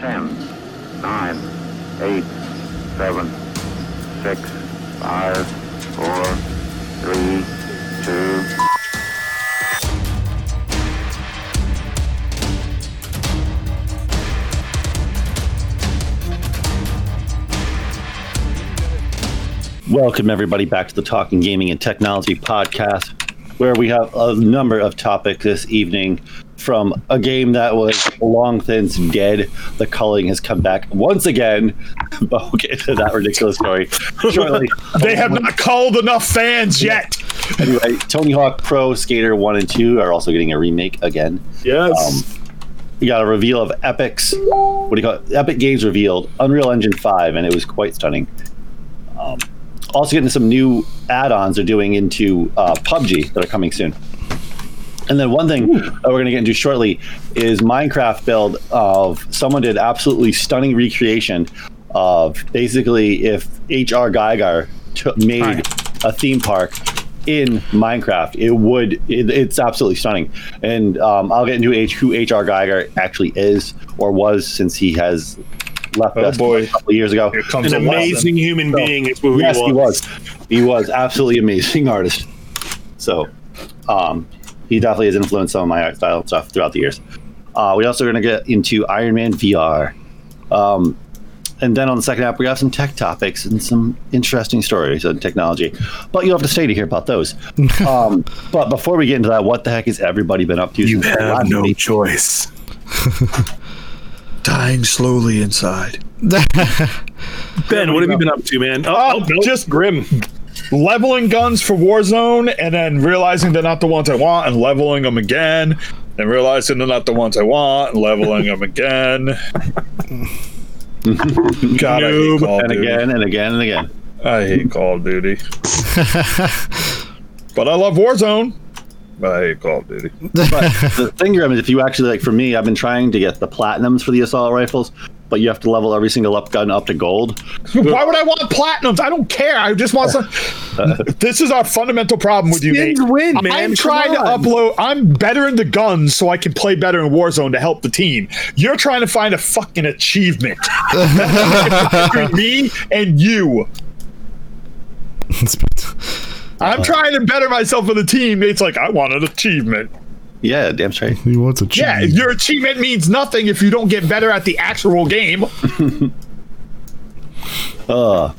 10, 9, 8, 7, 6, 5, 4, 3, 2, Welcome, everybody, back to the Talking Gaming and Technology podcast, where we have a number of topics this evening. From a game that was long since dead, the culling has come back once again. But we'll get into that ridiculous story shortly. They have not called enough fans yet. Anyway, Tony Hawk Pro Skater 1 and 2 are also getting a remake again. Yes. We got a reveal of Epic's, what do you call it? Epic Games revealed Unreal Engine 5, and it was quite stunning. Um, also getting some new add-ons they're doing into uh, PUBG that are coming soon. And then one thing that we're going to get into shortly is Minecraft build of someone did absolutely stunning recreation of basically if H.R. Giger t- made a theme park in Minecraft, it would it, it's absolutely stunning. And um, I'll get into H, who H.R. Giger actually is or was since he has left Oh, us boy. a couple of years ago. Here comes An a lesson. amazing human being is who yes, he was. he was. He was absolutely amazing artist. So, um, he definitely has influenced some of my art style and stuff throughout the years. Uh, we also are going to get into Iron Man VR. Um, and then on the second app, we have some tech topics and some interesting stories on technology. But you'll have to stay to hear about those. um, but before we get into that, what the heck has everybody been up to? You since have no meeting? choice. Dying slowly inside. Ben, what have you been up to, man? Oh, Oh, oh, nope. just grim. Leveling guns for Warzone and then realizing they're not the ones I want and leveling them again and realizing they're not the ones I want and leveling them again. God, I hate Noob. Call And Duty. again and again and again. I hate Call of Duty. but I love Warzone. But I hate Call of Duty. But the thing, Grim, is if you actually like, for me, I've been trying to get the platinums for the assault rifles, but you have to level every single up gun up to gold. Why would I want platinums? I don't care. I just want some. this is our fundamental problem with you, Nate. Win, man. I'm Come trying to upload. I'm better in the guns, so I can play better in Warzone to help the team. You're trying to find a fucking achievement between me and you. I'm uh, trying to better myself for the team. Nate's like, I want an achievement. Yeah, damn straight. He wants a cheat. Yeah, your achievement means nothing if you don't get better at the actual game. Uh,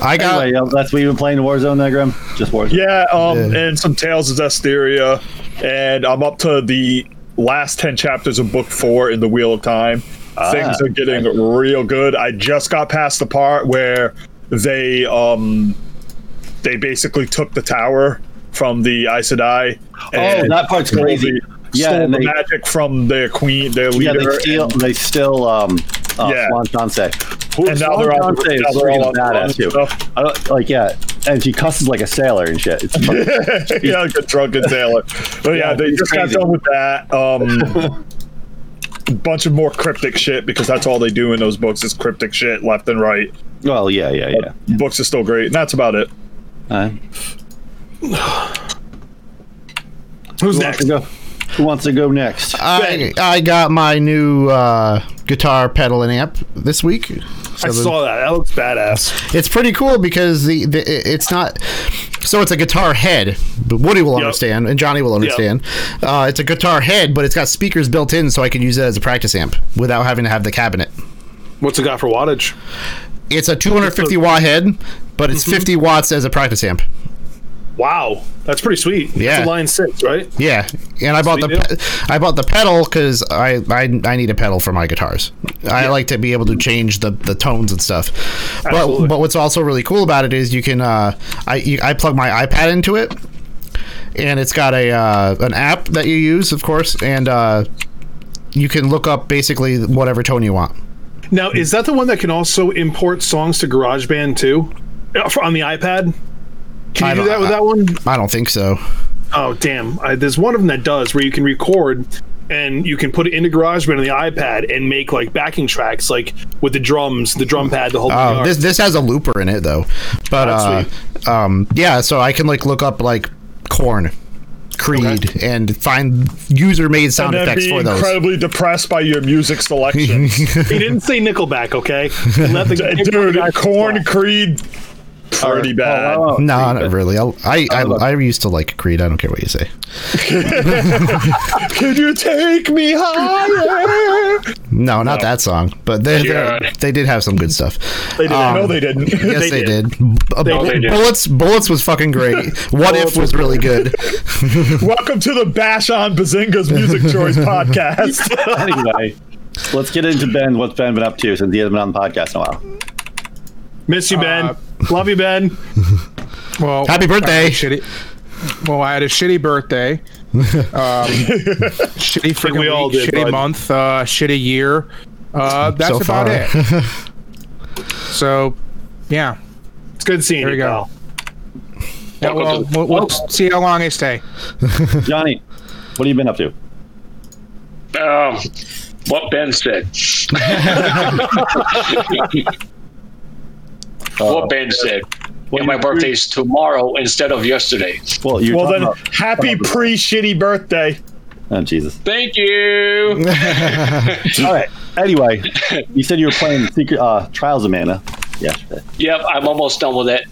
I got anyway, yeah, that's what you've been playing Warzone there, Grim? Just Warzone? Yeah, um, Yeah. and some Tales of Zestiria, and I'm up to the last ten chapters of book four in the Wheel of Time. Things are getting real good. I just got past the part where they um they basically took the tower from the Aes Sedai. Oh, that part's crazy. Yeah, the they- magic from their queen, their Yeah, they steal. and- They still. Um, uh, Yeah. Siuan. And now they're all- Siuan is now they're all badass too. I don't, like yeah, and she cusses like a sailor and shit. It's yeah, like a drunken sailor. But yeah, Yeah, they just crazy. got done with that. Um, a bunch of more cryptic shit because that's all they do in those books is cryptic shit left and right. well, yeah, yeah, yeah. Books are still great, and that's about it. Uh, Who's who wants next? to go? Who wants to go next? I, I got my new uh, guitar pedal and amp this week. So I the- saw that. That looks badass. it's pretty cool because the, the it's not so it's a guitar head but woody will Yep. understand and johnny will understand uh, it's a guitar head but it's got speakers built in so i can use it as a practice amp without having to have the cabinet What's it got for wattage? it's a 250 watt head but it's 50 watts as a practice amp Wow, that's pretty sweet. Yeah. It's a line six, right? yeah and i bought Sweet the pe- i bought the pedal because I, I i need a pedal for my guitars i like to be able to change the the tones and stuff but Absolutely. but but what's also really cool about it is you can uh i you, i plug my ipad into it and it's got a uh, an app that you use of course and uh you can look up basically whatever tone you want Now, is that the one that can also import songs to GarageBand too Uh, on the iPad? Can you do that with I- that one? i don't think so Oh, damn! I, there's one of them that does where you can record and you can put it in into GarageBand on the iPad and make like backing tracks, like with the drums, the drum pad, the whole. Uh, this this has a looper in it though, but Oh, uh, um, yeah. So I can like look up like Korn, Creed and find user-made sound and then effects be for those. incredibly depressed by your music selection. He didn't say Nickelback, okay? Let Dude, guy Korn Creed, pretty bad. Oh, oh, No, not really. I'll, I, I I used to like Creed. I don't care what you say. Can you take me higher? No, not that song. But they Yeah. they they did have some good stuff. They did. Um, no, they didn't. Yes, They they, did. did. B- Bu- they did. Bullets Bullets was fucking great. What if was really good. Welcome to the Bash on Bazinga's Music Choice podcast. anyway, let's get into Ben. What's Ben been up to since he hasn't been on the podcast in a while? Miss you, Ben. Uh, Love you, Ben. Well, Happy birthday. I shitty, well, I had a shitty birthday. Um, shitty freaking we all week, did, shitty bud. month, uh, shitty year. Uh, that's So about it. So, yeah. It's good seeing There you, you go. yeah well, we'll, we'll see how long I stay. Johnny, what have you been up to? Um, what Ben said. What Ben said. and my birthday's tomorrow instead of yesterday. Well, you're well, then, about- happy pre shitty birthday. Oh, Jesus. Thank you. All right. Anyway, you said you were playing Secret uh, Trials of Mana yesterday. yep, I'm almost done with it.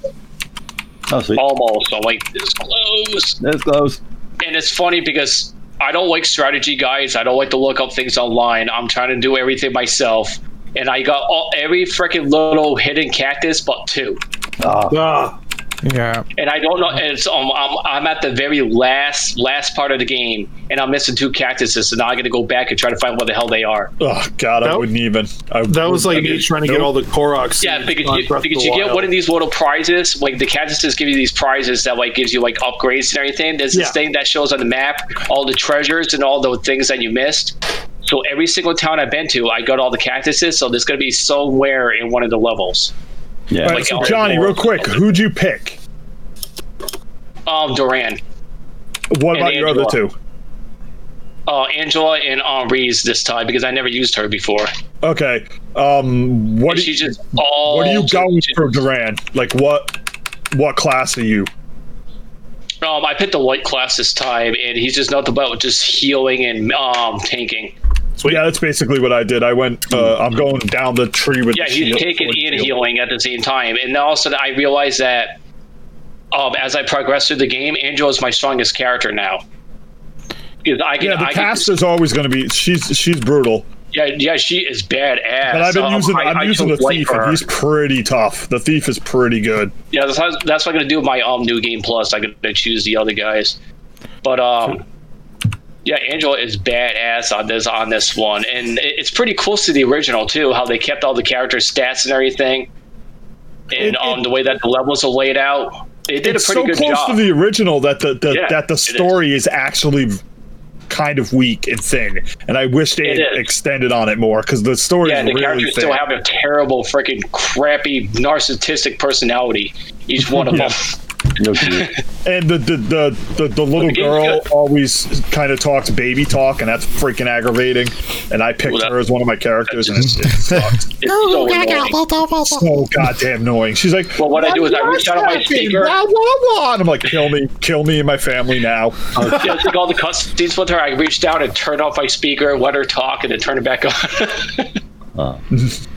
Oh, sweet. Almost. I'm like this close. That's close. And it's funny because I don't like strategy guides. I don't like to look up things online. I'm trying to do everything myself. And I got all, every freaking little hidden cactus but two. Ah, Yeah. and I don't know. And it's um, I'm I'm at the very last last part of the game, and I'm missing two cactuses. So now I got to go back and try to find what the hell they are. Oh God, I wouldn't even. I that was like wouldn't- me trying to get all the Koroks. Yeah, because uh, you, because you get one of these little prizes. Like the cactuses give you these prizes that like gives you like upgrades and everything. There's this Yeah. thing that shows on the map all the treasures and all the things that you missed. So every single town I've been to, I got all the cactuses. So there's gonna be somewhere in one of the levels. Yeah. All right, like, so Johnny, real quick, who'd you pick? Um, Duran, What And about your other Angela. two? uh, Angela, and Riesz this time because I never used her before. Okay. Um, what And do you, just all. what are you going she- for, Duran? Like what? What class are you? Um, I picked the white class this time, and he's just nothing but just healing and um tanking. Yeah, that's basically what I did. I went. Uh, I'm going down the tree with. Yeah, he's taking and healing at the same time. And then all of a sudden, I realized that um, as I progress through the game, Angel is my strongest character now. I can, Yeah, the I can, is always going to be. She's she's brutal. yeah, yeah, she is badass. But I've been Um, using. I- I'm I using the thief, and he's pretty tough. The thief is pretty good. Yeah, that's, that's what I'm gonna do with my um new game plus. I'm gonna choose the other guys, but um, yeah, Angela is badass on this on this one, and it's pretty close to the original too. How they kept all the character stats and everything, and It- um it- the way that the levels are laid out. They did it's a pretty so good close job. to the original that the, the Yeah, that the story is. actually kind of weak and thin, and I wish they It had extended on it more because the story yeah, is the really characters thin. still have a terrible, freaking crappy, narcissistic personality. Each one of Yeah. them. No and the the the, the, the little the girl good. always kind of talks baby talk, and that's freaking aggravating. And I picked Well, that- her as one of my characters, and it, it sucks. It's so annoying. so goddamn annoying. She's like, Well, what I do is I reach out on my happening? speaker. Blah, blah, blah." And I'm like, kill me, kill me and my family now. yeah, it's like all the cutscenes with her. I reached out and turned off my speaker, and let her talk, and then turn it back on.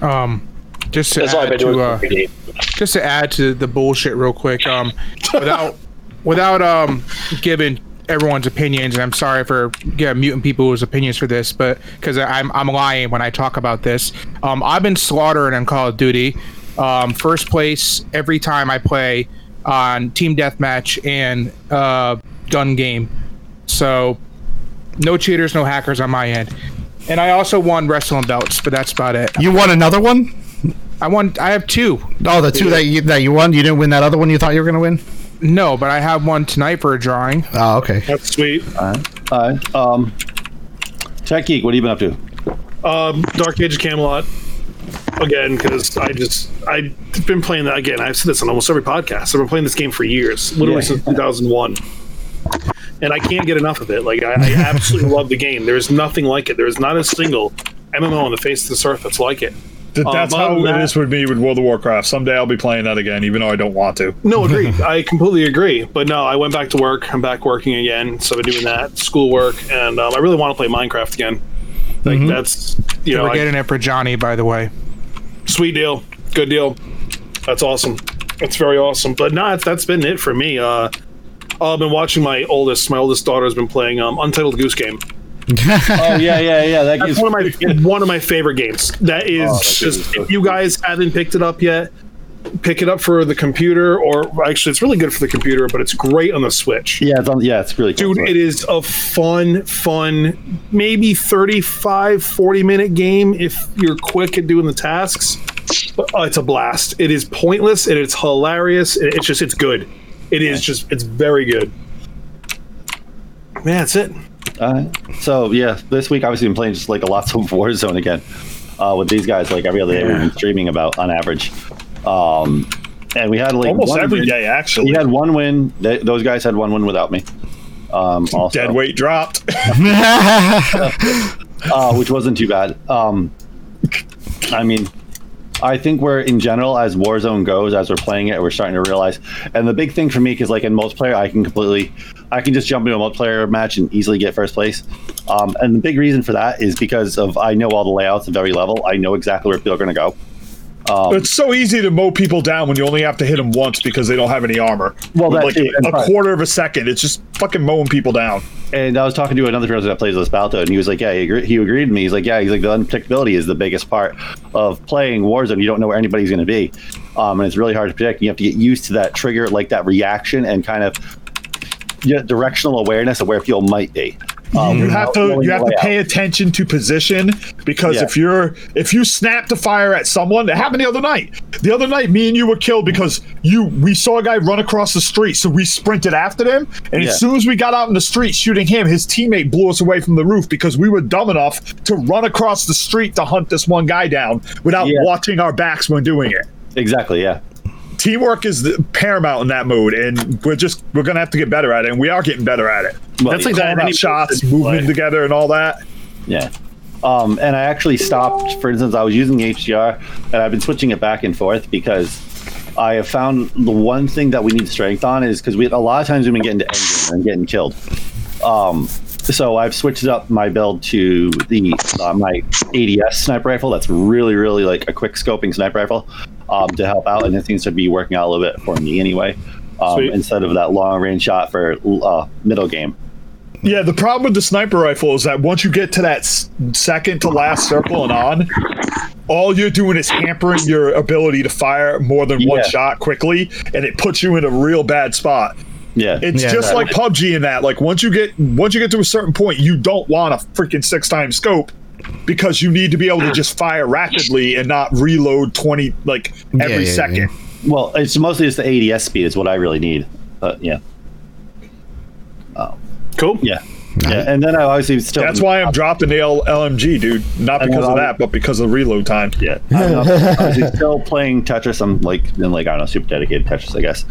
Um, just to That's add to uh, the just to add to the bullshit real quick um without without um giving everyone's opinions and i'm sorry for yeah, muting people's opinions for this but because i'm i'm lying when i talk about this. Um i've been slaughtering in call of duty. Um first place every time i play on team deathmatch and uh gun game. So no cheaters no hackers on my end. And i also won wrestling belts but that's about it. You won another one? I won i have two Oh, the two that you that you won. You didn't win that other one. You thought you were gonna win? No, but I have one tonight for a drawing. Oh, okay. That's sweet. All right. Um, Tech Geek, what have you been up to? Um, Dark Age of Camelot again because I just I've been playing that again. I've said this on almost every podcast. I've been playing this game for years, literally Yeah. since 2001, and I can't get enough of it. Like I, I absolutely love the game. There's nothing like it. There's not a single MMO on the face of this earth that's like it. Th- That's Um, how other than it with me with World of Warcraft. Someday I'll be playing that again, even though I don't want to. No, agreed. I completely agree. But no, I went back to work. I'm back working again, so I've been doing that schoolwork, and um, I really want to play Minecraft again. Like that's you know, We're I- getting it for Johnny, by the way. sweet deal, good deal. That's awesome. That's very awesome. But no, that's, that's been it for me. Uh, I've been watching my oldest. My oldest daughter has been playing um, Untitled Goose Game. Oh yeah, yeah, yeah. That That's one of my one of my favorite games. That is Oh, just if you guys haven't picked it up yet, pick it up for the computer. Or actually, it's really good for the computer, but it's great on the Switch. yeah, it's on, yeah, it's really cool. Dude, it is a fun, fun, maybe 35, 40 minute game if you're quick at doing the tasks. But oh, it's a blast. It is pointless and it's hilarious. and It's just, it's good. It is just, it's very good. Man, that's it. Uh, so yeah, this week obviously been playing just like a lots of Warzone again uh, with these guys. Like every other day, we've been streaming about on average. Um, and we had like Almost one every win. day, actually. We had one win. They, those guys had one win without me. Um, also, Dead weight dropped. uh, which wasn't too bad. Um, I mean, I think we're in general as Warzone goes, as we're playing it, we're starting to realize. And the big thing for me, because like in multiplayer, I can completely, I can just jump into a multiplayer match and easily get first place. Um, and the big reason for that is because of I know all the layouts of every level. I know exactly where people are going to go. It's so easy to mow people down when you only have to hit them once because they don't have any armor. Well, With, that like a quarter of a second. It's just fucking mowing people down. And I was talking to another person that plays Espalto, and he was like, "Yeah, he, agree- he agreed with me. He's like, yeah, he's like the unpredictability is the biggest part of playing Warzone. You don't know where anybody's going to be, um, and it's really hard to predict. You have to get used to that trigger, like that reaction, and kind of get directional awareness of where people might be. Um, You have to you have to pay attention to position because Yeah. if you're if you snap to fire at someone, it happened the other night. The other night, me and you were killed because you we saw a guy run across the street, so we sprinted after them. And Yeah. as soon as we got out in the street shooting him, his teammate blew us away from the roof because we were dumb enough to run across the street to hunt this one guy down without Yeah. watching our backs when doing it. Exactly, yeah. Teamwork is the paramount in that mode, and we're just we're gonna have to get better at it, and we are getting better at it. Well, That's like that Calling any out shots, play. moving together, and all that. Yeah. Um, and I actually stopped, for instance, I was using the HDR and I've been switching it back and forth because I have found the one thing that we need strength on is because we a lot of times we've been getting to engine and getting killed. Um, so I've switched up my build to the uh, my ADS sniper rifle. That's really, really like a quick scoping sniper rifle um, to help out, and it seems to be working out a little bit for me anyway. Um, instead of that long range shot for uh, middle game. Yeah, the problem with the sniper rifle is that once you get to that s- second to last circle and on, all you're doing is hampering your ability to fire more than one Yeah. shot quickly, and it puts you in a real bad spot. Yeah, It's Yeah, just that- like PUBG in that. Like once you get once you get to a certain point, you don't want a freaking six times scope because you need to be able to hmm. just fire rapidly and not reload twenty like every yeah, second. yeah. Well, it's mostly just the ADS speed is what I really need. But yeah, Cool. yeah, yeah. And then I obviously still. That's why I'm dropping the L- LMG, dude. Not because of that, but because of the reload time. Yeah, I'm still playing Tetris. I'm like, been like I don't know, super dedicated Tetris, I guess.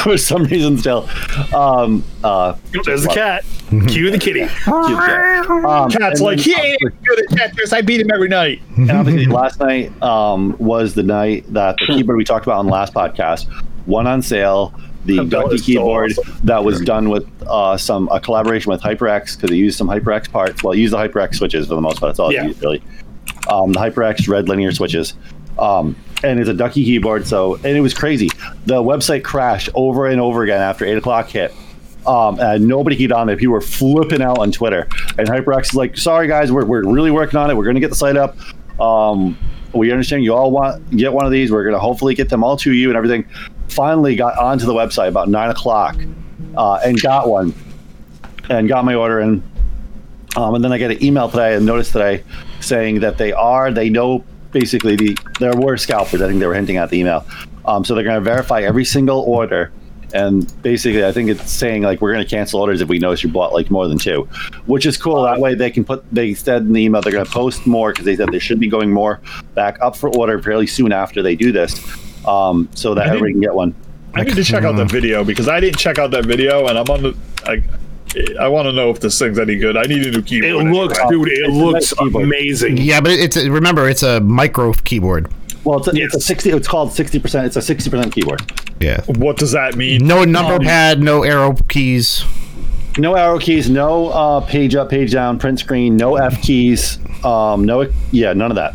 For some reason, still. Um, uh, There's the cat. Cue the kitty. cute cat. Um, Cat's like, then he ain't good at Tetris. I beat him every night. And obviously, last night um, was the night that the keyboard we talked about on the last podcast went on sale. The Ducky so keyboard awesome. that was done with uh, some a collaboration with HyperX because they used some HyperX parts. Well, use the HyperX switches for the most part. That's all Yeah. they use really. Um, the HyperX red linear switches. Um, and it's a Ducky keyboard. So and it was crazy. The website crashed over and over again after eight o'clock hit. Um, and nobody keyed on it. People were flipping out on Twitter. And HyperX is like, sorry guys, we're, we're really working on it. We're going to get the site up. Um, we understand you all want get one of these. We're going to hopefully get them all to you and everything. Finally got onto the website about nine o'clock uh, and got one and got my order in. Um, and then I get an email today and notice today saying that they are, they know basically the there were scalpers. I think they were hinting at the email. Um, so they're going to verify every single order. And basically, I think it's saying like we're going to cancel orders if we notice you bought like more than two, which is cool. That way they can put. They said in the email they're going to post more because they said they should be going more back up for order fairly soon after they do this, um, so that I everybody can get one. I need to check out that video because I didn't check out that video, and I'm on the. I, I want to know if this thing's any good. I need a new keyboard. It looks, anyway. dude. It It's looks nice amazing. Yeah, but it's a, remember it's a micro keyboard. Well, it's a, it's a sixty. It's called sixty percent. It's a sixty percent keyboard. Yeah. What does that mean? No number pad, no arrow keys. No arrow keys. No uh, page up, page down, print screen. No F keys. Um, no. Yeah, none of that.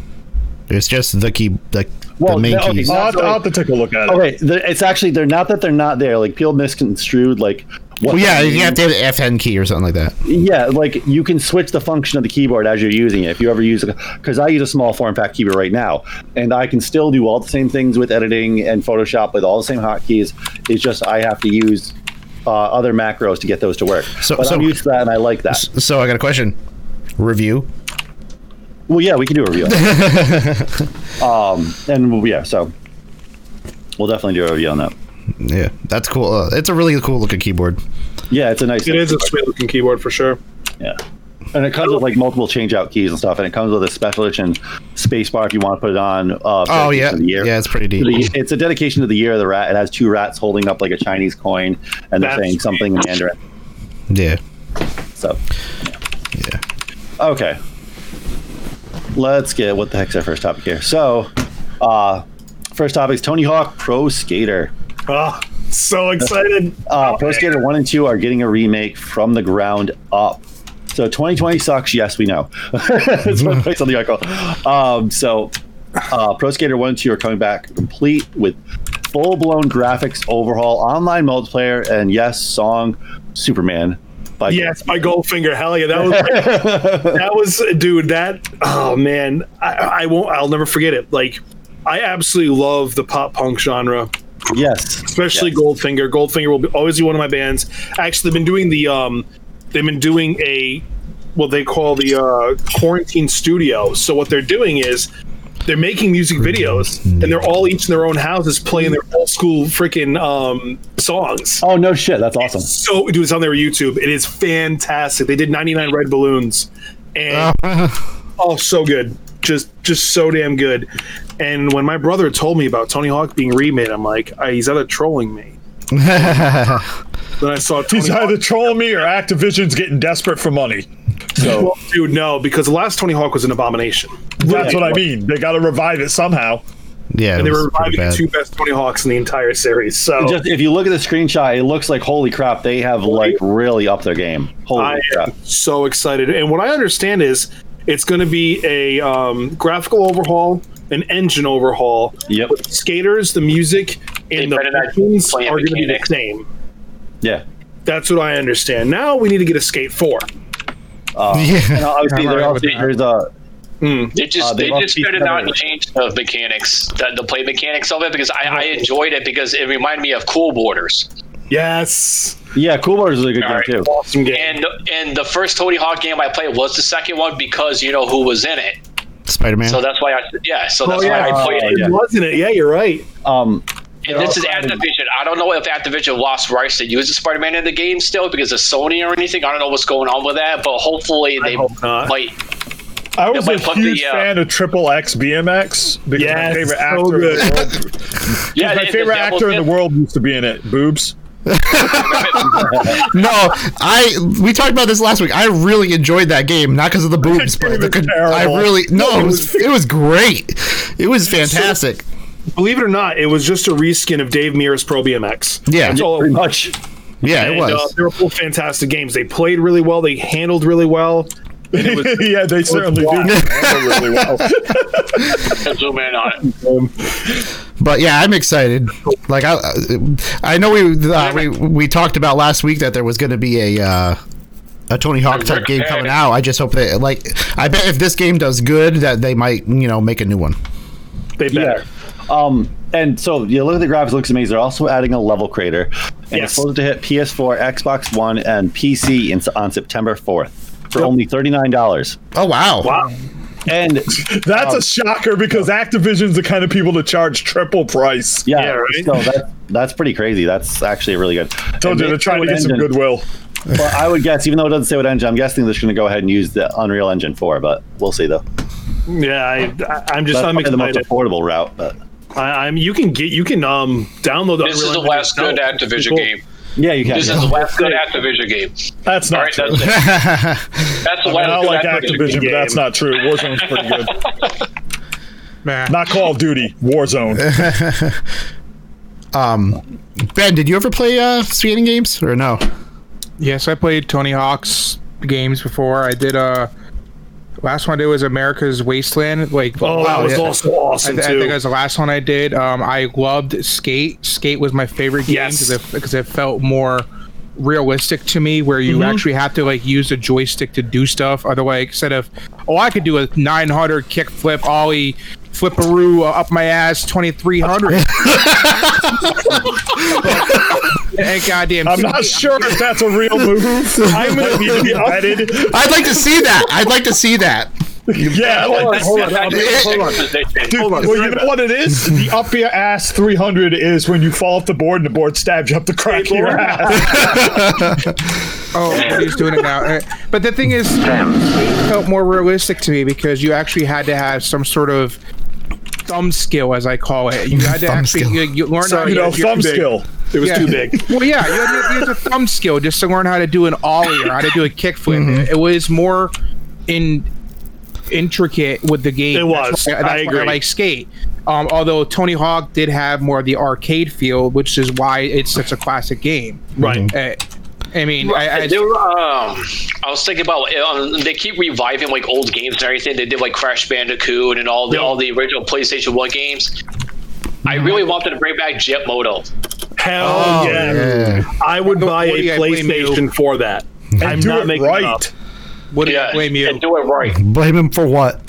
It's just the key, the, Well, the main no, okay, keys. I'll, have to, I'll have to take a look at it. Okay, they're- it's actually they're not that they're not there. Like people misconstrued like. What Well, yeah, they you have to have an F10 key or something like that. Yeah, like you can switch the function of the keyboard as you're using it. If you ever use it, because I use a small form factor keyboard right now, and I can still do all the same things with editing and Photoshop with all the same hotkeys. It's just I have to use uh, other macros to get those to work. So- but so- I'm used to that, and I like that. So I got a question. Review. Well, yeah, we can do a review. um, and yeah, so we'll definitely do a review on that. Yeah, that's cool. Uh, it's a really cool looking keyboard. Yeah, it's a nice. It is a sweet looking keyboard for sure. Yeah. And it comes with like multiple change out keys and stuff, and it comes with a special edition space bar if you want to put it on. Uh, Oh yeah, the year. yeah, it's pretty The- neat. it's a dedication to the year of the rat. It has two rats holding up like a Chinese coin, and they're That's saying something in Mandarin. Yeah, So, yeah. okay, let's get what the heck's our first topic here. So, uh, first topic is Tony Hawk Pro Skater. Oh, so excited. Uh, Pro Skater 1 and 2 are getting a remake from the ground up. So 2020 sucks. Yes, we know. That's what it writes on the article. Um, so uh, Pro Skater 1 and 2 are coming back complete with full blown graphics overhaul, online multiplayer, and yes, song Superman. By Yes, by Goldfinger. Hell yeah, that was that was dude. That oh man, I, I won't. I'll never forget it. Like, I absolutely love the pop punk genre, Yes. especially Yes. Goldfinger. Goldfinger will be, always be one of my bands. Actually, they've been doing the um, they've been doing a what they call the uh, quarantine studio. So what they're doing is they're making music videos, and they're all each in their own houses playing their old school freaking um, songs. Oh, no shit. That's awesome. So, dude, it's on their YouTube. It is fantastic. They did 99 Red Balloons, and oh, so good. Just, just so damn good. And when my brother told me about Tony Hawk being remade, I'm like, "Ah, he's either trolling me. Then I saw Tony He's Hawk. either trolling me or Activision's getting desperate for money. So Well, dude, no, because the last Tony Hawk was an abomination. that's what I mean. They got to revive it somehow. yeah. And they was were reviving the two best Tony Hawks in the entire series. So Just if you look at the screenshot, it looks like holy crap. They have like really upped their game. Holy I crap. am so excited. And what I understand is it's going to be a um, graphical overhaul, an engine overhaul. Yep. But the skaters, the music, and the better not buttons play are going to be the same. Yeah. That's what I understand. Now we need to get a Skate 4. Yeah. And obviously, I'm also, there's a They just Uh, they they must just be better not separate. change the mechanics, the, the play mechanics of it, because I, I enjoyed it because it reminded me of Cool Borders. Yes. yeah. Cool Borders is a good All game right. too. Awesome game. And and the first Tony Hawk game I played was the second one because you know who was in it. Spider Man. So that's why I yeah. So that's Oh, yeah. why I played Oh, it. yeah. Wasn't it? Yeah, you're right. Um, And this is also Activision. I don't know if Activision lost rights to use the Spider-Man in the game still because of Sony or anything. I don't know what's going on with that, but hopefully they hope not. might. I was Yeah, a huge the, uh, fan of Triple X BMX because Yes, my favorite so actor. In good. the world, Yeah, my the- favorite the actor in the world used to be in it. Boobs. no, I we talked about this last week. I really enjoyed that game, not because of the boobs, but the, is I really no, it was it was great. It was fantastic. Believe it or not, it was just a reskin of Dave Mirra Pro BMX. Yeah. That's all it pretty much. Yeah, it And, uh, was. they were both fantastic games. They played really well. They handled really well. Was yeah, they certainly wild. did really well. zoom in on it. But yeah, I'm excited. Like I, I know we uh, we we talked about last week that there was going to be a uh, a Tony Hawk type game coming out. I just hope that like I bet if this game does good, that they might you know make a new one. they better. Um, and so you look at the graphics; looks amazing. They're also adding a level creator, and Yes. it's supposed to hit PS4, Xbox One, and PC in, on September 4th for Yep. only thirty nine dollars. Oh wow! Wow. And That's Um, a shocker because Activision's the kind of people to charge triple price. yeah, Yeah, right? so that's that's pretty crazy. That's actually really good. Told And you they're trying to what get some goodwill. Well, I would guess, even though it doesn't say what engine, I'm guessing they're going to go ahead and use the Unreal Engine 4, but we'll see though. Yeah, I, I, I'm just That's I'm probably the most affordable route, but I, I'm you can get you can um download. This is the last good Activision game. Yeah, you can. This is the last good Activision game. That's not All right, true. that's it. That's the I, mean, I last like good Activision, but that's not true. Warzone's pretty good. Man. Not Call of Duty, Warzone. um, Ben, did you ever play uh, skating games or no? Yes, I played Tony Hawk's games before. I did uh last one I did was America's Wasteland. Like Oh, that was yeah. also I, awesome th- I think that was the last one I did. Um, I loved Skate. Skate was my favorite game Yes. it, because it felt more realistic to me, where you actually have to like use a joystick to do stuff. Otherwise, instead of oh, I could do a 900 kick flip ollie. Flipperoo uh, up my ass, twenty three hundred. and goddamn, I'm not sure if that's a real move. I might need to be vetted. I'd like to see that. I'd like to see that. Yeah, like, hold on, hold on, hold on. Dude, Hold on, well, you know what it is? The up your ass 300 is when you fall off the board and the board stabs you up the crack of your ass. Oh, he's doing it now. But the thing is, it felt more realistic to me because you actually had to have some sort of thumb skill, as I call it. You had to Thumb actually you, you learn how to You know, use your- thumb skill. It was Yeah. too big. Well, yeah, you had, you had a thumb skill just to learn how to do an ollie or how to do a kickflip. Mm-hmm. It, it was more in intricate with the game. It was. That's why, that's I why agree. like Skate. Um, although Tony Hawk did have more of the arcade feel, which is why it's such a classic game. Right. Uh, I mean, I, I, They were, um, I was thinking about um, they keep reviving like old games and everything. They did like Crash Bandicoot and all the all the original PlayStation One games. I really wanted to bring back Jet Moto. Hell Oh, yeah. yeah. I would buy a Woody, I. PlayStation for that. I'm do not it making it right. Up. what do Yeah, I blame you? and do it right. Blame him for what?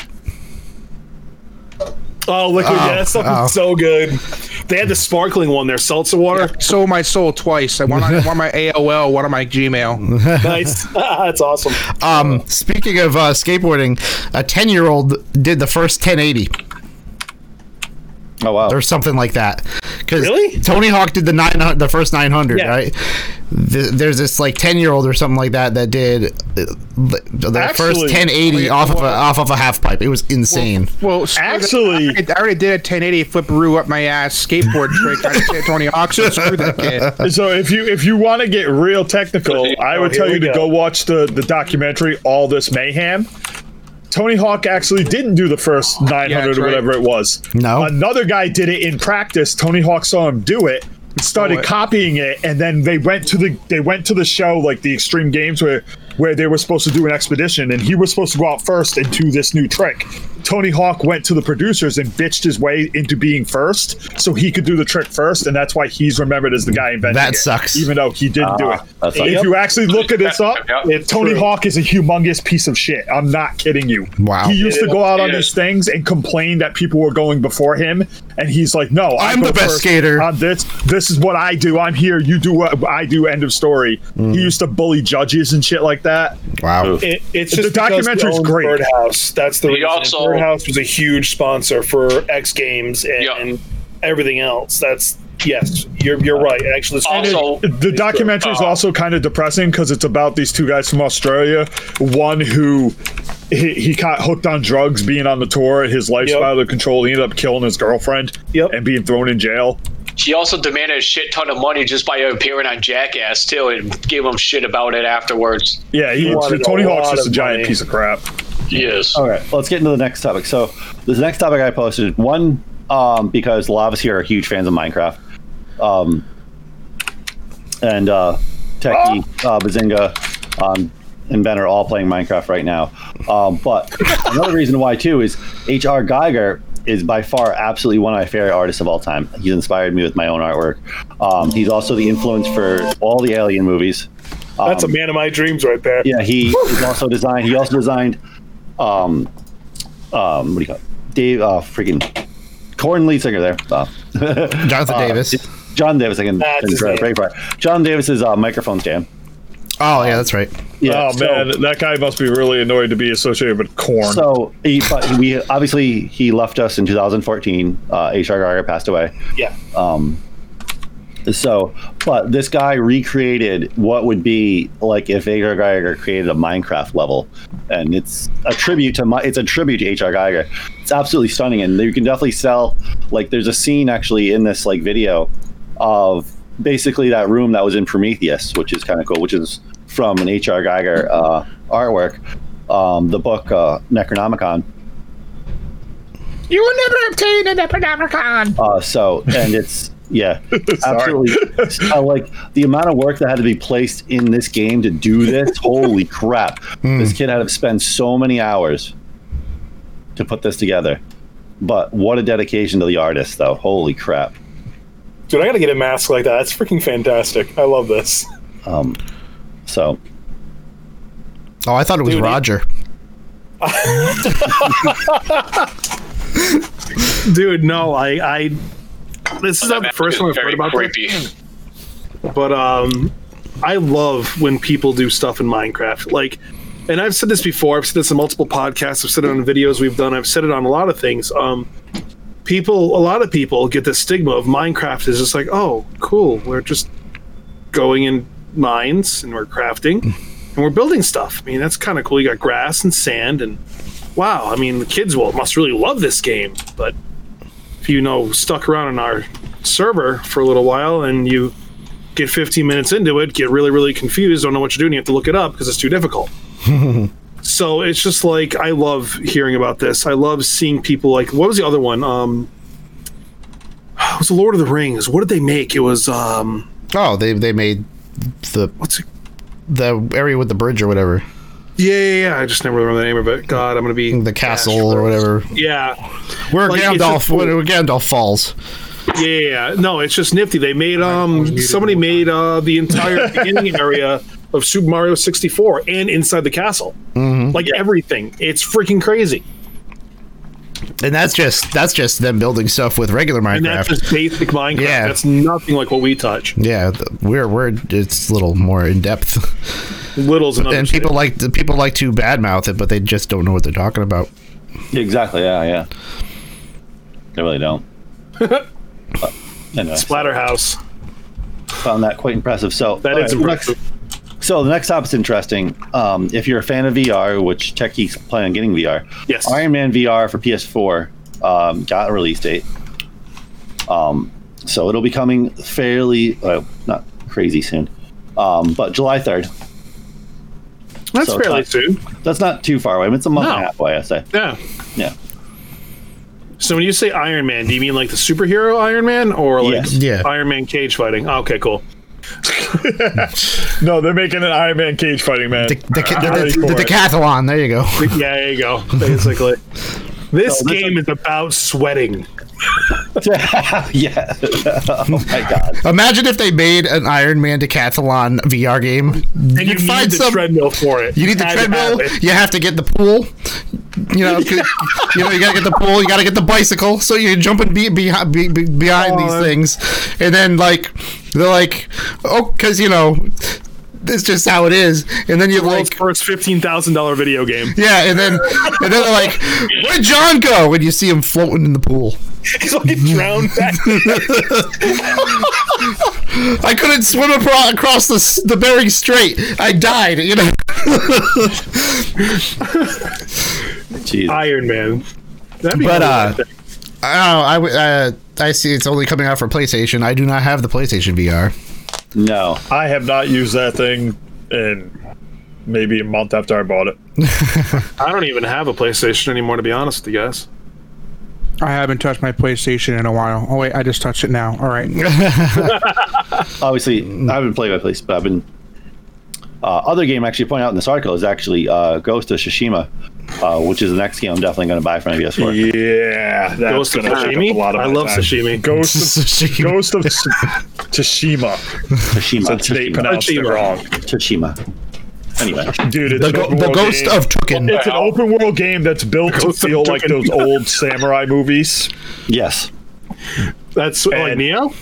Oh, liquid. Oh, yeah, that stuff oh. is so good. They had the sparkling one there, seltzer water. sold my soul twice. I one on, one on my AOL, one on my Gmail. nice. That's awesome. Um, speaking of uh, skateboarding, a ten-year-old did the first 1080 Oh wow. or something like that. Because Really? Tony Hawk did the nine, the first 900, Yeah. right? Th there's this like 10-year-old or something like that that did uh, the, the first 1080 off of a off of a half pipe. It was insane. Well, screw that. Actually- I, I already did a 1080 flipperoo up my ass skateboard trick. I did Tony Hawk, so screw that kid. So if you if you want to get real technical, I would here tell you to go. go watch the the documentary All This Mayhem. Tony Hawk actually didn't do the first 900 that's or right. whatever it was. No. Another guy did it in practice. Tony Hawk saw him do it and started Oh, copying it and then they went to the they went to the show like the extreme games where where they were supposed to do an expedition and he was supposed to go out first and do this new trick. Tony Hawk went to the producers and bitched his way into being first so he could do the trick first and that's why he's remembered as the guy inventing That it, sucks. even though he didn't do it. that sucks. If you actually look at this up, Yep. It's Tony true. Hawk is a humongous piece of shit. I'm not kidding you. Wow. He used to go out on these things and complain that people were going before him, and he's like, "No, I I'm the best first skater." On this, this is what I do. I'm here. You do what I do. End of story." Mm. He used to bully judges and shit like that. Wow. It, it's The just documentary's great. own Birdhouse. That's the He reason. also- Birdhouse was a huge sponsor for X Games and, Yeah. and everything else. That's yes, you're you're right. Actually, it's- Also, The documentary is uh, also kind of depressing because it's about these two guys from Australia. One who he, he got hooked on drugs being on the tour. His life's Yep. out of control. He ended up killing his girlfriend Yep. and being thrown in jail. he also demanded a shit ton of money just by appearing on Jackass too, and gave him shit about it afterwards. Yeah, he, wanted Tony Hawk's just a giant money. piece of crap. Yes. All right, let's get into the next topic. So, this next topic I posted one um, because a lot of us here are huge fans of Minecraft, um, and uh, Techie, uh, Bazinga, um, and Ben are all playing Minecraft right now. Um, but another reason why too is H.R. Giger is by far absolutely one of my favorite artists of all time. He's inspired me with my own artwork. Um, he's also the influence for all the Alien movies. that's a man of my dreams right there. Yeah, he is also designed. He also designed, um, um, what do you call it? Dave, uh, freaking Korn lead singer there. Uh, Jonathan uh, Davis. John Davis. I can, That's can his try to name. break for it. John Davis's uh, microphone stand. Oh yeah, that's right. Yeah, oh so- man, that guy must be really annoyed to be associated with Korn. So he, but we obviously he left us in 2014. Uh, H.R. Giger passed away. Yeah. So, but this guy recreated what would be like if H.R. Giger created a Minecraft level, and it's a tribute to my, it's a tribute to H.R. Giger. It's absolutely stunning, and you can definitely sell like there's a scene actually in this like video of basically that room that was in Prometheus, which is kind of cool, which is from an H.R. Giger uh, artwork. Um, the book uh, Necronomicon. You will never obtain an Necronomicon. Uh, so, and it's yeah, absolutely. I like the amount of work that had to be placed in this game to do this. Holy crap! This kid had to spend so many hours to put this together. But what a dedication to the artist, though. Holy crap! Dude, I gotta get a mask like that. That's freaking fantastic. I love this. Um, so Oh, I thought it was Dude, it- Roger. Dude, no, I, I. This is not the first time I've heard about creepy. this, but um, I love when people do stuff in Minecraft. Like, and I've said this before. I've said this in multiple podcasts. I've said it on videos we've done. I've said it on a lot of things. Um, people, a lot of people get the stigma of Minecraft is just like, oh, cool. We're just going in mines and we're crafting and we're building stuff. I mean, that's kind of cool. You got grass and sand and wow. I mean, the kids will must really love this game. But if you know stuck around on our server for a little while and you get 15 minutes into it, get really really confused, don't know what you're doing, you have to look it up because it's too difficult. so it's just like I love hearing about this. I love seeing people like what was the other one? Um, it was the Lord of the Rings. What did they make? It was um, Oh, they they made the what's it? the area with the bridge or whatever, Yeah, yeah, yeah. I just never remember the name of it. God, I'm gonna be the castle or whatever. Yeah, Where Like, Gandalf, just cool. where Gandalf falls. Yeah, yeah, yeah. no, it's just nifty. They made um somebody made uh the entire beginning area of Super Mario 64 and inside the castle. Like everything. It's freaking crazy. And that's just that's just them building stuff with regular And that's Minecraft. just basic Minecraft. Yeah. That's nothing like what we touch. Yeah, we're we're it's a little more in depth, Little's another and people like the people like to badmouth it, but they just don't know what they're talking about. exactly, yeah, yeah. They really don't. But, anyway, Splatterhouse. found that quite impressive. So That all is right, next- impressive. So the next topic's interesting. Um, if you're a fan of VR, which Techie's planning on getting VR, Yes. Iron Man VR for PS4 um, got a release date. Um, so it'll be coming fairly, uh, not crazy soon, um, but July 3rd. That's so fairly not- soon. That's not too far away. I mean, it's a month and a half away, I say. Yeah. Yeah. So when you say Iron Man, do you mean like the superhero Iron Man or like Yes. Yeah. Iron Man cage fighting? Oh, okay, cool. No, they're making an Iron Man cage fighting man. The, the, the, the, the. Decathlon. There you go. Yeah, there you go. Basically. This So this game is about sweating. yeah. oh my god. Imagine if they made an Iron Man decathlon VR game. And you You'd need find the some. treadmill for it. You need the Had have treadmill. it. You have to get the pool. You know, 'cause- you know, you gotta get the pool. You gotta get the bicycle. So you're jumping be, be, be, be- behind these Oh. things, and then like they're like, oh, because you know, it's just how it is. And then you World's like, first fifteen thousand dollar video game. yeah, and then and then they're like, where'd John go? And you see him floating in the pool. He's like drowned back. I couldn't swim across, across the the Bering Strait. I died. You know. Jeez. Iron Man. That'd be But, cool, uh, I. I don't know. I w- uh, I see it's only coming out for PlayStation. I do not have the PlayStation VR. No. I have not used that thing in maybe a month after I bought it. I don't even have a PlayStation anymore, to be honest with you guys. I haven't touched my PlayStation in a while. Oh wait, I just touched it now. All right. Obviously, I haven't played my place, but I've been. Uh, other game actually pointing out in this article is actually uh, Ghost of Tsushima, uh, which is the next game I'm definitely going to buy for my PS4. Yeah, that's Ghost of gonna take up sashimi. a lot of I my love time. sashimi. Ghost of Tsushima. Ghost of Tsu- Tsushima. Tsushima. Since they Tsushima. pronounced it Tsushima. wrong, Tsushima. Anyway, dude. It's The, an go- open the world Ghost game. of Tukin. It's an open world game that's built to Ghost of feel like Tukin. those old samurai movies. yes. That's like And- Neo.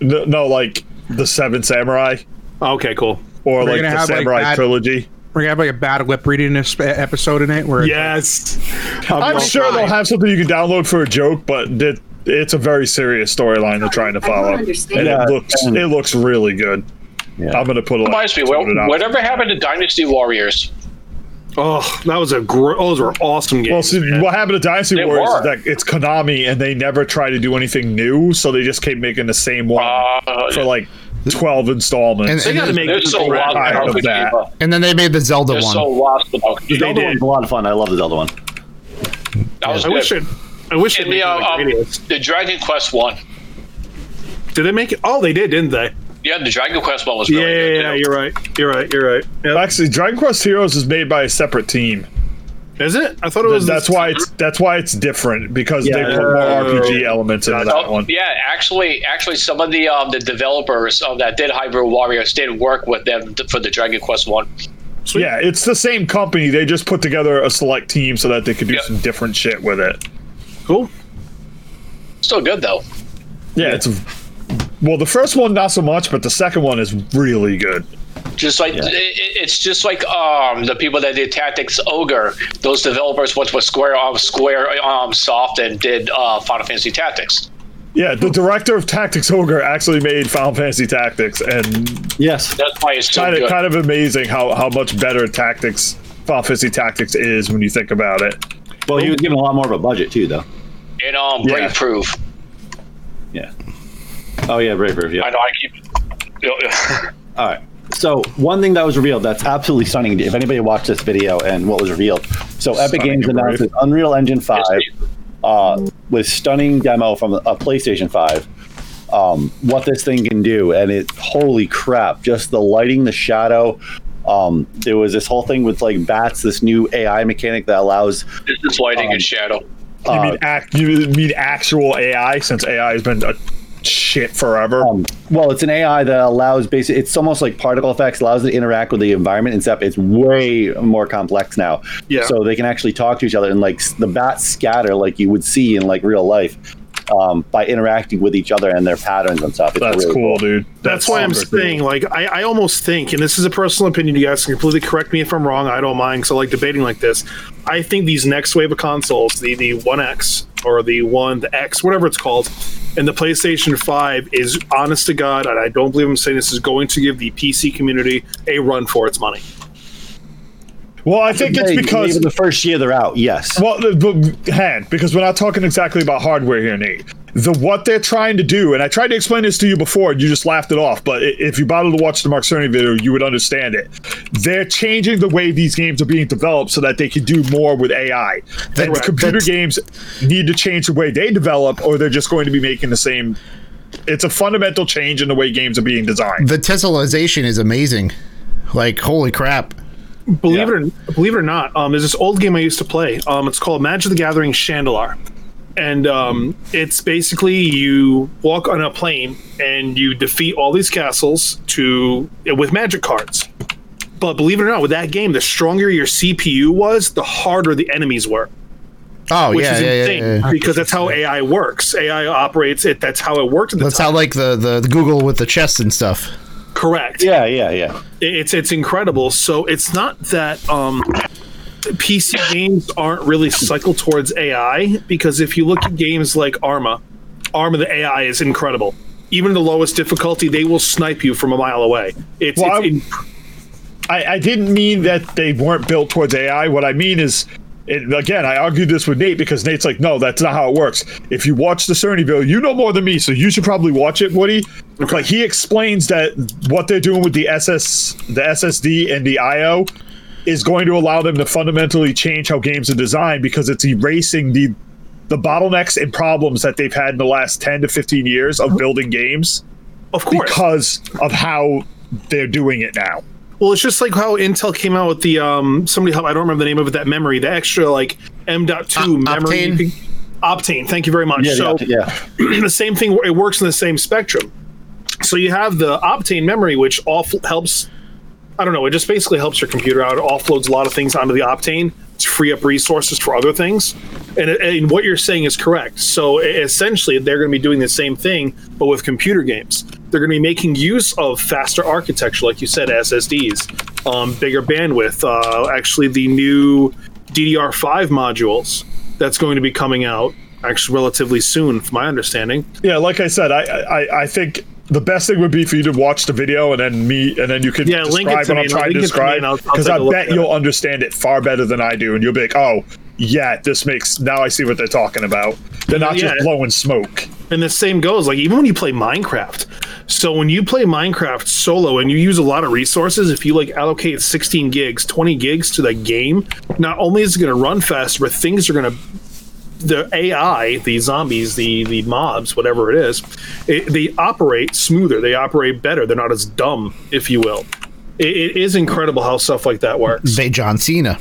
No, no, like the Seven Samurai Okay, cool. or We're like gonna the have, like, Samurai bad- trilogy. We're gonna have like a bad lip reading this episode in it. Where Yes. I'm sure they'll have something you can download for a joke, but it, it's a very serious storyline they're trying to follow, and. Yeah, it looks it looks really good. Yeah. I'm gonna put a Reminds me, put it well, whatever happened to Dynasty Warriors? Oh, that was a gr- those were awesome games. Well, see, man. what happened to Dynasty They Warriors were. is that it's Konami, and they never try to do anything new, so they just keep making the same one Uh, for like 12 installments. And- They got to make They're so it lost tired without of that. Kojima. And then they made the Zelda They're one. so lost without The Zelda did. one's a lot of fun. I love the Zelda one. That was I wish it. I wish it. And the, uh, um, videos. the Dragon Quest one. Did they make it? Oh, they did, didn't they? Yeah, the Dragon Quest one was Yeah, really yeah, good. yeah. too. You're right. You're right. You're right. Yep. Actually, Dragon Quest Heroes is made by a separate team. Is it? I thought it was. That's why it's that's why it's different because Yeah. they put more RPG elements into that one. yeah, actually, actually, some of the um, the developers of that did Hyrule Warriors did work with them t- for the Dragon Quest one. Yeah, it's the same company. They just put together a select team so that they could do Yeah. some different shit with it. cool. Still good though. Yeah, it's well, the first one not so much, but the second one is really good. Just like Yeah. it, it- it's just like um the people that did Tactics Ogre. Those developers went with Square um, Square um Soft and did uh, Final Fantasy Tactics. Yeah, the director of Tactics Ogre actually made Final Fantasy Tactics, and Yes. That's why it's so kind of good. kind of amazing how how much better Tactics Final Fantasy Tactics is when you think about it. Well, he was given a lot more of a budget too, though. and um Yeah. Brave Proof. Yeah. Oh yeah, Brave Brave. Yeah. I know I keep. Yeah, yeah. All right. So one thing that was revealed that's absolutely stunning. If anybody watched this video and what was revealed, so Epic Stunning, Games announced right? Unreal Engine Five uh, with stunning demo from a PlayStation Five. Um, what this thing can do, and it holy crap! Just the lighting, the shadow. Um, there was this whole thing with like bats, this new AI mechanic that allows This is lighting Um, and shadow. You Uh, mean act? You mean actual AI? Since AI has been a shit forever. Um, well, it's an AI that allows basically it's almost like particle effects, allows it to interact with the environment and stuff. It's way more complex now. Yeah. So they can actually talk to each other and like the bats scatter like you would see in like real life um, by interacting with each other and their patterns and stuff. It's That's really cool, dude. That's, why I'm saying, cool. like, I, I almost think, and this is a personal opinion, you guys can completely correct me if I'm wrong. I don't mind, because I like debating like this. I think these next wave of consoles, the the One X or the One, the X, whatever it's called, and the PlayStation 5 is, honest to God, and I don't believe I'm saying this, is going to give the PC community a run for its money. Well, I think it's because maybe the first year they're out. Yes. Well, the, the hand because we're not talking exactly about hardware here, Nate. The what they're trying to do, and I tried to explain this to you before, and you just laughed it off. But if you bothered to watch the Mark Cerny video, you would understand it. They're changing the way these games are being developed so that they can do more with AI. And Correct. computer That's- games need to change the way they develop, or they're just going to be making the same. It's a fundamental change in the way games are being designed. The Tessellation is amazing. Like, holy crap. Believe Yeah. it or believe it or not, um, there's this old game I used to play. Um, it's called Magic the Gathering Shandalar, and um, it's basically you walk on a plane and you defeat all these castles to with magic cards. But believe it or not, with that game, the stronger your CPU was, the harder the enemies were, Oh, which yeah, is yeah, yeah, insane yeah. because that's how AI works. AI operates it. That's how it worked at the That's time. how, like, the, the, the Google with the chest and stuff. Correct. Yeah, yeah, yeah. it's it's incredible. So it's not that um, PC games aren't really cycled towards AI because if you look at games like Arma, Arma the AI is incredible. Even the lowest difficulty, they will snipe you from a mile away. It's, Well, it's I- in- I, I didn't mean that they weren't built towards AI. What I mean is, it, again, I argued this with Nate because Nate's like, no, that's not how it works. If you watch the Cerny video, you know more than me, so you should probably watch it, Woody. Like he explains that what they're doing with the SS, the SSD, and the IO is going to allow them to fundamentally change how games are designed because it's erasing the the bottlenecks and problems that they've had in the last 10 to 15 years of building games of course. because of how they're doing it now. Well, it's just like how Intel came out with the um somebody help I don't remember the name of it that memory the extra like M.2 O- memory Optane? you Optane. Thank you very much. Yeah, so yeah, yeah. the same thing it works in the same spectrum so you have the optane memory which off helps i don't know it just basically helps your computer out. It offloads a lot of things onto the optane. To free up resources for other things. And, and what you're saying is correct. So essentially they're going to be doing the same thing but with computer games. They're going to be making use of faster architecture like you said ssds um, bigger bandwidth uh, actually the new ddr5 modules that's going to be coming out actually relatively soon from my understanding. Yeah, like I said, I, I I think the best thing would be for you to watch the video and then me and then you could Yeah, link it describe to what me I'm and trying to describe and I'll- I'll because I bet you'll it. understand it far better than I do and you'll be like, oh yeah, this makes now I see what they're talking about. They're not Yeah. just blowing smoke. And the same goes like even when you play Minecraft, So when you play Minecraft solo and you use a lot of resources, if you like allocate 16 gigs, 20 gigs to the game, not only is it going to run faster, but things are going to the AI, the zombies, the the mobs, whatever it is, it, they operate smoother. They operate better. They're not as dumb, if you will. It, it is incredible how stuff like that works. They John Cena.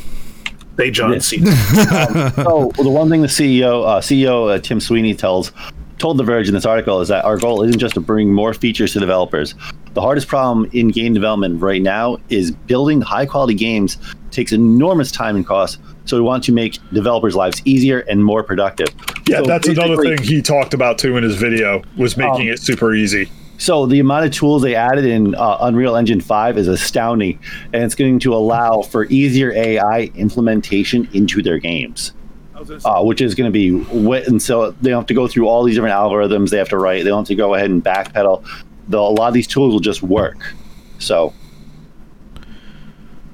They John Cena. Oh, well, the one thing the CEO, uh, CEO uh, Tim Sweeney tells told The Verge in this article is that our goal isn't just to bring more features to developers. The hardest problem in game development right now is building high quality games takes enormous time and cost. So we want to make developers' lives easier and more productive. Yeah, So that's another thing he talked about too in his video was making Um, it super easy. So the amount of tools they added in uh, Unreal Engine 5 is astounding, and it's going to allow for easier AI implementation into their games, uh, which is going to be wit. And so they don't have to go through all these different algorithms they have to write. They don't have to go ahead and backpedal. The, a lot of these tools will just work. So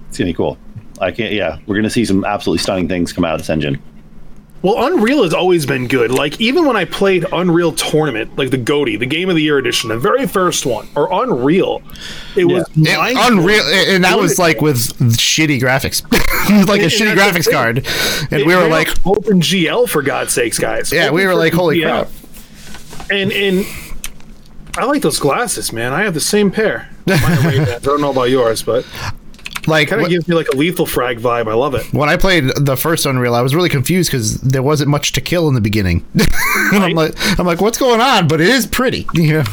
it's going to be cool. I can't. Yeah, we're going to see some absolutely stunning things come out of this engine. Well, Unreal has always been good. Like even when I played Unreal Tournament, like the GOTY, the Game of the Year edition, the very first one, or Unreal, it was It- unreal, and that was like with shitty graphics, It was like a And- shitty and that's the graphics thing. card, and It we were like, on Open GL for God's sakes, guys. yeah, we were like, holy GL. crap. And and I like those glasses, man. I have the same pair. Mine are Ray-Bans. I don't know about yours, but Like kind of gives me like a lethal frag vibe. I love it. when I played the first Unreal, I was really confused because there wasn't much to kill in the beginning. and I'm like, I'm like, what's going on? But it is pretty. Yeah.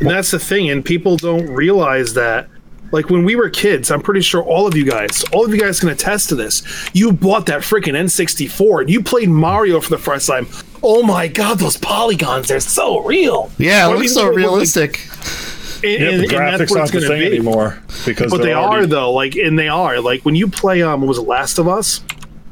And that's the thing, and people don't realize that. Like when we were kids, I'm pretty sure all of you guys, all of you guys can attest to this. You bought that freaking N64 and you played Mario for the first time. Oh my god, those polygons, they're so real. Yeah, it looks so realistic. like- realistic. And, Yeah, and- the that's graphics aren't the going to same be. anymore because But they're already- are though, like, and they are like when you play um, what was it Last of Us?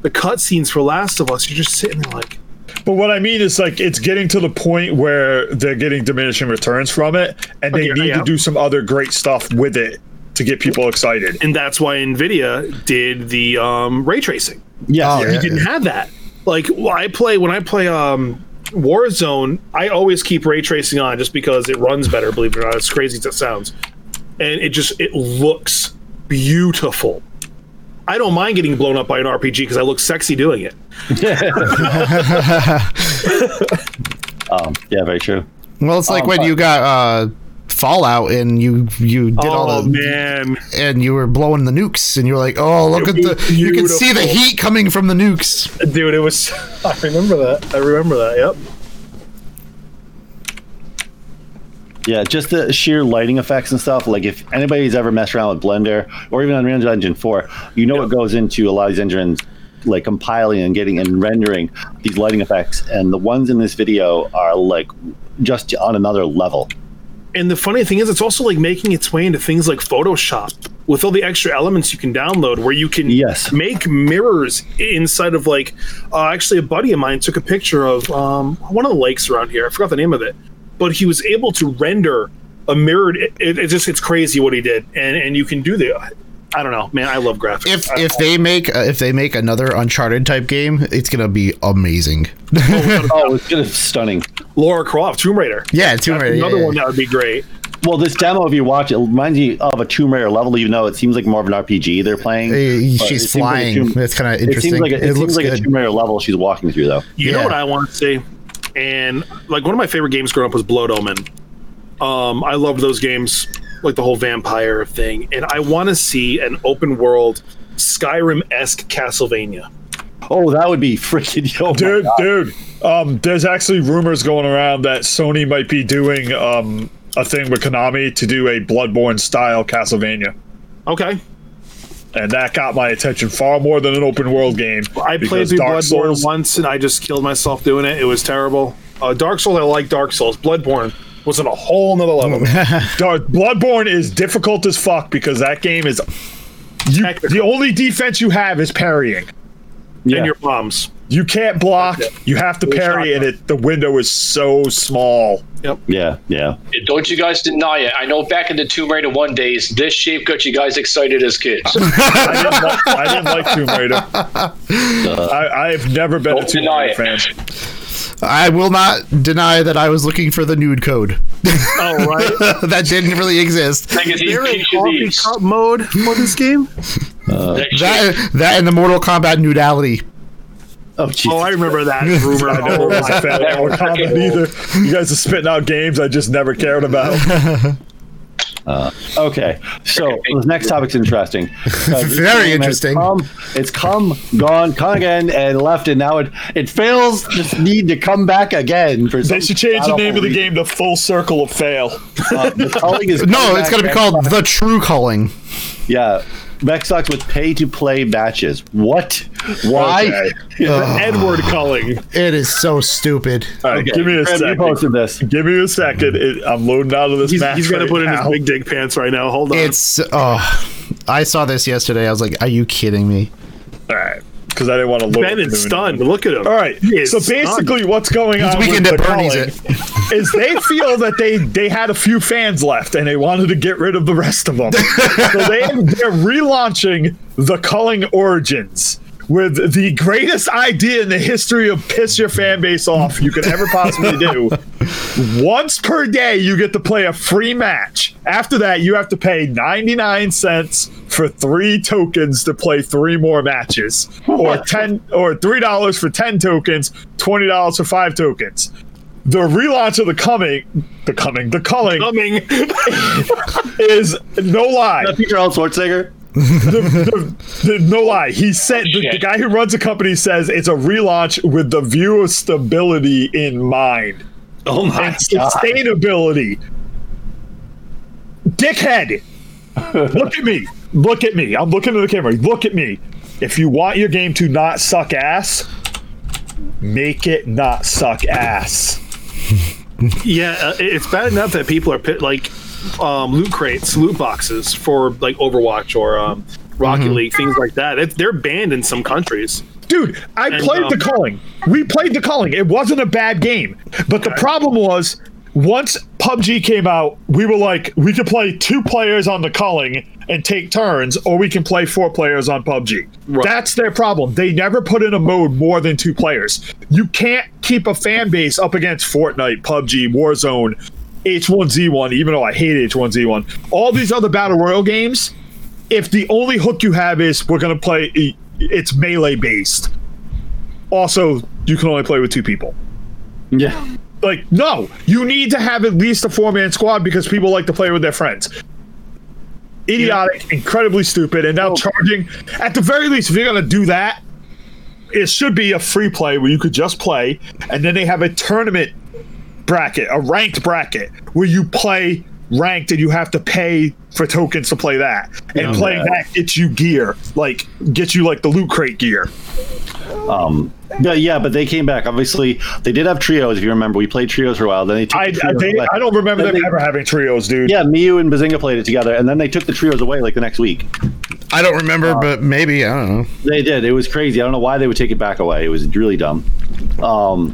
The cutscenes for Last of Us, you're just sitting there like, But what I mean is like it's getting to the point where they're getting diminishing returns from it, and they Okay, need yeah. to do some other great stuff with it to get people excited. and that's why Nvidia did the um, ray tracing. Yeah, Oh, you yeah. didn't have that. Like well, I play when I play um Warzone, I always keep ray tracing on just because it runs better. Believe it or not, as crazy as it sounds, and it just it looks beautiful. I don't mind getting blown up by an RPG because I look sexy doing it. Um, yeah, very true. Well, it's like Um, when but- you got uh, Fallout and you you did all oh the man, and you were blowing the nukes and you were like, oh, look at the was you can see the heat coming from the nukes. dude, it was. I remember that. I remember that. Yep. Yeah, just the sheer lighting effects and stuff. Like if anybody's ever messed around with Blender or even Unreal Engine 4, you know what goes into a lot of these engines, like compiling and getting and rendering these lighting effects. And the ones in this video are like just on another level. And the funny thing is, it's also like making its way into things like Photoshop with all the extra elements you can download, where you can Yes. make mirrors inside of like. Uh, actually, a buddy of mine took a picture of um, one of the lakes around here. I forgot the name of it, but he was able to render a mirrored. It, it, it just it's crazy what he did, and and you can do the. I don't know, man. I love graphics. If I- if they make uh, if they make another Uncharted type game, it's gonna be amazing. Oh, it's just stunning. Lara Croft, Tomb Raider. Yeah, Tomb That's Raider. another yeah, one that would be great. Well, this demo, if you watch it, it reminds you of a Tomb Raider level, even though it seems like more of an RPG they're playing. It she's seems like flying. Tomb- That's kind of interesting. It interesting. seems like a, it, looks seems like a. Tomb Raider level she's walking through, though. You Yeah. know what I want to see? And like one of my favorite games growing up was Blood Omen. Um, I loved those games, like the whole vampire thing. And I want to see an open world Skyrim esque Castlevania. Oh, that would be freaking oh Dude, dude, um, there's actually rumors going around that Sony might be doing um, a thing with Konami to do a Bloodborne style Castlevania. Okay. And that got my attention far more than an open world game. I played through Dark Bloodborne Souls- once and I just killed myself doing it. It was terrible. Uh, Dark Souls, I like Dark Souls. Bloodborne was on a whole nother level. Dark, Bloodborne is difficult as fuck because that game is. You, the only defense you have is parrying. Yeah. And your bombs. You can't block. That's. You have to With parry, and it the window is so small. Yep. Yeah, yeah. Don't you guys deny it. I know back in the Tomb Raider 1 days, this shape got you guys excited as kids. I didn't like, I didn't like Tomb Raider. Uh, I, I've never been a Tomb deny Raider it. fan. I will not deny that I was looking for the nude code. Oh right. that didn't really exist. Like, is he There is picture coffee cup mode for this game. That That that and the Mortal Kombat nudality. Oh, Jesus. Oh, I remember that rumor. I never was a fan of Mortal Kombat either. You guys are spitting out games I just never cared about. Okay, so the next topic's interesting. Uh, Very interesting. Come, it's come, gone, come again, and left, and now it it fails. Just need to come back again for. They should change the name of the game to Full Circle of Fail. Uh, the culling is No, coming it's back going to be and- called the True Calling. Yeah, Xbox with pay to play matches. What? Why? Okay. The Edward calling? It is so stupid. All right, Okay, give me a Fred, you second. posted this. Give me a second. It, I'm loading out of this He's, match. he's gonna right put in his big dick pants right now. Hold on. It's oh, I saw this yesterday. I was like, "Are you kidding me?" All right, because I didn't want to look. Ben is stunned. Look at him. All right. He is So stunned. basically, what's going on weekend with at the Bernie's calling is they feel that they they had a few fans left and they wanted to get rid of the rest of them. so they they're relaunching the Culling Origins with the greatest idea in the history of piss your fan base off you could ever possibly do. Once per day, you get to play a free match. After that, you have to pay 99 cents for three tokens to play three more matches, or 10 or $3 for 10 tokens, $20 for five tokens. The relaunch of the coming, the coming, the culling coming. is no lie Peter L. Schwarzenegger. The, the, no lie. He said the, the guy who runs the company says it's a relaunch with the view of stability in mind Oh my and god! sustainability. Dickhead, look at me. Look at me. I'm looking at the camera. Look at me. If you want your game to not suck ass, make it not suck ass. Yeah, uh, it's bad enough that people are pit, like um, loot crates, loot boxes for like Overwatch or um, Rocket League, things like that. It, they're banned in some countries. Dude, I And, played um, the calling. We played the calling. It wasn't a bad game. But the problem was once PUBG came out, we were like, we could play two players on the calling and take turns, or we can play four players on PUBG. Right. That's their problem. They never put in a mode more than two players. You can't keep a fan base up against Fortnite, PUBG, Warzone, H1Z1, even though I hate H1Z1. All these other battle royal games, if the only hook you have is we're gonna play it's melee based. Also you can only play with two people. Yeah, like no you need to have at least a four-man squad because people like to play with their friends. Idiotic incredibly stupid and now oh. charging at the very least if you're gonna do that it should be a free play where you could just play and then they have a tournament bracket a ranked bracket where you play ranked and you have to pay for tokens to play that and playing that gets you gear like gets you like the loot crate gear but yeah, but they came back. Obviously, they did have trios. If you remember, we played trios for a while. Then they took I, the I, they. I don't remember Then them they- ever having trios, dude. Yeah, Miu and Bazinga played it together, and then they took the trios away like the next week. I don't remember, but maybe I don't know. They did. It was crazy. I don't know why they would take it back away. It was really dumb. Um,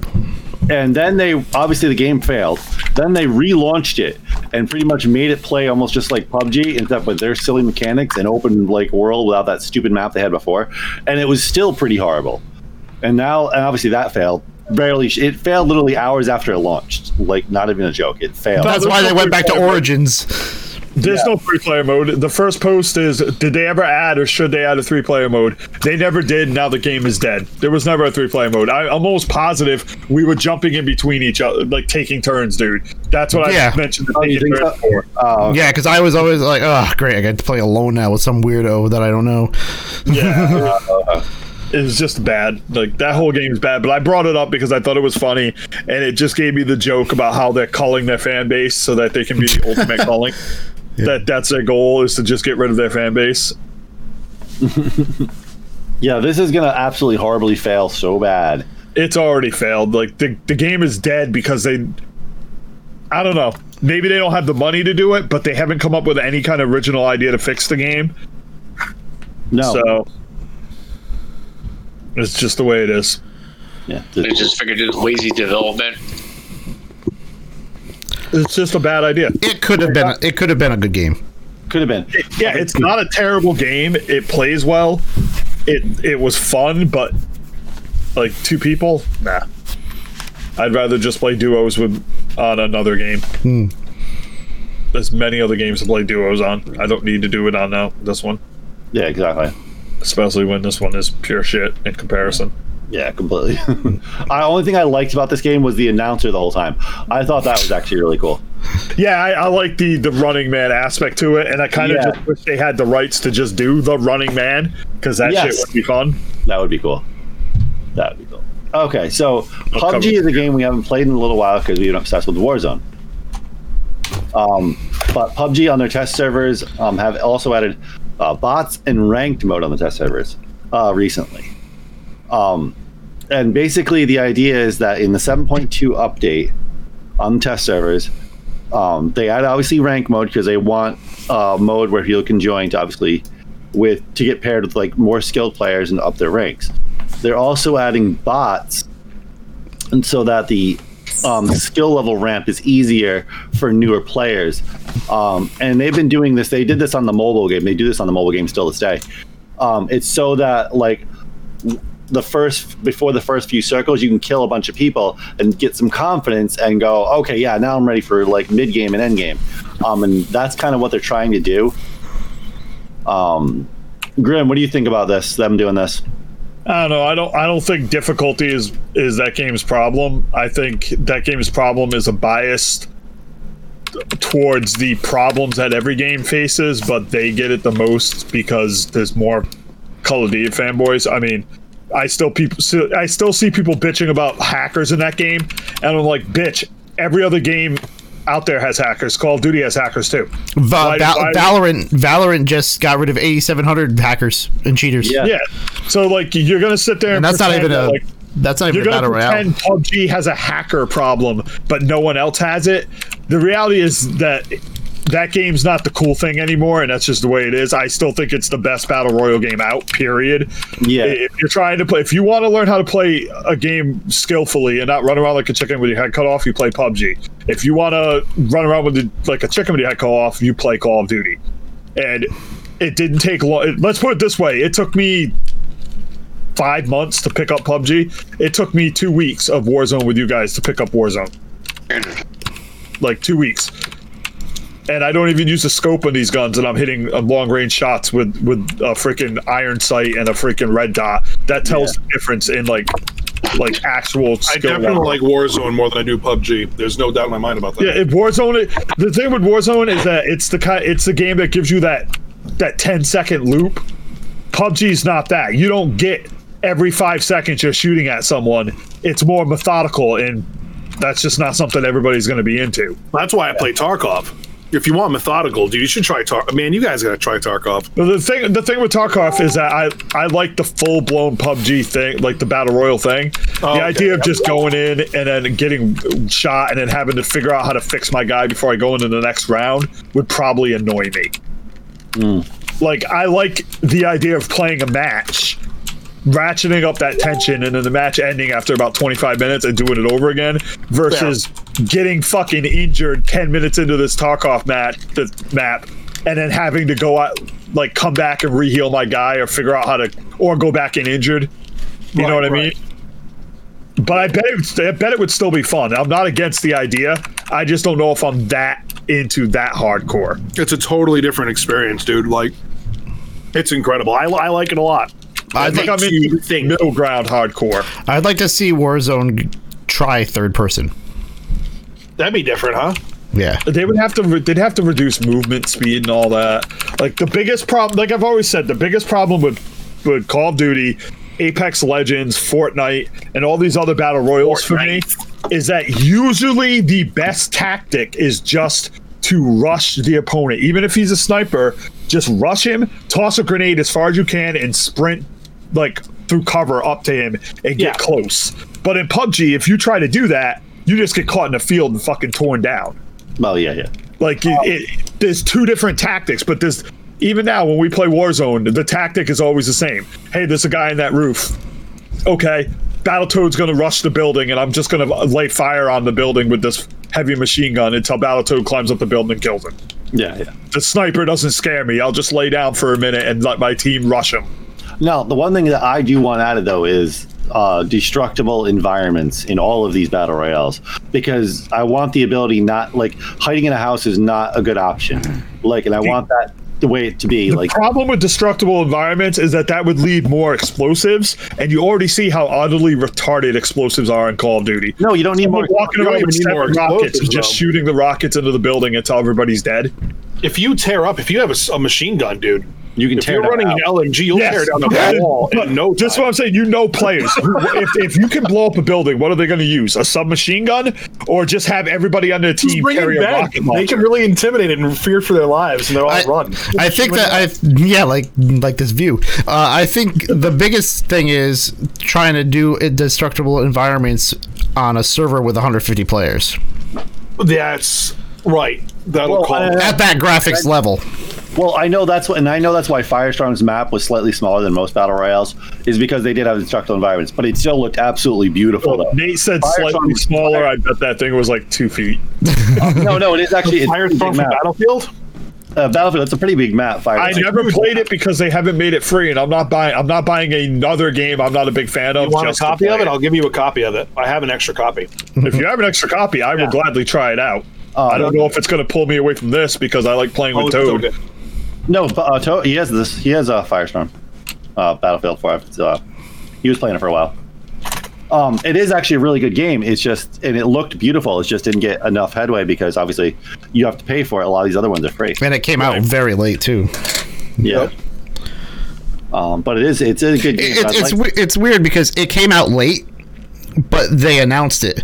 and then they obviously the game failed. Then they relaunched it and pretty much made it play almost just like PUBG, except with their silly mechanics and open like world without that stupid map they had before. And it was still pretty horrible. And now, and obviously that failed. Barely, it failed literally hours after it launched. Like not even a joke. It failed. That's why they went back to free play. Origins. There's Yeah. no three player mode. The first post is Did they ever add or should they add a three player mode? They never did. Now the game is dead. There was never a three player mode. I, I'm almost positive we were jumping in between each other, like taking turns, dude. That's what Yeah. I mentioned Oh, taking turns so? for. Uh, Yeah, because I was always like, oh, great, I get to play alone now with some weirdo that I don't know. Yeah. It was just bad. Like that whole game's bad. But I brought it up because I thought it was funny, and it just gave me the joke about how they're calling their fan base so that they can be the ultimate culling. That that's their goal is to just get rid of their fan base. yeah, this is gonna absolutely horribly fail so bad. It's already failed. Like the the game is dead because they. I don't know. Maybe they don't have the money to do it, but they haven't come up with any kind of original idea to fix the game. No, So it's just the way it is. yeah, They just figured it was lazy development. It's just a bad idea. It could have been, it could have been a good game. could have been. Yeah, it's not a terrible game. It plays well. It it was fun, but like two people, nah. I'd rather just play duos with on another game. Hmm. There's many other games to play duos on. I don't need to do it on now this one, Yeah, exactly. especially when this one is pure shit in comparison. Yeah, completely. the only thing I liked about this game was the announcer the whole time. I thought that was actually really cool. Yeah, I, I like the the running man aspect to it, and I kind of Yeah. just wish they had the rights to just do the running man because that Yes. shit would be fun. That would be cool. That would be cool. Okay, so cover PUBG is a game we haven't played in a little while because we've been obsessed with Warzone. Um, but PUBG on their test servers um, have also added uh, bots and ranked mode on the test servers uh, recently. Um, and basically, the idea is that in the 7.2 update on test servers, um, they add obviously rank mode because they want uh, mode where people can join to obviously with to get paired with like more skilled players and up their ranks. They're also adding bots, and so that the um, skill level ramp is easier for newer players. Um, and they've been doing this. They did this on the mobile game. They do this on the mobile game still this day. Um, it's so that like the first before the first few circles you can kill a bunch of people and get some confidence and go okay yeah now i'm ready for like mid game and end game um, and that's kind of what they're trying to do um, grim what do you think about this them doing this I don't know. I don't. I don't think difficulty is is that game's problem. I think that game's problem is a bias towards the problems that every game faces, but they get it the most because there's more Call of Duty fanboys. I mean, I still people. I still see people bitching about hackers in that game, and I'm like, bitch. Every other game out there has hackers. Call of Duty has hackers too. Va- Why- Val- why- Valorant Valorant just got rid of 8700 hackers and cheaters. Yeah. Yeah. So like, you're gonna sit there, And and, that's not even a like, that's not even you're a battle royale. PUBG has a hacker problem, but no one else has it. The reality is that that game's not the cool thing anymore, and that's just the way it is. I still think it's the best battle royal game out. Period. Yeah. If you're trying to play, if you want to learn how to play a game skillfully and not run around like a chicken with your head cut off, you play PUBG. If you want to run around with the, like a chicken with your head cut off, you play Call of Duty. And it didn't take long. Let's put it this way: it took me five months to pick up PUBG. It took me two weeks of Warzone with you guys to pick up Warzone. Like two weeks. And I don't even use the scope on these guns, and I'm hitting uh, long range shots with with a freaking iron sight and a freaking red dot. That tells the difference in like like actual I definitely level. like Warzone more than I do PUBG. There's no doubt in my mind about that. Yeah, if Warzone. The thing with Warzone is that it's the kind. It's the game that gives you that that 10 second loop. PUBG's not that. You don't get every five seconds you're shooting at someone. It's more methodical, and that's just not something everybody's going to be into. That's why I play Tarkov. If you want methodical, dude, you should try Tarkov. Man, you guys gotta try Tarkov. But the thing, the thing with Tarkov is that I, I like the full blown PUBG thing, like the battle royal thing. Oh, the idea of just going in and then getting shot and then having to figure out how to fix my guy before I go into the next round would probably annoy me. Hmm. Like I like the idea of playing a match, ratcheting up that tension, and then the match ending after about 25 minutes and doing it over again, versus getting fucking injured 10 minutes into this Tarkov mat, the map, and then having to go out, like come back and reheal my guy or figure out how to, or go back in injured. You know Right, what I mean? But I bet it, I bet it would still be fun. I'm not against the idea. I just don't know if I'm that into that hardcore. It's a totally different experience, dude. Like, it's incredible. I, I like it a lot. I think I'm into think. middle ground hardcore. I'd like to see Warzone try third person. That'd be different, huh? Yeah. They would have to re- they'd have to reduce movement speed and all that. Like the biggest problem, like I've always said, the biggest problem with with Call of Duty, Apex Legends, Fortnite, and all these other battle royals for me is that usually the best tactic is just to rush the opponent, even if he's a sniper. Just rush him, toss a grenade as far as you can, and sprint like through cover up to him and get Yeah. close. But in PUBG, if you try to do that, you just get caught in the field and fucking torn down. well yeah yeah Like it, it, there's two different tactics, but there's even now when we play Warzone, the tactic is always the same. Hey, there's a guy in that roof. Okay, Battletoad's gonna rush the building, and I'm just gonna lay fire on the building with this heavy machine gun until Battletoad climbs up the building and kills him. yeah yeah The sniper doesn't scare me. I'll just lay down for a minute and let my team rush him. Now, the one thing that I do want added though is uh, destructible environments in all of these battle royales because I want the ability not like hiding in a house is not a good option. Like, and I want that the way it to be. The Like, problem with destructible environments is that that would lead more explosives, and you already see how utterly retarded explosives are in Call of Duty. no, you don't need more. Walking around with more seven rockets and just shooting the rockets into the building until everybody's dead. If you tear up, if you have a machine gun, dude, You can if tear you're running out. an LMG, you'll Yes. tear down the wall but in no Just what I'm saying. You know, players. if, if you can blow up a building, what are they going to use? A submachine gun, or just have everybody on their Just team carry a back. rocket They can really intimidate and fear for their lives, and they'll all I, run. I think that I yeah like like this view. Uh, I think the biggest thing is trying to do indestructible environments on a server with 150 players That's right. That'll Well, call. I- at that graphics level. Well, I know that's what, and I know that's why Firestorm's map was slightly smaller than most battle royales, is because they did have destructible environments, but it still looked absolutely beautiful. Well. Nate said Firestorm- slightly smaller. I bet that thing was like two feet. no, no, it is actually it's Firestorm from map. Battlefield. Uh, Battlefield. It's a pretty big map. Fire. I never played it because they haven't made it free, and I'm not buying. I'm not buying another game. I'm not a big fan of. You want a just to copy of it? I'll give you a copy of it. I have an extra copy. If you have an extra copy, I will gladly try it out. Oh, I don't know if it's going to pull me away from this because I like playing Oh, with it's Toad. Okay. No, but, uh, to- he has this. He has a Firestorm, uh, Battlefield 4. It's, Uh, he was playing it for a while. Um, it is actually a really good game. It's just, and it looked beautiful. It just didn't get enough headway because obviously you have to pay for it. A lot of these other ones are free. And it came out very late too. Yeah. Um, but it is. It's a good game. It, I'd it's like- it's weird because it came out late, but they announced it.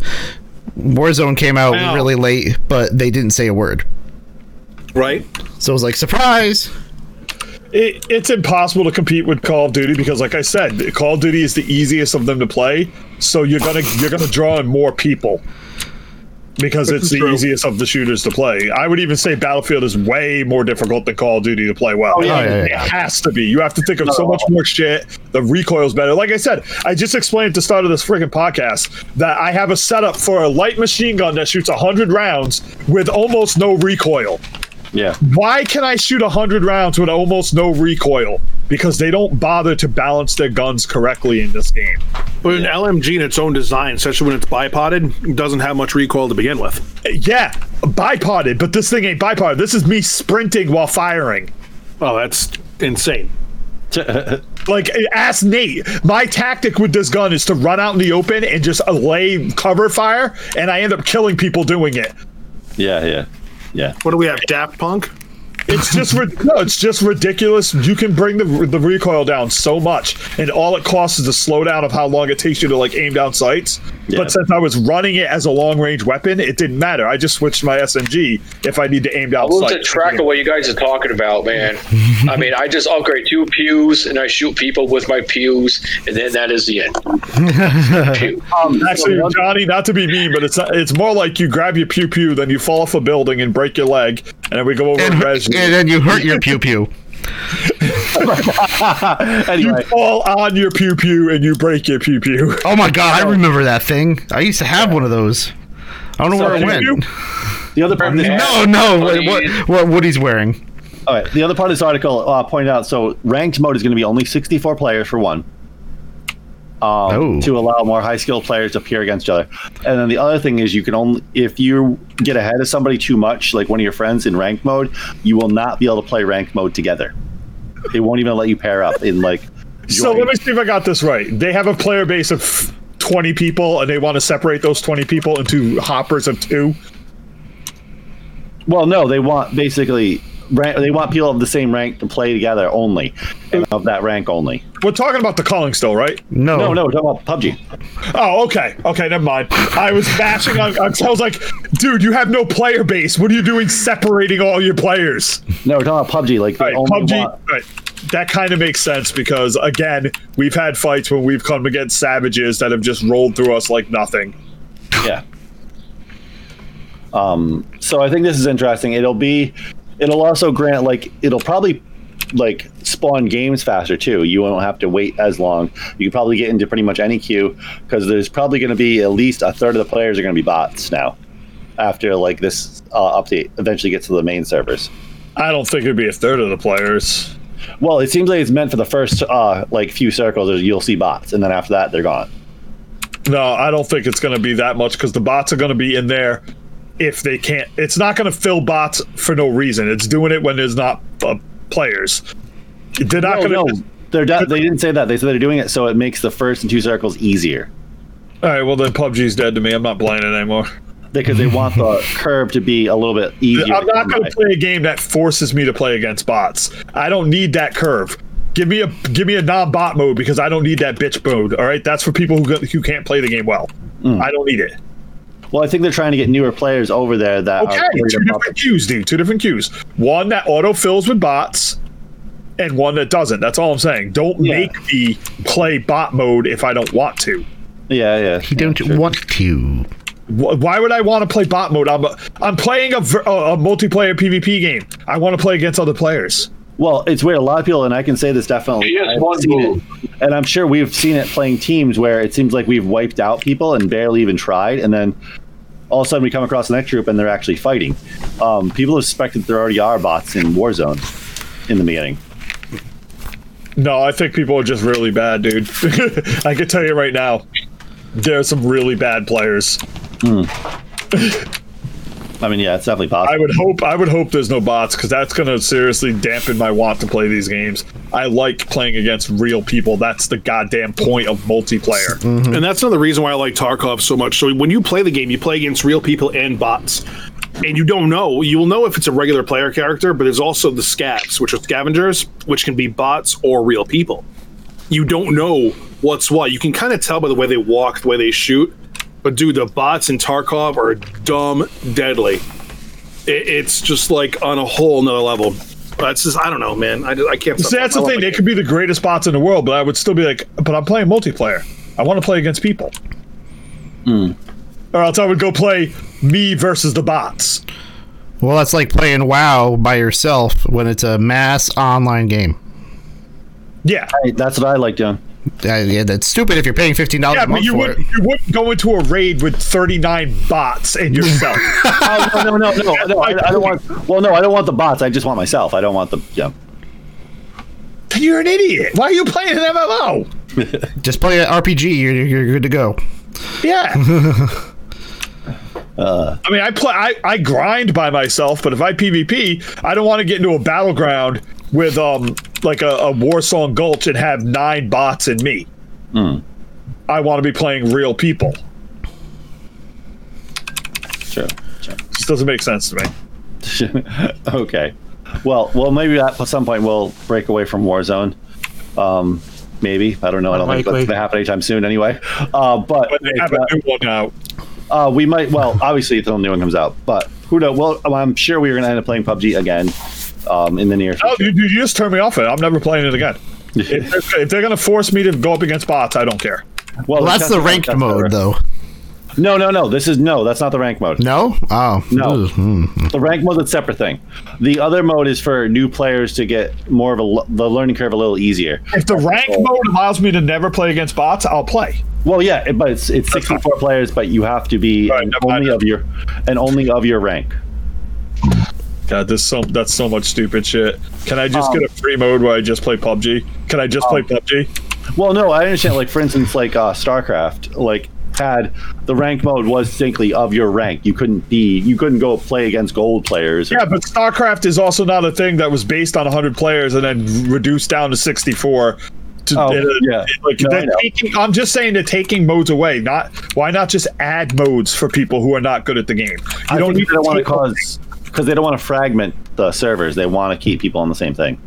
Warzone came out really late, but they didn't say a word. Right? So it was like surprise. It, it's impossible to compete with Call of Duty because, like I said, Call of Duty is the easiest of them to play. So you're gonna you're gonna draw in more people because it's the true. easiest of the shooters to play. I would even say Battlefield is way more difficult than Call of Duty to play well. Oh, yeah, Oh, yeah, It yeah. has to be. You have to think of so much more shit. The recoil's better. Like I said, I just explained at the start of this freaking podcast that I have a setup for a light machine gun that shoots 100 rounds with almost no recoil. Yeah. Why can I shoot 100 rounds with almost no recoil? Because they don't bother to balance their guns correctly in this game. But an LMG in its own design, especially when it's bipoded, doesn't have much recoil to begin with. Yeah, bipoded, but this thing ain't bipoded. This is me sprinting while firing. Oh, that's insane. Like, ask Nate. My tactic with this gun is to run out in the open and just lay cover fire, and I end up killing people doing it. Yeah. Yeah. Yeah. What do we have? Daft Punk? It's just no, it's just ridiculous. You can bring the the recoil down so much, and all it costs is a slowdown of how long it takes you to like aim down sights. Yeah. But since I was running it as a long range weapon, it didn't matter. I just switched my SMG if I need to aim down I lose sights. track of what you guys are talking about, man. I mean, I just upgrade two pews and I shoot people with my pews, and then that is the end. Um, Actually, Johnny, not to be mean, but it's not, it's more like you grab your pew pew, then you fall off a building and break your leg, and then we go over and, And, res and then you hurt your pew pew. anyway, You fall on your pew pew and you break your pew pew. Oh my god, I remember that thing. I used to have one of those. I don't know where it went. you- the other part of this, No, no, what, what, what Woody's wearing. all right, the other part of this article uh, pointed out. So ranked mode is going to be only 64 players for one. Um, Oh. to allow more high skilled players to appear against each other, and then the other thing is you can only if you get ahead of somebody too much, like one of your friends in ranked mode, you will not be able to play ranked mode together. It won't even let you pair up in like. So let me see if I got this right. They have a player base of 20 people, and they want to separate those 20 people into hoppers of two. Well, no, they want basically rank, they want people of the same rank to play together only, and of that rank only. We're talking about the calling still, right? No, No, no, we're talking about PUBG. Oh, okay. Okay, never mind. I was bashing on. I was like, dude, you have no player base. What are you doing separating all your players? No, we're talking about PUBG. Like they All right, only PUBG. want- right. That kind of makes sense because, again, we've had fights when we've come against savages that have just rolled through us like nothing. Yeah. Um. So I think this is interesting. It'll be, it'll also grant like it'll probably like spawn games faster too. You won't have to wait as long. You can probably get into pretty much any queue because there's probably going to be at least a third of the players are going to be bots now. After like this uh, update eventually gets to the main servers. I don't think it'd be a third of the players. Well, it seems like it's meant for the first uh, like few circles. You'll see bots, and then after that, they're gone. No, I don't think it's going to be that much because the bots are going to be in there if they can't. It's not going to fill bots for no reason. It's doing it when there's not uh, players. They're not No, going to. no, they're de- they didn't say that. They said they're doing it so it makes the first and two circles easier All right, well then PUBG's dead to me. I'm not playing it anymore. because they want the curve to be a little bit easier. I'm not going to play a game that forces me to play against bots. I don't need that curve. Give me a give me a non-bot mode because I don't need that bitch mode. All right, that's for people who who can't play the game well. Hmm. I don't need it. Well, I think they're trying to get newer players over there that Okay, are worried two about different queues, dude. Two different queues. One that auto fills with bots, and one that doesn't. That's all I'm saying. Don't Yeah. make me play bot mode if I don't want to. Yeah, yeah. You don't want to. Why would I want to play bot mode? I'm I'm playing a, a multiplayer PvP game. I want to play against other players. Well, it's weird. A lot of people, and I can say this definitely. He has one move. it, and I'm sure we've seen it playing teams where it seems like we've wiped out people and barely even tried, and then all of a sudden we come across the next group and they're actually fighting. Um, people have suspected there already are bots in Warzone in the beginning. No, I think people are just really bad, dude. I can tell you right now, there are some really bad players. I mean, yeah, it's definitely possible. I would hope I would hope there's no bots because that's going to seriously dampen my want to play these games. I like playing against real people. That's the goddamn point of multiplayer. Mm-hmm. And that's another reason why I like Tarkov so much. So when you play the game, you play against real people and bots. And you don't know. You will know if it's a regular player character, but there's also the scavs, which are scavengers, which can be bots or real people. You don't know what's what. You can kind of tell by the way they walk, the way they shoot. But dude, the bots in Tarkov are dumb deadly. It, it's just like on a whole nother level. That's just I don't know, man. I, I can't. See, that's I the thing. They could be the greatest bots in the world, but I would still be like, but I'm playing multiplayer. I want to play against people. Hmm. Or else I would go play me versus the bots. Well, that's like playing WoW by yourself when it's a mass online game. Yeah. Hey, that's what I like doing. Uh, yeah, that's stupid if you're paying fifteen dollars Yeah, a month but you for would it. you wouldn't go into a raid with 39 bots and yourself. Oh, no, no, no, no, no. I, I don't want. Well, no, I don't want the bots. I just want myself. I don't want the. Yeah. then you're an idiot. Why are you playing an MMO? Just play an RPG. You're, you're good to go. Yeah. I mean, I play, I, I grind by myself, but if I PvP, I don't want to get into a battleground with um like a, a Warsong Gulch and have nine bots and me. I want to be playing real people. Sure. sure. Just doesn't make sense to me. okay. Well, well, maybe at some point we'll break away from Warzone. Um, maybe I don't know. I don't think that's going to happen anytime soon, anyway. Uh, but But they have a new one out. uh, we might. Well, obviously, until the new one comes out. But who knows? Well, I'm sure we are going to end up playing PUBG again um, in the near Oh, future. you, you just turn me off it. I'm never playing it again. if, they're, if they're gonna force me to go up against bots, I don't care. Well, that's the test- ranked test mode, server. though. No, no, no. This is no. That's not the rank mode. No? Oh. No. Ugh, hmm. The rank mode is a separate thing. The other mode is for new players to get more of a l- the learning curve a little easier. If the rank mode allows me to never play against bots, I'll play. Well, yeah, but it's it's 64 players, but you have to be Right, and never mind. only of your and only of your rank. God, this so that's so much stupid shit. Can I just Um, get a free mode where I just play PUBG? Can I just play PUBG? Well, no, I understand. Like for instance, like uh, StarCraft, like had the rank mode was distinctly of your rank. You couldn't be, you couldn't go play against gold players. Yeah, but StarCraft is also not a thing that was based on 100 players and then reduced down to 64. To, Oh, uh, yeah. like No, taking, I'm just saying they're taking modes away. Not why not just add modes for people who are not good at the game? You I don't they want to cause because they don't want to fragment the servers. They want to keep people on the same thing.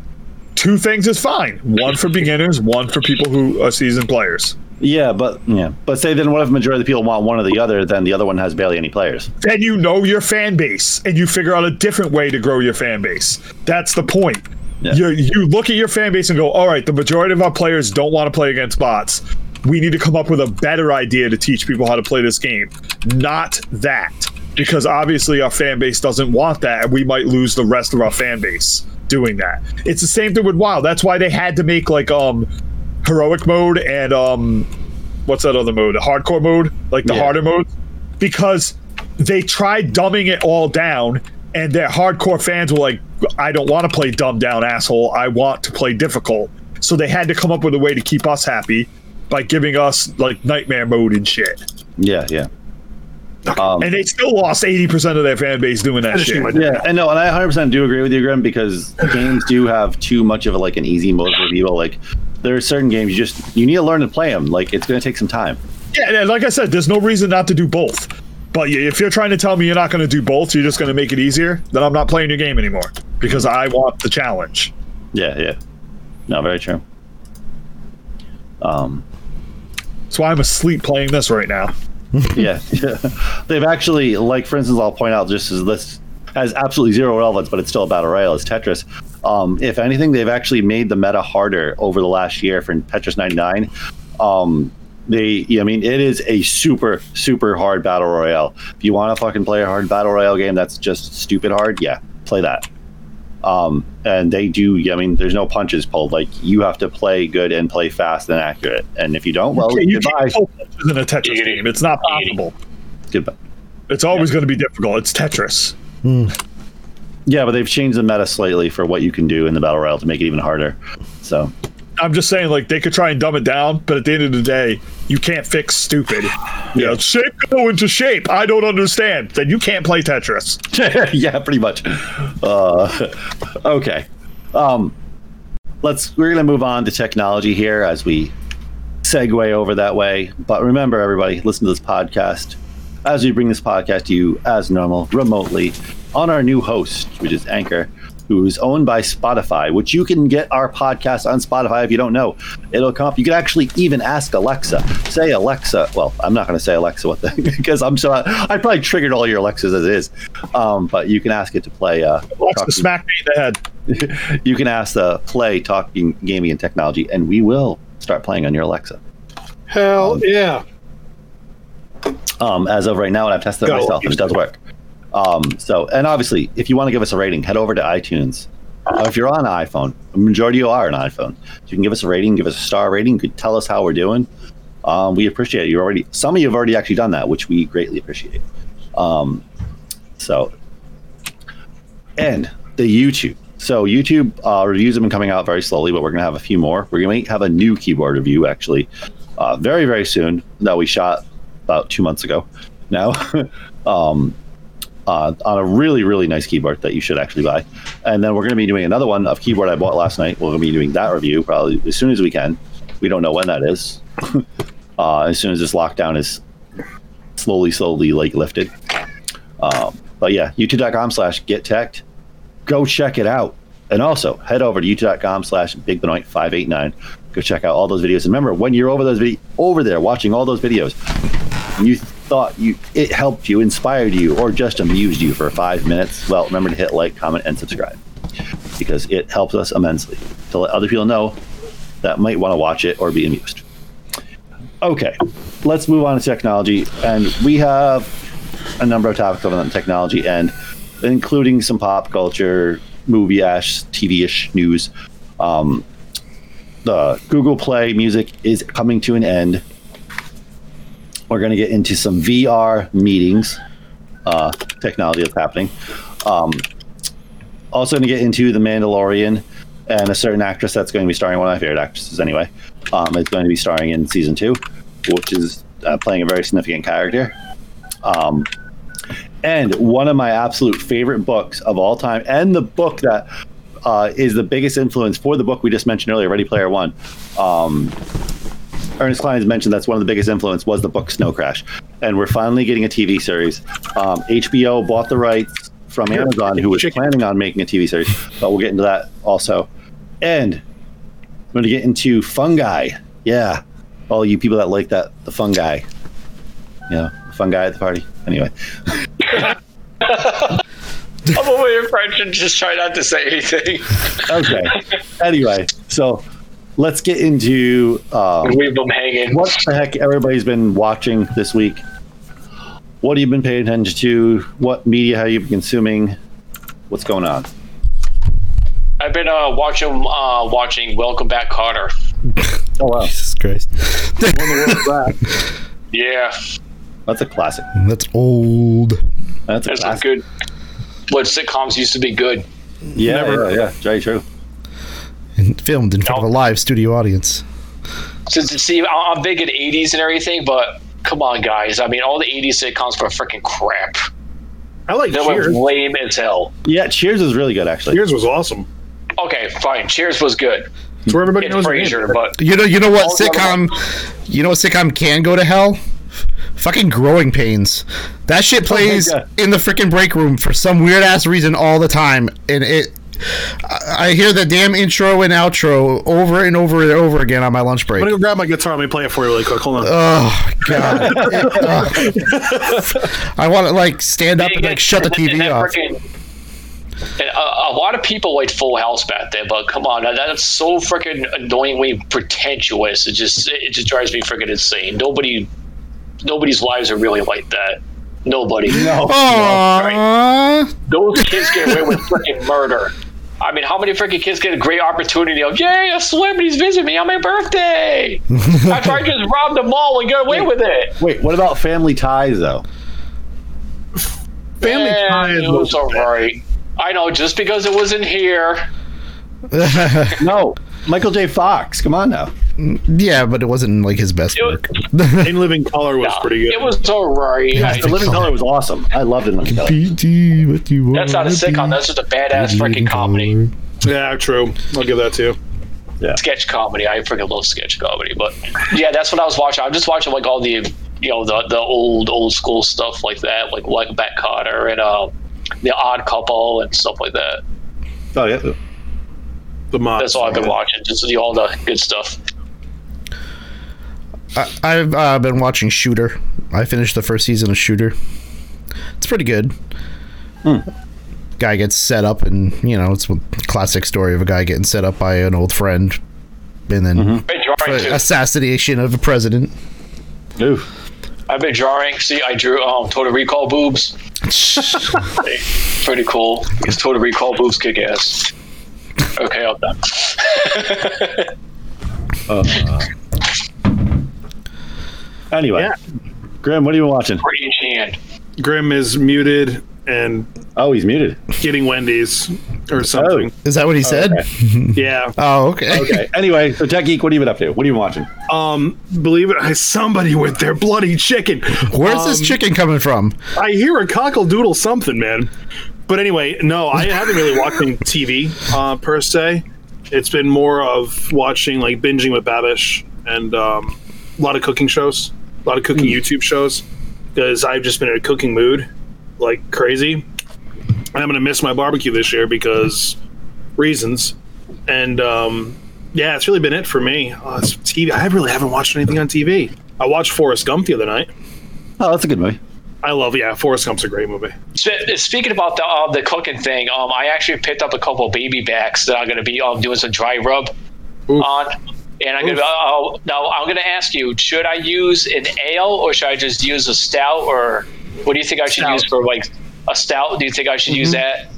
two things is fine. One for beginners, one for people who are seasoned players. Yeah, but yeah, but say then what if the majority of the people want one or the other? Then the other one has barely any players. Then you know your fan base and you figure out a different way to grow your fan base. That's the point. Yeah. You you look at your fan base and go, all right, the majority of our players don't want to play against bots. We need to come up with a better idea to teach people how to play this game. Not that. Because obviously our fan base doesn't want that, and we might lose the rest of our fan base doing that. It's the same thing with WoW. That's why they had to make like um heroic mode and um what's that other mode? Hardcore mode, like the Yeah. harder mode, because they tried dumbing it all down, and their hardcore fans were like, I don't want to play dumbed down asshole. I want to play difficult. So they had to come up with a way to keep us happy by giving us like nightmare mode and shit. Yeah, yeah. Um, And they still lost 80% of their fan base doing that shit. yeah, and no, and I 100% do agree with you, Grim, because games do have too much of a, like an easy mode for people. Like, there are certain games you just you need to learn to play them. Like, it's going to take some time. Yeah, and like I said, there's no reason not to do both. But if you're trying to tell me you're not going to do both, you're just going to make it easier, then I'm not playing your game anymore because I want the challenge. Yeah, yeah. No, very true. Um, That's why I'm asleep playing this right now. yeah, they've actually, like for instance, I'll point out just as this has absolutely zero relevance, but it's still a battle royale. It's Tetris. Um, if anything, they've actually made the meta harder over the last year for Tetris 99. Um, they, I mean, it is a super, super hard battle royale. If you want to fucking play a hard battle royale game that's just stupid hard, yeah, play that. Um, and they do. yeah, I mean, there's no punches pulled. Like you have to play good and play fast and accurate. And if you don't, well, Okay, you goodbye. can't pull punches in a Tetris game. It's not possible. Goodbye. It's always going to be difficult. It's Tetris. Yeah, but they've changed the meta slightly for what you can do in the battle royale to make it even harder. So I'm just saying, like, they could try and dumb it down, but at the end of the day, you can't fix stupid. You know, shape go into shape. I don't understand. Then you can't play Tetris. yeah, pretty much. Uh, okay. Um, let's. We're gonna move on to technology here as we segue over that way. But remember, everybody, listen to this podcast as we bring this podcast to you as normal, remotely, on our new host, which is Anchor, who's owned by Spotify. Which you can get our podcast on Spotify if you don't know. It'll come up. You can actually even ask Alexa. Say Alexa. Well, I'm not going to say Alexa what the because I'm so I probably triggered all your Alexas as is. Um, but you can ask it to play. Uh, Alexa, smack me in the head. you can ask the play talking gaming and technology, and we will start playing on your Alexa. Hell yeah. Um, as of right now, and I've tested it myself, and it does work. Um, so, and obviously, if you want to give us a rating, head over to iTunes. Uh, if you're on iPhone, the majority of you are an iPhone. So you can give us a rating, give us a star rating. You could tell us how we're doing. Um, we appreciate it. You already, some of you have already actually done that, which we greatly appreciate. Um, so, and the YouTube. So YouTube uh, reviews have been coming out very slowly, but we're gonna have a few more. We're gonna have a new keyboard review actually, uh, very very soon. That we shot about two months ago now. um, uh, on a really really nice keyboard that you should actually buy. And then we're going to be doing another one of keyboard I bought last night. We're going to be doing that review probably as soon as we can. We don't know when that is. uh, as soon as this lockdown is slowly slowly like lifted. Um, but yeah, youtube.com slash get tech. Go check it out. And also head over to youtube.com slash big benoit 589. Go check out all those videos. And remember, when you're over those video over there watching all those videos, you thought you it helped you, inspired you, or just amused you for five minutes, well, remember to hit like, comment, and subscribe because it helps us immensely to let other people know that might want to watch it or be amused. Okay, let's move on to technology, and we have a number of topics on technology and including some pop culture, movie-ish, TV-ish news. Um, the Google Play Music is coming to an end. We're going to get into some VR meetings, uh, technology that's happening. Um, also, going to get into The Mandalorian and a certain actress that's going to be starring, one of my favorite actresses anyway, um, is going to be starring in season two, which is uh, playing a very significant character. Um, and one of my absolute favorite books of all time, and the book that uh, is the biggest influence for the book we just mentioned earlier, Ready Player One. Um, Ernest Cline has mentioned that's one of the biggest influence was the book Snow Crash, and we're finally getting a TV series. Um, HBO bought the rights from Amazon, who was planning on making a TV series, but we'll get into that also. And I'm going to get into fungi. Yeah, all you people that like that, the fungi. You know, the fungi at the party. Anyway, I'm over here French and just try not to say anything. okay. anyway, so let's get into um, Leave them hanging. what the heck everybody's been watching this week. What have you been paying attention to? What media have you been consuming? What's going on? I've been uh, watching uh, watching Welcome Back, Kotter. Oh wow, Jesus Christ. Yeah, that's a classic. That's old. That's a that's a classic. good. What sitcoms used to be good. Yeah, Never- yeah, yeah. Very true. And filmed in front of a live studio audience. Since see, I- I'm big in '80s and everything, but come on, guys. I mean, all the '80s sitcoms were freaking crap. I like They were Cheers. lame as hell. Yeah, Cheers is really good actually. Cheers was awesome. Okay, fine. Cheers was good. It's where everybody It's knows the name. Frasier, but You know, you know what sitcom? You know what sitcom can go to hell? Fucking Growing Pains. That shit oh plays God. in the freaking break room for some weird ass reason all the time, and it. I I hear the damn intro and outro over and over and over again on my lunch break. I'm gonna go grab my guitar. Let me play it for you really quick. Hold on. Oh god! It- uh, I want to like stand up and like shut the And- and TV off. and a, a lot of people like Full House back then, but come on, that- that's so freaking annoyingly pretentious. It just it just drives me freaking insane. Nobody, nobody's lives are really like that. Nobody. No. Aww. Those kids get away with freaking murder. I mean, how many freaking kids get a great opportunity of, yay, a celebrity's visit me on my birthday? After I just robbed the mall and got away with it. Wait, what about Family Ties though? Family Eh, Ties it was alright. I know, just because it wasn't here. No, Michael J. Fox. Come on now. yeah, but it wasn't like his best was- work. In Living Color was pretty good. It was alright. I- The Living Color was awesome. I loved it. in Living Color. PT, what you want? That's not a sitcom. That's just a badass freaking comedy. yeah, true. I'll give that to you. Sketch comedy. I freaking love sketch comedy. But yeah, that's what I was watching. I'm just watching like all the you know the the old old school stuff like that, like like Beck Kotter and uh, the Odd Couple and stuff like that. Oh yeah. The mod. That's all I've been watching. Just the, all the good stuff. I, I've uh, been watching Shooter. I finished the first season of Shooter. It's pretty good. Guy gets set up, and you know it's a classic story of a guy getting set up by an old friend, and then I've been assassination of a president. Ooh. I've been drawing. See, I drew um, Total Recall boobs. Pretty cool. Because Total Recall boobs kick ass. Okay, I'm done. Anyway, Yeah. Grim, what are you watching? Rage hand. Grim is muted and Oh, he's muted. getting Wendy's or something. Is that what he said? Yeah. Oh, okay. Okay. Anyway, so Tech Geek, what have you been up to? What are you watching? Um, believe it, somebody with their bloody chicken. Where's this Um, chicken coming from? I hear a cockle doodle something, man. But anyway, no, I haven't really watching TV uh, per se. It's been more of watching like binging with Babish and um, a lot of cooking shows, a lot of cooking YouTube shows because I've just been in a cooking mood like crazy. And I'm gonna miss my barbecue this year because reasons. And um, yeah, it's really been it for me. Uh, TV. I really haven't watched anything on TV. I watched Forrest Gump the other night. Oh, that's a good movie. I love, yeah, Forrest Gump's a great movie. Spe- Speaking about the uh, the cooking thing, um, I actually picked up a couple of baby backs that I'm going to be um, doing some dry rub Oof. on. And I'm gonna uh, now I'm gonna ask you: Should I use an ale or should I just use a stout? Or what do you think I should Stout. use for like a stout? Do you think I should use that?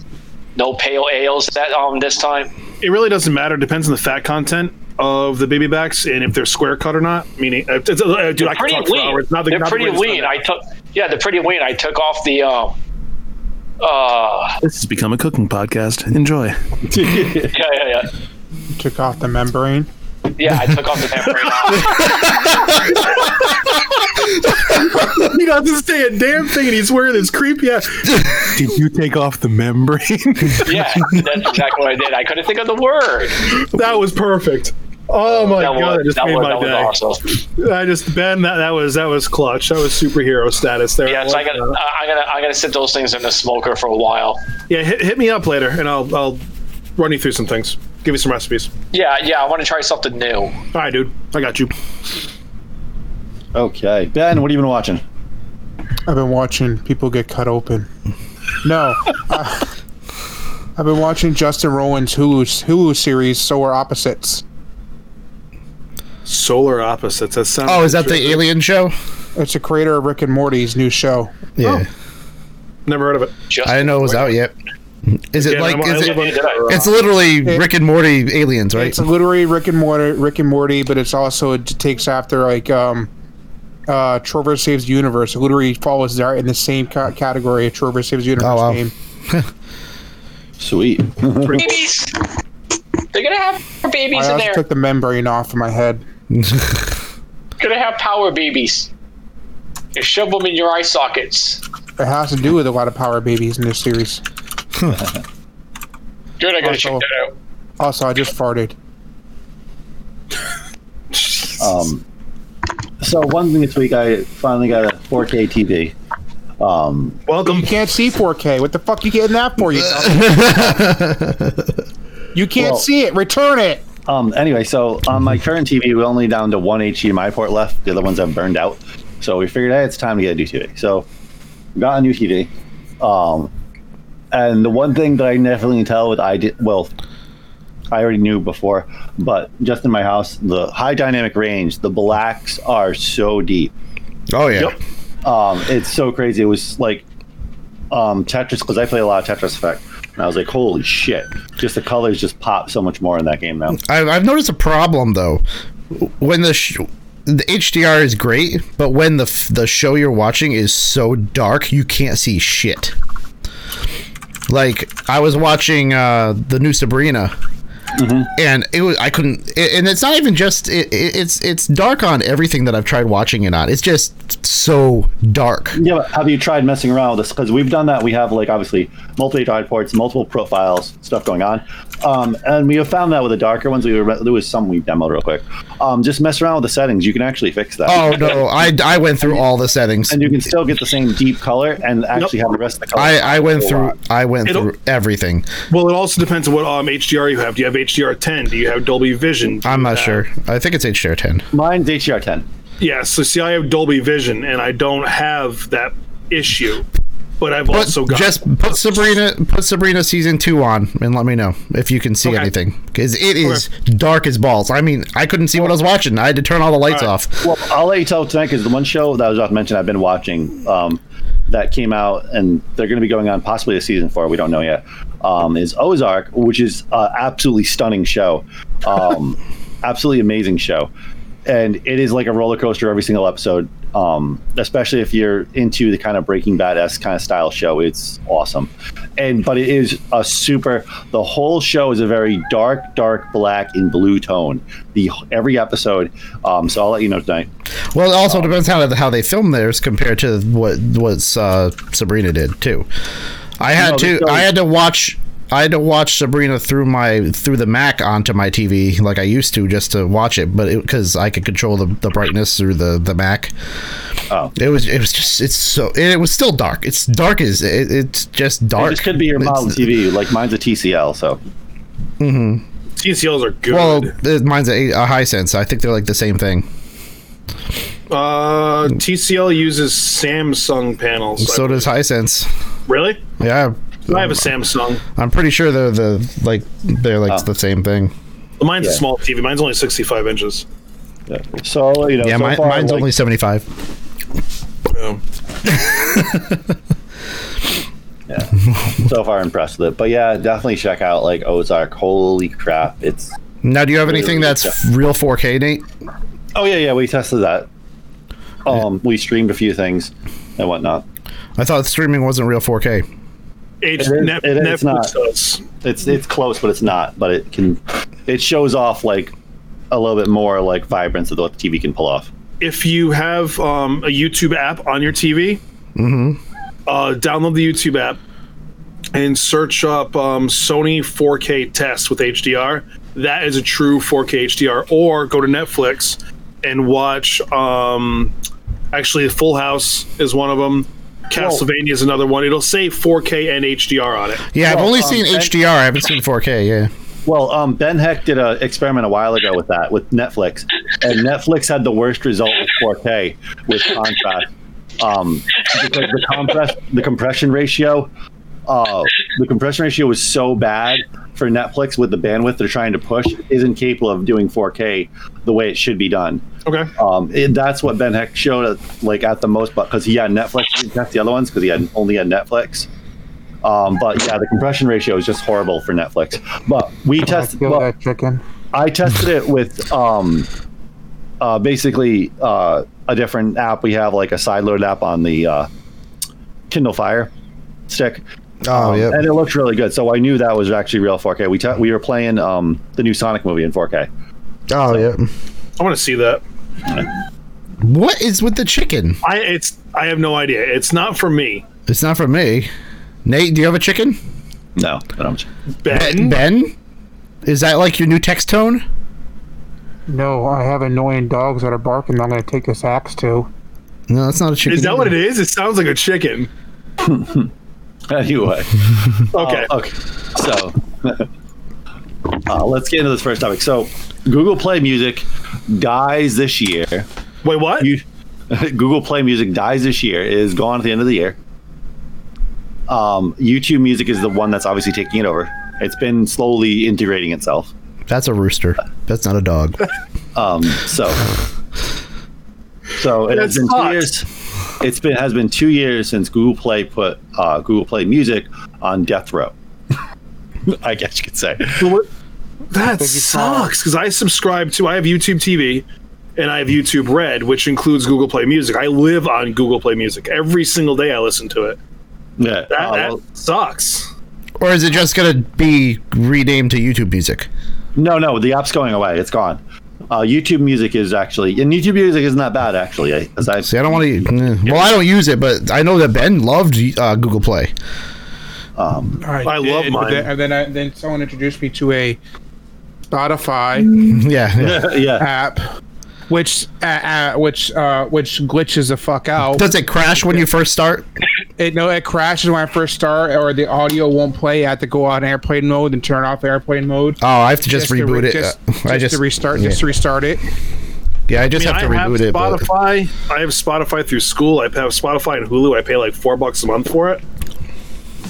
No pale ales that um this time. It really doesn't matter. It depends on the fat content of the baby backs and if they're square cut or not. Meaning, uh, uh, dude, I can Pretty talk for hours. Not the, they're not pretty greatest lean. I took yeah, they're pretty lean. I took off the um uh This has become a cooking podcast. Enjoy. yeah yeah yeah. Took off the membrane. Yeah, I took off the membrane. off. he doesn't say a damn thing, and he's wearing this creepy. ass- Did you take off the membrane? Yeah, that's exactly what I did. I couldn't think of the word. that was perfect. Oh my that god! was, just that made was, my that day. was awesome. I just Ben, that, that was that was clutch. That was superhero status there. Yeah, so I gotta, Uh, I'm gonna, I'm gonna sit those things in the smoker for a while. yeah, hit, hit me up later, and I'll I'll run you through some things. Give you some recipes. Yeah, yeah, I want to try something new. All right, dude. I got you. Okay. Ben, what have you been watching? I've been watching people get cut open. No. uh, I've been watching Justin Roiland's Hulu, Hulu series, Solar Opposites. Solar opposites. That sounds. Oh, is that the alien show? It's a creator of Rick and Morty's new show. Yeah, Never heard of it. Just I didn't know it was out yet. Is it Yeah, like? I'm- I Is live it? It's literally Rick and Morty aliens, right? It's literally Rick and Morty, Rick and Morty, but it's also it takes after like um, uh, Trover Saves the Universe. It literally follows there in the same ca- category. Trover Saves the Universe Oh, wow. game. Sweet. Babies. They're gonna have babies I in also there. took the membrane off of my head. Gonna have power babies. You shove them in your eye sockets. It has to do with a lot of power babies in this series. Good, I gotta check that out. Also, I just farted. Um, so one thing this week, I finally got a 4K TV. Um, Welcome. You can't see 4K. What the fuck are you getting that for? You you can't Well- see it. Return it. Um, anyway, so on my current TV, we're only down to one HDMI port left. The other ones have burned out. So we figured, hey, it's time to get a new TV. So we got a new TV. Um, and the one thing that I definitely tell with I did well, I already knew before, but just in my house, the high dynamic range, the blacks are so deep. Oh yeah. Yep. Um, it's so crazy. It was like um, Tetris because I play a lot of Tetris Effect, and I was like, holy shit! Just the colors just pop so much more in that game now. I've, noticed a problem though. When the sh- the HDR is great, but when the the show you're watching is so dark, you can't see shit. Like I was watching uh, the new Sabrina, and it was I couldn't. It, and it's not even just it, it, it's it's dark on everything that I've tried watching it on. It's just so dark. Yeah, but have you tried messing around with this? Because we've done that. We have like obviously multiple HDR ports, multiple profiles, stuff going on, um, and we have found that with the darker ones. We were there was some we demoed real quick. Um, just mess around with the settings. You can actually fix that. Oh no, I, I went through all the settings. And you can still get the same deep color and actually have the rest of the color. I, I went through lot. I went It'll- through everything. Well, it also depends on what um, HDR you have. Do you have HDR 10? Do you have Dolby Vision? Do I'm not have- sure. I think it's HDR 10. Mine's HDR 10. Yeah, so see, I have Dolby Vision, and I don't have that issue. But I've But also got just put Sabrina put Sabrina season two on and let me know if you can see Okay. anything because it is dark as balls. I mean, I couldn't see what I was watching. I had to turn all the lights All right. off. Well, I'll let you tell tonight because the one show that I was about to mention I've been watching um, that came out and they're going to be going on possibly a season four. We don't know yet. Um, is Ozark, which is an absolutely stunning show, um, absolutely amazing show, and it is like a roller coaster every single episode. Um, especially if you're into the kind of Breaking Bad esque kind of style show, it's awesome. And but it is a super. The whole show is a very dark, dark black and blue tone. The every episode. Um, so I'll let you know tonight. Well, it also depends how how they film theirs compared to what what uh, Sabrina did too. I had No, to I had to watch I had to watch Sabrina through my through the Mac onto my TV like I used to just to watch it, but because I could control the, the brightness through the the Mac. Oh. It was it was just it's so it was still dark. It's dark as it, it's just dark. This could be your It's- model TV. Like mine's a TCL, so Mhm. TCLs are good. Well, mine's a, a Hisense. I think they're like the same thing. uh, TCL uses Samsung panels. So does Hisense. really? Yeah, I have a Samsung. I'm pretty sure they're the like they're like Oh. the same thing. Mine's a small TV. Mine's only 65 inches. yeah. so you know. Yeah, so mine, far, mine's like, only 75. Yeah. yeah. so far impressed with it, but yeah, definitely check out like Ozark. Holy crap! It's Now, do you have anything that's f- real 4K, Nate? oh yeah, yeah. We tested that. Um, we streamed a few things and whatnot. I thought streaming wasn't real 4K. H- is- Net- it is Netflix not. does. It's it's close, but it's not. But it can. It shows off like a little bit more like vibrance of what the TV can pull off. If you have um, a YouTube app on your TV, uh, download the YouTube app and search up um, Sony 4K test with HDR. That is a true 4K HDR. Or go to Netflix and watch. Um, actually, Full House is one of them. Castlevania is another one. It'll say 4K and HDR on it. Yeah, I've Well, only um, seen and- HDR. I haven't seen 4K. Yeah. Well, um, Ben Heck did an experiment a while ago with that with Netflix, and Netflix had the worst result with 4K with contrast. Um, because the compress the compression ratio, uh, the compression ratio was so bad for Netflix with the bandwidth they're trying to push isn't capable of doing 4K the way it should be done. Okay. Um, it, that's what Ben Heck showed at, like at the most, but because he had Netflix, he didn't test the other ones because he had only had Netflix. Um, but yeah, the compression ratio is just horrible for Netflix. But we tested. Kill Well, that chicken. I tested it with um, uh, basically uh, a different app. We have like a sideload app on the uh, Kindle Fire stick, Oh, Um, yeah. and it looked really good. So I knew that was actually real 4K. We ta- we were playing um, the new Sonic movie in 4K. Oh, yeah. I want to see that. What is with the chicken? I it's I have no idea. It's not for me. It's not for me. Nate, do you have a chicken? No, I don't. Ben, Ben? Is that like your new text tone? No, I have annoying dogs that are barking. I'm going to take this axe to. No, that's not a chicken. is that what it is? It sounds like a chicken. Anyway, Okay. Uh, okay. So uh, let's get into this first topic. So Google Play Music dies this year. Wait, what? You, Google Play Music dies this year. It is gone at the end of the year. Um, YouTube Music is the one that's obviously taking it over. It's been slowly integrating itself. That's a rooster. That's not a dog. Um, so, so it has That's been two years. It's been has been two years since Google Play put uh, Google Play Music on death row. I guess you could say. That sucks because I subscribe to. I have YouTube TV, and I have YouTube Red, which includes Google Play Music. I live on Google Play Music every single day. I listen to it. Yeah. That, uh, that well, sucks. or is it just going to be renamed to YouTube Music? no, no, the app's going away. It's gone. Uh, YouTube Music is actually, and YouTube Music isn't that bad actually. I- As I've See, I don't want to. Well, I don't use it, but I know that Ben loved uh, Google Play. I love did, mine. Then, and then, I, then someone introduced me to a Spotify Yeah. yeah. yeah. app, which uh, uh, which uh, which glitches the fuck out. Does it crash when you first start? It no, it crashes when I first start, or the audio won't play. I have to go on airplane mode and turn off airplane mode. Oh, I have to just, to reboot re- it. Just, Uh, I just just to restart. Yeah, Just to restart it. yeah I just I, mean, have to I have reboot it. Spotify. I have Spotify through school. I have Spotify and Hulu. I pay like four bucks a month for it.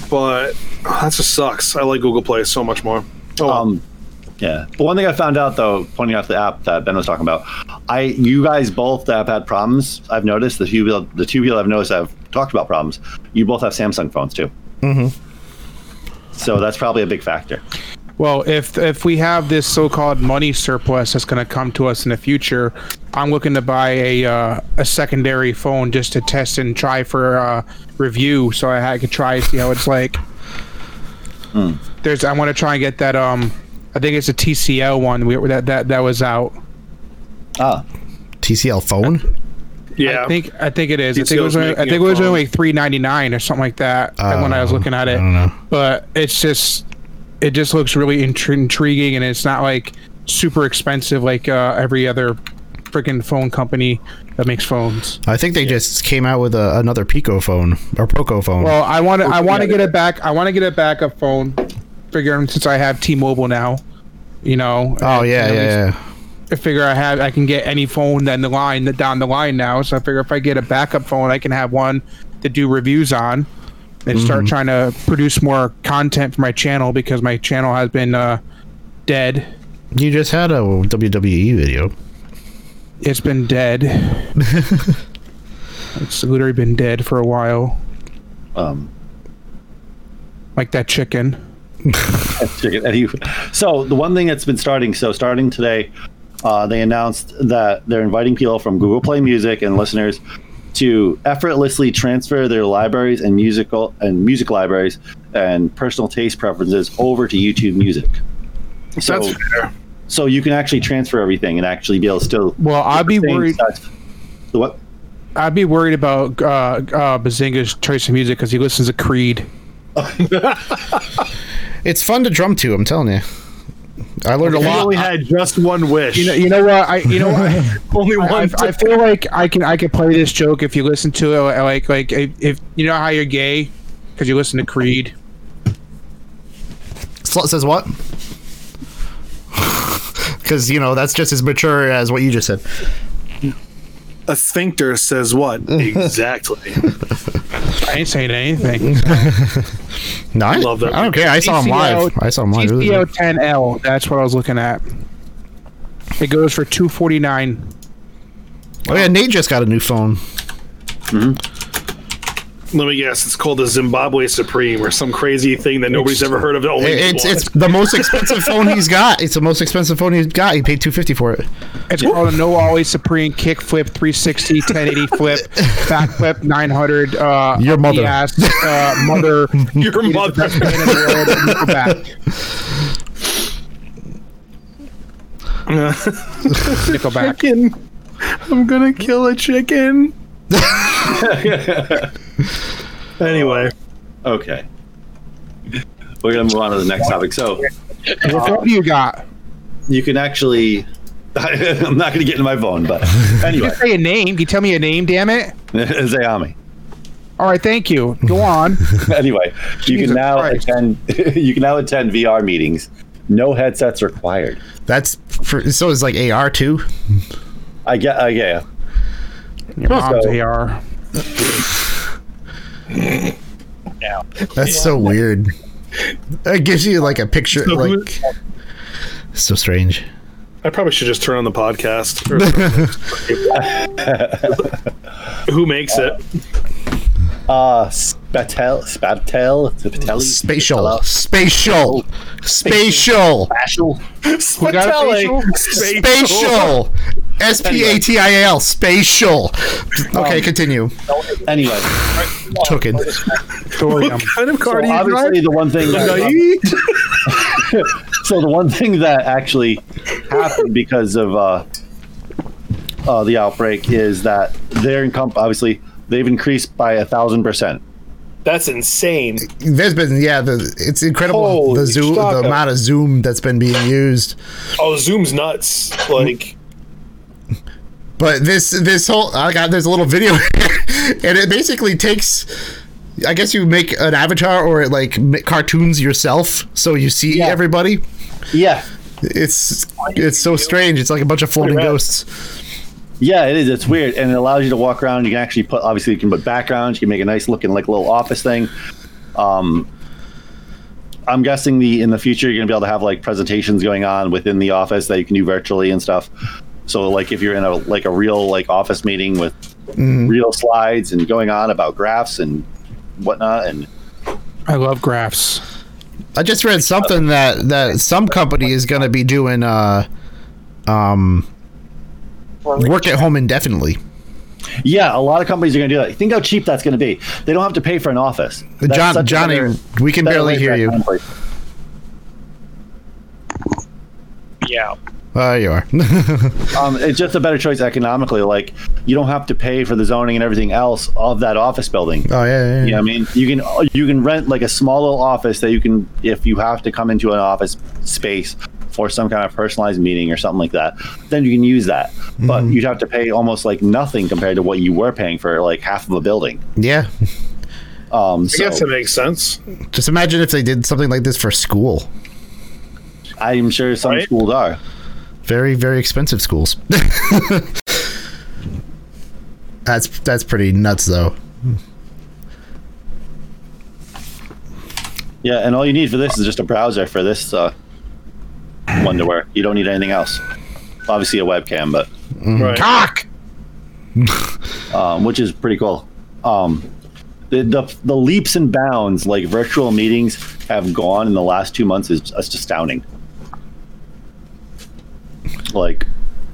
But oh, that just sucks. I like Google Play so much more. Oh, Um, yeah. But one thing I found out though, pointing out the app that Ben was talking about, I you guys both have had problems. I've noticed the few people, the two people I've noticed have talked about problems. You both have Samsung phones too. Mm-hmm. So that's probably a big factor. Well, if if we have this so-called money surplus that's going to come to us in the future, I'm looking to buy a uh, a secondary phone just to test and try for uh, review, so I, I could try see how it's like. There's I want to try and get that um I think it's a TCL one we, that that that was out. Ah, TCL phone? yeah. I think I think it is. I think it was only, I think it was only like three ninety nine or something like that when I was looking at it. I don't know. But it's just it just looks really intri- intriguing and it's not like super expensive like uh, every other freaking phone company that makes phones. I think they just came out with a, another Pico phone or Poco phone. Well, I want to I want to get it back. I want to get a backup phone. Figuring since I have T-Mobile now, you know. oh and- yeah, and yeah, yeah. I figure I have I can get any phone down the line that down the line now. So I figure if I get a backup phone, I can have one to do reviews on and start trying to produce more content for my channel because my channel has been uh, dead. You just had a WWE video. It's been dead. it's literally been dead for a while, um, like that chicken. Chicken. Anyway, So the one thing that's been starting, so starting today, uh, they announced that they're inviting people from Google Play Music and listeners to effortlessly transfer their libraries and musical and music libraries and personal taste preferences over to YouTube Music. So, That's fair. so you can actually transfer everything and actually be able to still. Well, I'd be worried. stuff. The what? I'd be worried about uh, uh, Bazinga's choice of music because he listens to Creed. It's fun to drum to. I'm telling you. I learned a He lot. only had just one wish. You know, you know what? I you know what? only I, one. I feel like I can I can play this joke if you listen to it like like if, if you know how you're gay because you listen to Creed. Slut says what? Because you know that's just as mature as what you just said. A sphincter says what exactly? I ain't saying anything. No, I, Love that. I don't care. I saw him live. I saw him live. It TCL 10L. That's what I was looking at. It goes for two forty nine. Oh yeah, Nate just got a new phone. Hmm? Let me guess. It's called the Zimbabwe Supreme or some crazy thing that nobody's ever heard of. That only It's it's the most expensive phone he's got. It's the most expensive phone he's got. He paid two fifty for it. It's called a no ollie supreme kick flip 360 1080 flip back flip 900 uh Your mother. ass uh, mother Your He is the mother. best man in the world and you go back. Nickelback. chicken. I'm gonna kill a chicken. anyway, Okay. We're gonna move on to the next topic. So What do you got? you can actually. I'm not gonna get in my phone, but anyway, Just say a name. Can you tell me a name, damn it? Xiaomi. All right, thank you. Go on. Anyway, you Jesus can now Christ. attend. you can now attend VR meetings. No headsets required. That's for, so. It's like AR too. I get. Uh, yeah. Your mom's So- AR. That's so weird. It gives you like a picture. So like so strange. I probably should just turn on the podcast. Who makes it? Uh, Spatel, Spatel, Spatelli, Spatial, spatial, spatial, Spatial. Who got a facial? spatial. S P A T I A L. Spatial. Okay, continue. Anyway, Token. What kind of car do you obviously the one thing. That, so the one thing that actually happened because of uh, uh, the outbreak is that their income obviously they've increased by a thousand percent. That's insane. There's been yeah, the, it's incredible Holy the zoom, the amount of zoom that's been being used. Oh, Zoom's nuts. Like, But this this whole I got there's a little video, and it basically takes. I guess you make an avatar or it like ma- cartoons yourself, so you see Yeah. everybody. Yeah, It's it's so strange. It's like a bunch of floating rad. ghosts. Yeah, it is. It's weird, and it allows you to walk around. You can actually put obviously you can put backgrounds. You can make a nice looking like little office thing. Um, I'm guessing the in the future you're gonna be able to have like presentations going on within the office that you can do virtually and stuff. So like if you're in a like a real like office meeting with real slides and going on about graphs and whatnot, and I love graphs. I just read something that that some company is going to be doing uh um work at home indefinitely. yeah, a lot of companies are gonna do that. Think how cheap that's gonna be. They don't have to pay for an office. That's John Johnny, better- we can barely hear you. kind. Yeah. Oh, you are. Um, it's just a better choice economically. Like you don't have to pay for the zoning and everything else of that office building. oh yeah, yeah, yeah. You know what I mean? You can you can rent like a small little office that you can if you have to come into an office space for some kind of personalized meeting or something like that, then you can use that. But Mm-hmm. you'd have to pay almost like nothing compared to what you were paying for like half of a building. yeah. Um, I so guess it makes sense. Just imagine if they did something like this for school. I'm sure some Right? schools are. Very, very expensive schools. that's that's pretty nuts, though. Yeah, and all you need for this is just a browser for this uh, one to work. You don't need anything else. Obviously a webcam, but Right. Cock. um, which is pretty cool. Um, the, the the leaps and bounds like virtual meetings have gone in the last two months is just astounding. Like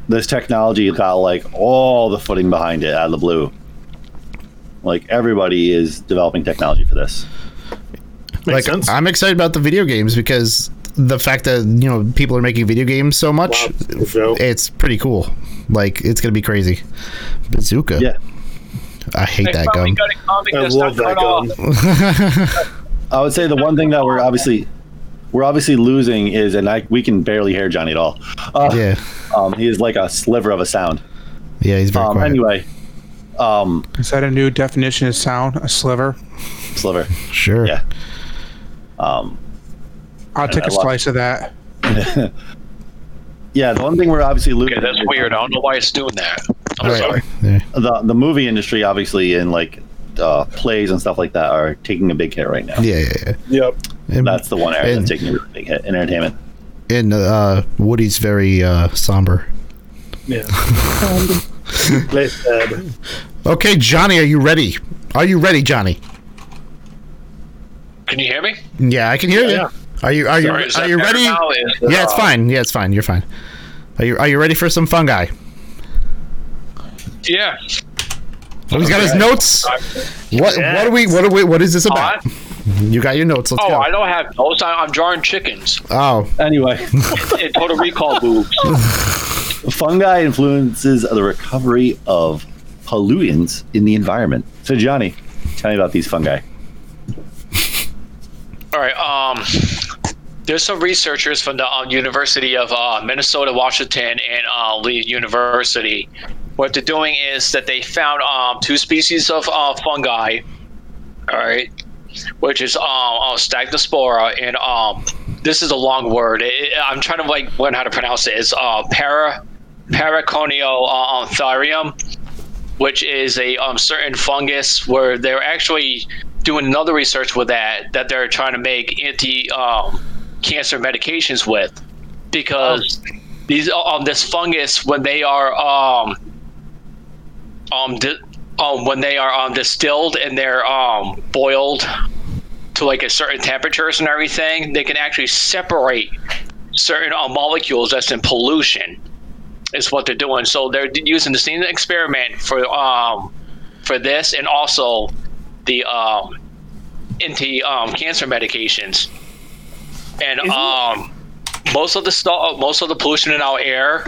this technology got like all the footing behind it out of the blue. Like everybody is developing technology for this. Makes like sense. I'm excited about the video games because the fact that you know people are making video games so much, Wow, it's pretty cool. Like it's gonna be crazy. Bazooka. Yeah. I hate I that gun. got a comic I love that gun. I would say the one thing that we're obviously we're obviously losing is, and I we can barely hear Johnny at all. Uh, Yeah. um, he is like a sliver of a sound. Yeah, he's very Um, quiet. anyway, um, Is that a new definition of sound? A sliver? sliver. Sure. Yeah. Um, I'll take a love- slice of that. yeah, the one thing we're obviously losing. Okay, that's weird. I don't know why it's doing that. I'm Right. sorry. Yeah. The the movie industry, obviously, and like uh, plays and stuff like that, are taking a big hit right now. Yeah, yeah, yeah. Yep. And, That's the one area And- that's taking a really big hit in entertainment. and uh, Woody's very uh, somber. Yeah. Listen. Okay, Johnny, are you ready? Are you ready, Johnny? Can you hear me? Yeah, I can hear you. Yeah. Are you are you Sorry, are you ready? now? Is it, Yeah, it's fine. Yeah, it's fine. You're fine. Are you are you ready for some fungi? Yeah. Oh, he's got his notes. What what are we what are we what is this about? You got your notes. Let's Oh, go. I don't have notes. I- I'm drawing chickens oh, Anyway, in Total Recall boobs. fungi influences the recovery of pollutants in the environment. So, Johnny, tell me about these fungi. All right. Um, there's some researchers from the um, University of uh, Minnesota, Washington, and uh, Lee University. What they're doing is that they found um, two species of uh, fungi. All right, which is um, uh, Stagonospora, and um, this is a long word. It, I'm trying to like learn how to pronounce it. It's uh, para paraconiothyrium, which is a um, certain fungus where they're actually doing another research with that that they're trying to make anti um, cancer medications with. Because these um this fungus when they are um um, di- um when they are um distilled and they're um boiled to like a certain temperatures and everything they can actually separate certain uh, molecules that's in pollution is what they're doing. So they're d- using the same experiment for um for this and also the um anti um cancer medications. And Isn't- um most of the stuff most of the pollution in our air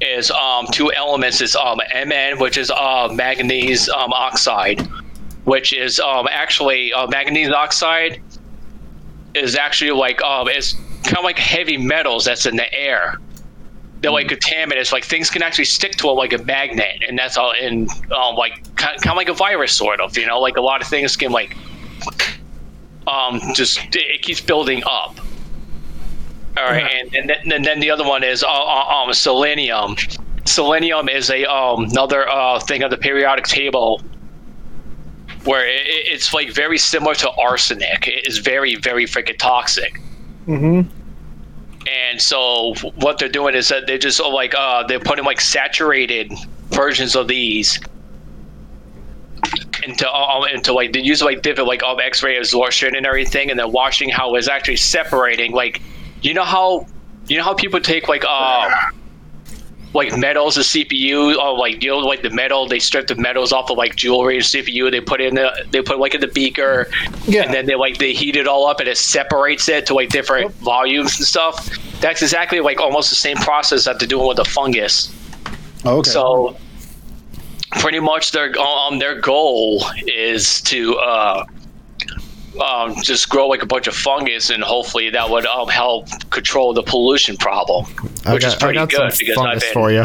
is um two elements. Is um mn which is uh manganese um oxide which is um actually uh, manganese oxide is actually like um it's kind of like heavy metals that's in the air they're like contaminants like things can actually stick to it like a magnet and that's all in um like kind, kind of like a virus sort of you know like a lot of things can like um just it keeps building up all right, and, and, then, and then the other one is uh, uh, um, selenium. Selenium is a um, another uh, thing on the periodic table where it- it's like very similar to arsenic. It is very very freaking toxic. Mm-hmm. And so what they're doing is that they're just like uh, they're putting like saturated versions of these into um, into like they use like different like um, X-ray absorption and everything, and then watching how it's actually separating. Like you know how you know how people take like uh like metals, the CPU, or like you know like the metal, they strip the metals off of like jewelry and CPU. They put in the they put like in the beaker, Yeah. and then they like they heat it all up and it separates it to like different volumes and stuff. That's exactly like almost the same process that they're doing with the fungus. Okay. So pretty much their um their goal is to uh um, just grow like a bunch of fungus and hopefully that would um, help control the pollution problem, I which got, is pretty I got good some because I've been for you.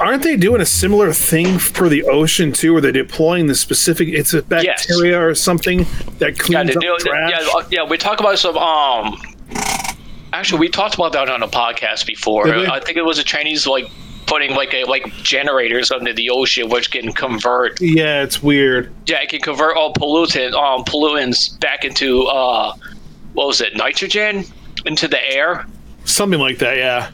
Aren't they doing a similar thing for the ocean too, where they're deploying the specific? It's a Yes. bacteria or something that cleans they up do- trash. yeah, uh, yeah, we talked about some um actually we talked about that on a podcast before. I think it was a Chinese like putting like a like generators under the ocean which can convert yeah, it's weird. yeah, it can convert all pollutant um pollutants back into uh what was it, nitrogen into the air. Something like that. Yeah.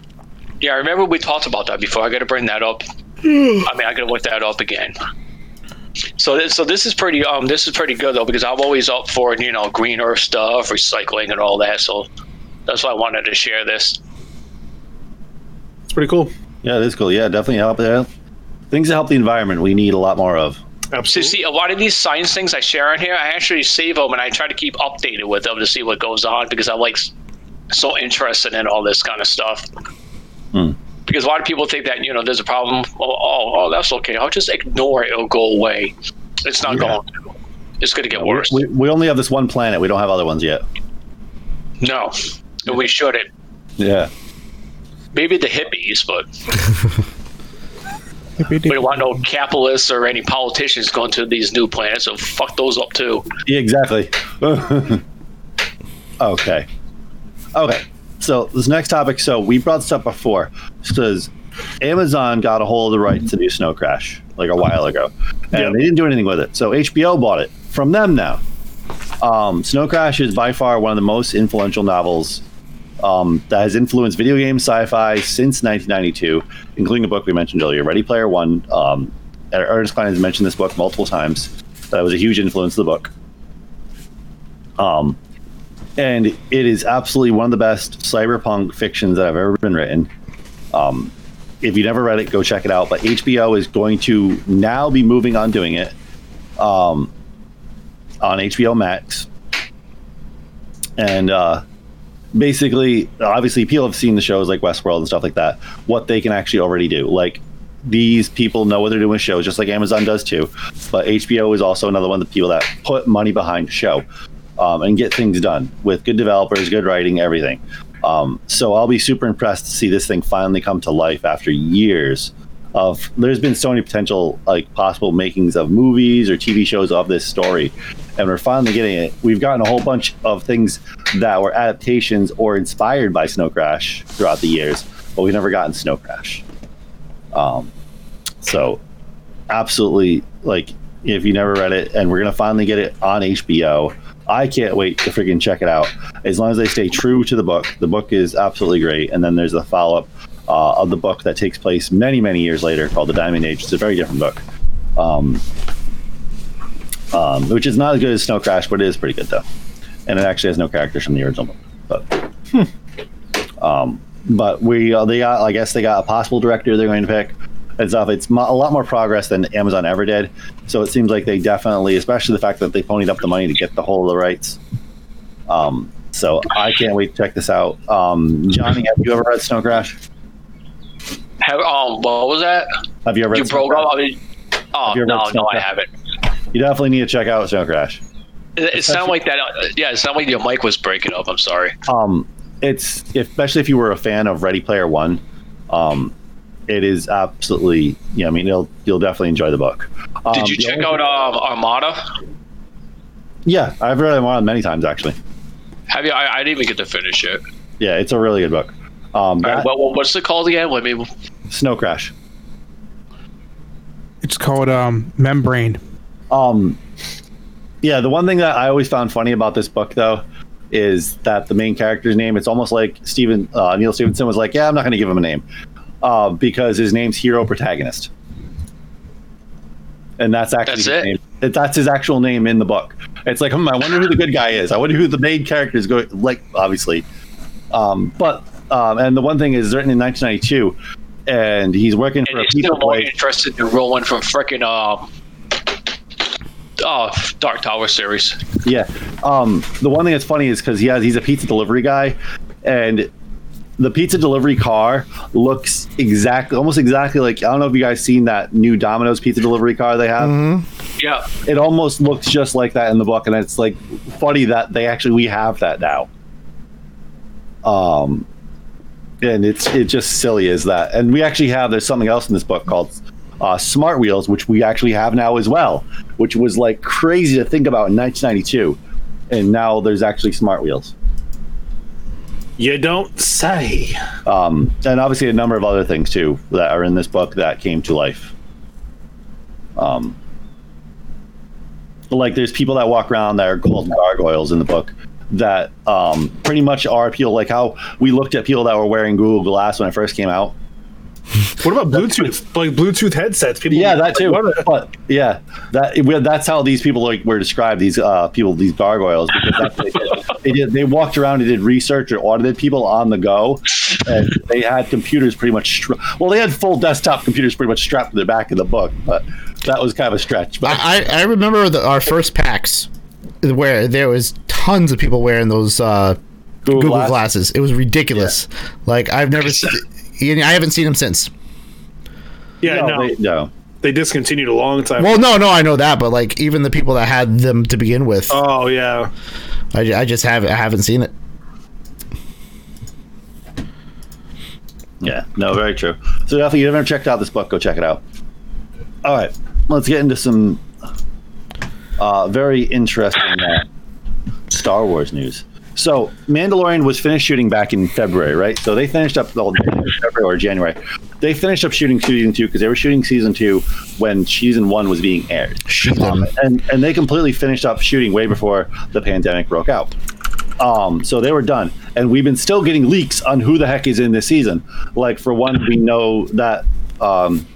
Yeah, I remember we talked about that before. I got to bring that up. I mean, I got to look that up again. So, this, so this is pretty. Um, this is pretty good though because I'm always up for you know green earth stuff, recycling, and all that. So that's why I wanted to share this. It's pretty cool. Yeah, this is cool. Yeah, definitely help. Yeah. Things that help the environment, we need a lot more of. So Absolutely. see, a lot of these science things I share on here, I actually save them and I try to keep updated with them to see what goes on because I'm like so interested in all this kind of stuff. Hmm. Because a lot of people think that you know there's a problem. Oh, oh, oh that's okay. I'll just ignore it. It'll go away. It's not Yeah. going to. It's going to get worse. we, we only have this one planet. We don't have other ones yet. no, and we shouldn't. Yeah. Maybe the hippies, but we don't want no capitalists or any politicians going to these new planets. So fuck those up too. Yeah, exactly. okay. Okay. So this next topic. So we brought this up before. Says Amazon got a hold of the rights to do Snow Crash like a while ago, and Yep. they didn't do anything with it. So HBO bought it from them now. Um, Snow Crash is by far one of the most influential novels um, that has influenced video games, sci-fi since 1992, including a book we mentioned earlier, Ready Player One. Um, Ernest Cline has mentioned this book multiple times. That was a huge influence of the book. Um, and it is absolutely one of the best cyberpunk fictions that have ever been written. Um, if you never read it, go check it out. But HBO is going to now be moving on doing it um, on HBO Max. And uh, basically, obviously, people have seen the shows like Westworld and stuff like that. What they can actually already do, like these people know what they're doing with shows, just like Amazon does too. But HBO is also another one of the people that put money behind show um, and get things done with good developers, good writing, everything. Um, so I'll be super impressed to see this thing finally come to life after years of. There's been so many potential like possible makings of movies or TV shows of this story, and we're finally getting it. We've gotten a whole bunch of things that were adaptations or inspired by Snow Crash throughout the years, but we've never gotten Snow Crash. Um, so absolutely like if you never read it, and we're gonna finally get it on HBO. I can't wait to freaking check it out. As long as they stay true to the book, the book is absolutely great. And then there's a follow up uh, of the book that takes place many, many years later called The Diamond Age. It's a very different book, um, um, which is not as good as Snow Crash, but it is pretty good though. And it actually has no characters from the original book. But, um, but we uh, they got I guess they got a possible director they're going to pick and stuff. It's mo- a lot more progress than Amazon ever did. So it seems like they definitely, especially the fact that they ponied up the money to get the whole of the rights. Um, so I can't wait to check this out. Um, Johnny, have you ever read Snow Crash? Have, um, what was that? Have you ever? You broke up. I mean, oh Have you ever no, Snow no, I haven't. You definitely need to check out Snow Crash. It, it sounded like that. uh, Yeah, it sounded like your mic was breaking up. I'm sorry. Um, it's especially if you were a fan of Ready Player One. Um, it is absolutely. Yeah, I mean, you'll you'll definitely enjoy the book. Um, Did you check out um, Armada? Yeah, I've read Armada many times actually. Have you? I, I didn't even get to finish it. Yeah, it's a really good book. Um, that, right, what, what- what's it called again? Let me. Snow Crash. It's called um, Membrane. Um, yeah, the one thing that I always found funny about this book, though, is that the main character's name. It's almost like Steven uh, Neal Stephenson was like, "Yeah, I'm not going to give him a name," uh, because his name's Hero Protagonist, and that's actually That's his it? name. It- That's his actual name in the book. It's like, hmm, I wonder who the good guy is. I wonder who the main character is going. Like, obviously, um, but um, and the one thing is written in 1992, and he's working And for a it's pizza still more place. interested in rolling from freaking um. Oh, Dark Tower series. Yeah. Um, the one thing that's funny is because he has he's a pizza delivery guy, and the pizza delivery car looks exactly, almost exactly like I don't know if you guys seen that new Domino's pizza delivery car they have. Yeah, It almost looks just like that in the book, and it's like funny that they actually we have that now. Um, and it's it's just silly as that, and we actually have there's something else in this book called uh, Smart Wheels, which we actually have now as well, which was like crazy to think about in 1992, and now there's actually Smart Wheels. You don't say. um, and obviously a number of other things too that are in this book that came to life. Um, like there's people that walk around that are called gargoyles in the book that um, pretty much are people like how we looked at people that were wearing Google Glass when it first came out. What about Bluetooth? Like Bluetooth headsets? People Yeah, that too. What- But yeah, that well, that's how these people like were described. These uh, people, these gargoyles, because that's they did. They did. They walked around and did research or audited people on the go, and they had computers pretty much. Stra- well, they had full desktop computers pretty much strapped to their back of the book, but that was kind of a stretch. But I, I remember the, our first packs where there was tons of people wearing those uh, Google Google, Glass? glasses. It was ridiculous. Like I've never, se- I haven't seen them since. Yeah, no, no, they, no. they discontinued a long time. Well, no, no, I know that, but like even the people that had them to begin with, oh yeah, I, I just haven't, I haven't seen it. Yeah, no, very true. So definitely, you haven't checked out this book, go check it out. All right, let's get into some uh, very interesting uh, Star Wars news. So, Mandalorian was finished shooting back in February, right? So they finished up well, February or January. They finished up shooting season two because they were shooting season two when season one was being aired. Them. and and they completely finished up shooting way before the pandemic broke out. Um, so they were done, and we've been still getting leaks on who the heck is in this season. Like for one, we know that um,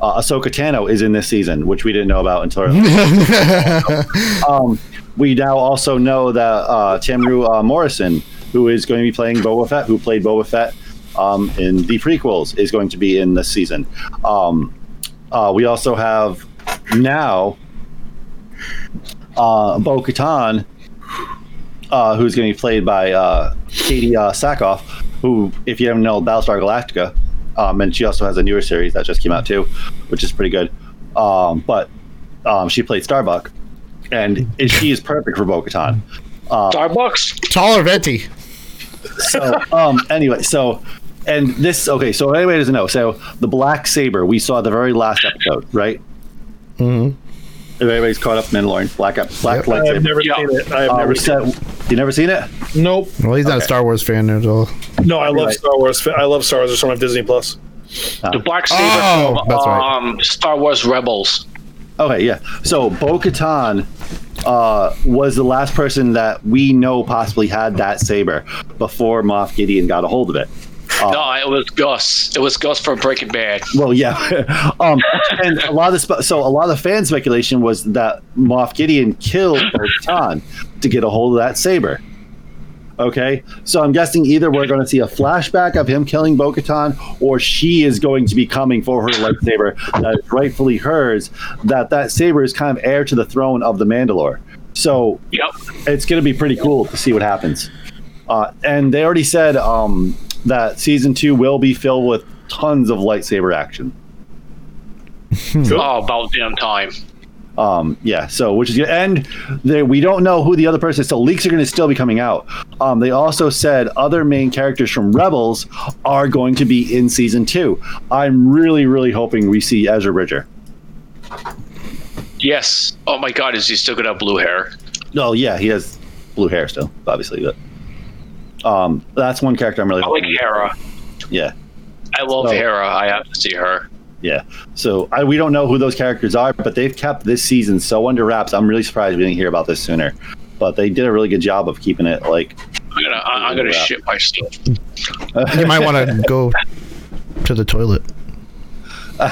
uh, Ahsoka Tano is in this season, which we didn't know about until. um, we now also know that uh, Temuera uh, Morrison, who is going to be playing Boba Fett, who played Boba Fett um, in the prequels, is going to be in this season. Um, uh, we also have now uh, Bo Katan, uh, who's going to be played by uh, Katee uh, Sackhoff, who, if you haven't know, Battlestar Galactica, um, and she also has a newer series that just came out too, which is pretty good. Um, but um, she played Starbuck, and she is perfect for Bo Katan. Starbucks. Taller venti. So, um, anyway, so, and this, okay, so anybody doesn't know, so the Black Saber, we saw the very last episode, right? Mhm. If anybody's caught up, Mandalorian, Black, Black Yep. I have never Yeah. seen it. I have Uh, never we seen it. Said, you never seen it? Nope. Well, he's not a Star Wars fan at all. No, I love Right. Star Wars. I love Star Wars. It's on Disney Plus. The Black Saber Oh, from that's right. um, Star Wars Rebels. Okay, yeah. So Bo Katan uh, was the last person that we know possibly had that saber before Moff Gideon got a hold of it. Uh, No, it was Gus. It was Gus from Breaking Bad. Well, yeah, um, and a lot of the spe- so a lot of the fan speculation was that Moff Gideon killed Bo-Katan to get a hold of that saber. Okay, so I'm guessing either we're going to see a flashback of him killing Bo-Katan, or she is going to be coming for her lightsaber that is rightfully hers. That that saber is kind of heir to the throne of the Mandalore. So Yep. it's going to be pretty cool to see what happens. Uh, and they already said um, that season two will be filled with tons of lightsaber action. Oh, about damn time. Um, yeah, so which is good. And they, we don't know who the other person is. So leaks are going to still be coming out. Um, they also said other main characters from Rebels are going to be in season two. I'm really, really hoping we see Ezra Bridger. Yes. Oh my God, is he still gonna have blue hair? Oh yeah, he has blue hair still, obviously, but um, that's one character I'm really I like. Hera. Yeah. I love So- Hera. I have to see her. Yeah. So I, we don't know who those characters are, but they've kept this season so under wraps. I'm really surprised we didn't hear about this sooner. But they did a really good job of keeping it like. I'm gonna, I, I'm gonna Yeah. shit myself. You might want to go to the toilet. What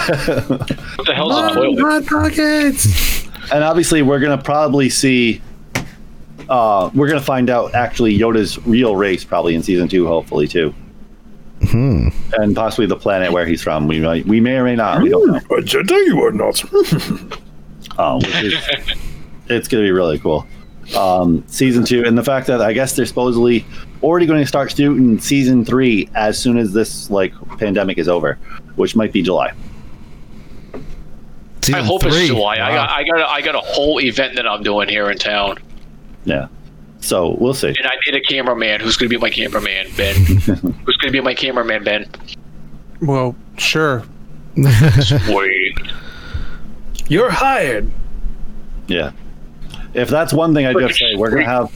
the hell's a toilet? Hot pockets. And obviously, we're gonna probably see. Uh, we're gonna find out actually Yoda's real race probably in season two, hopefully too, Hmm. and possibly the planet where he's from. We might, we may or may not. We don't know. A Jedi you are not. um, which is it's going to be really cool. Um, season two, and the fact that I guess they're supposedly already going to start shooting season three as soon as this like pandemic is over, which might be July. I hope three. it's July. I got, I got, I got a whole event that I'm doing here in town, Yeah, so we'll see. and I need a cameraman. Who's gonna be my cameraman, Ben? Who's gonna be my cameraman, Ben? Well, sure. Wait. You're hired. Yeah, if that's one thing I do have say, we're gonna have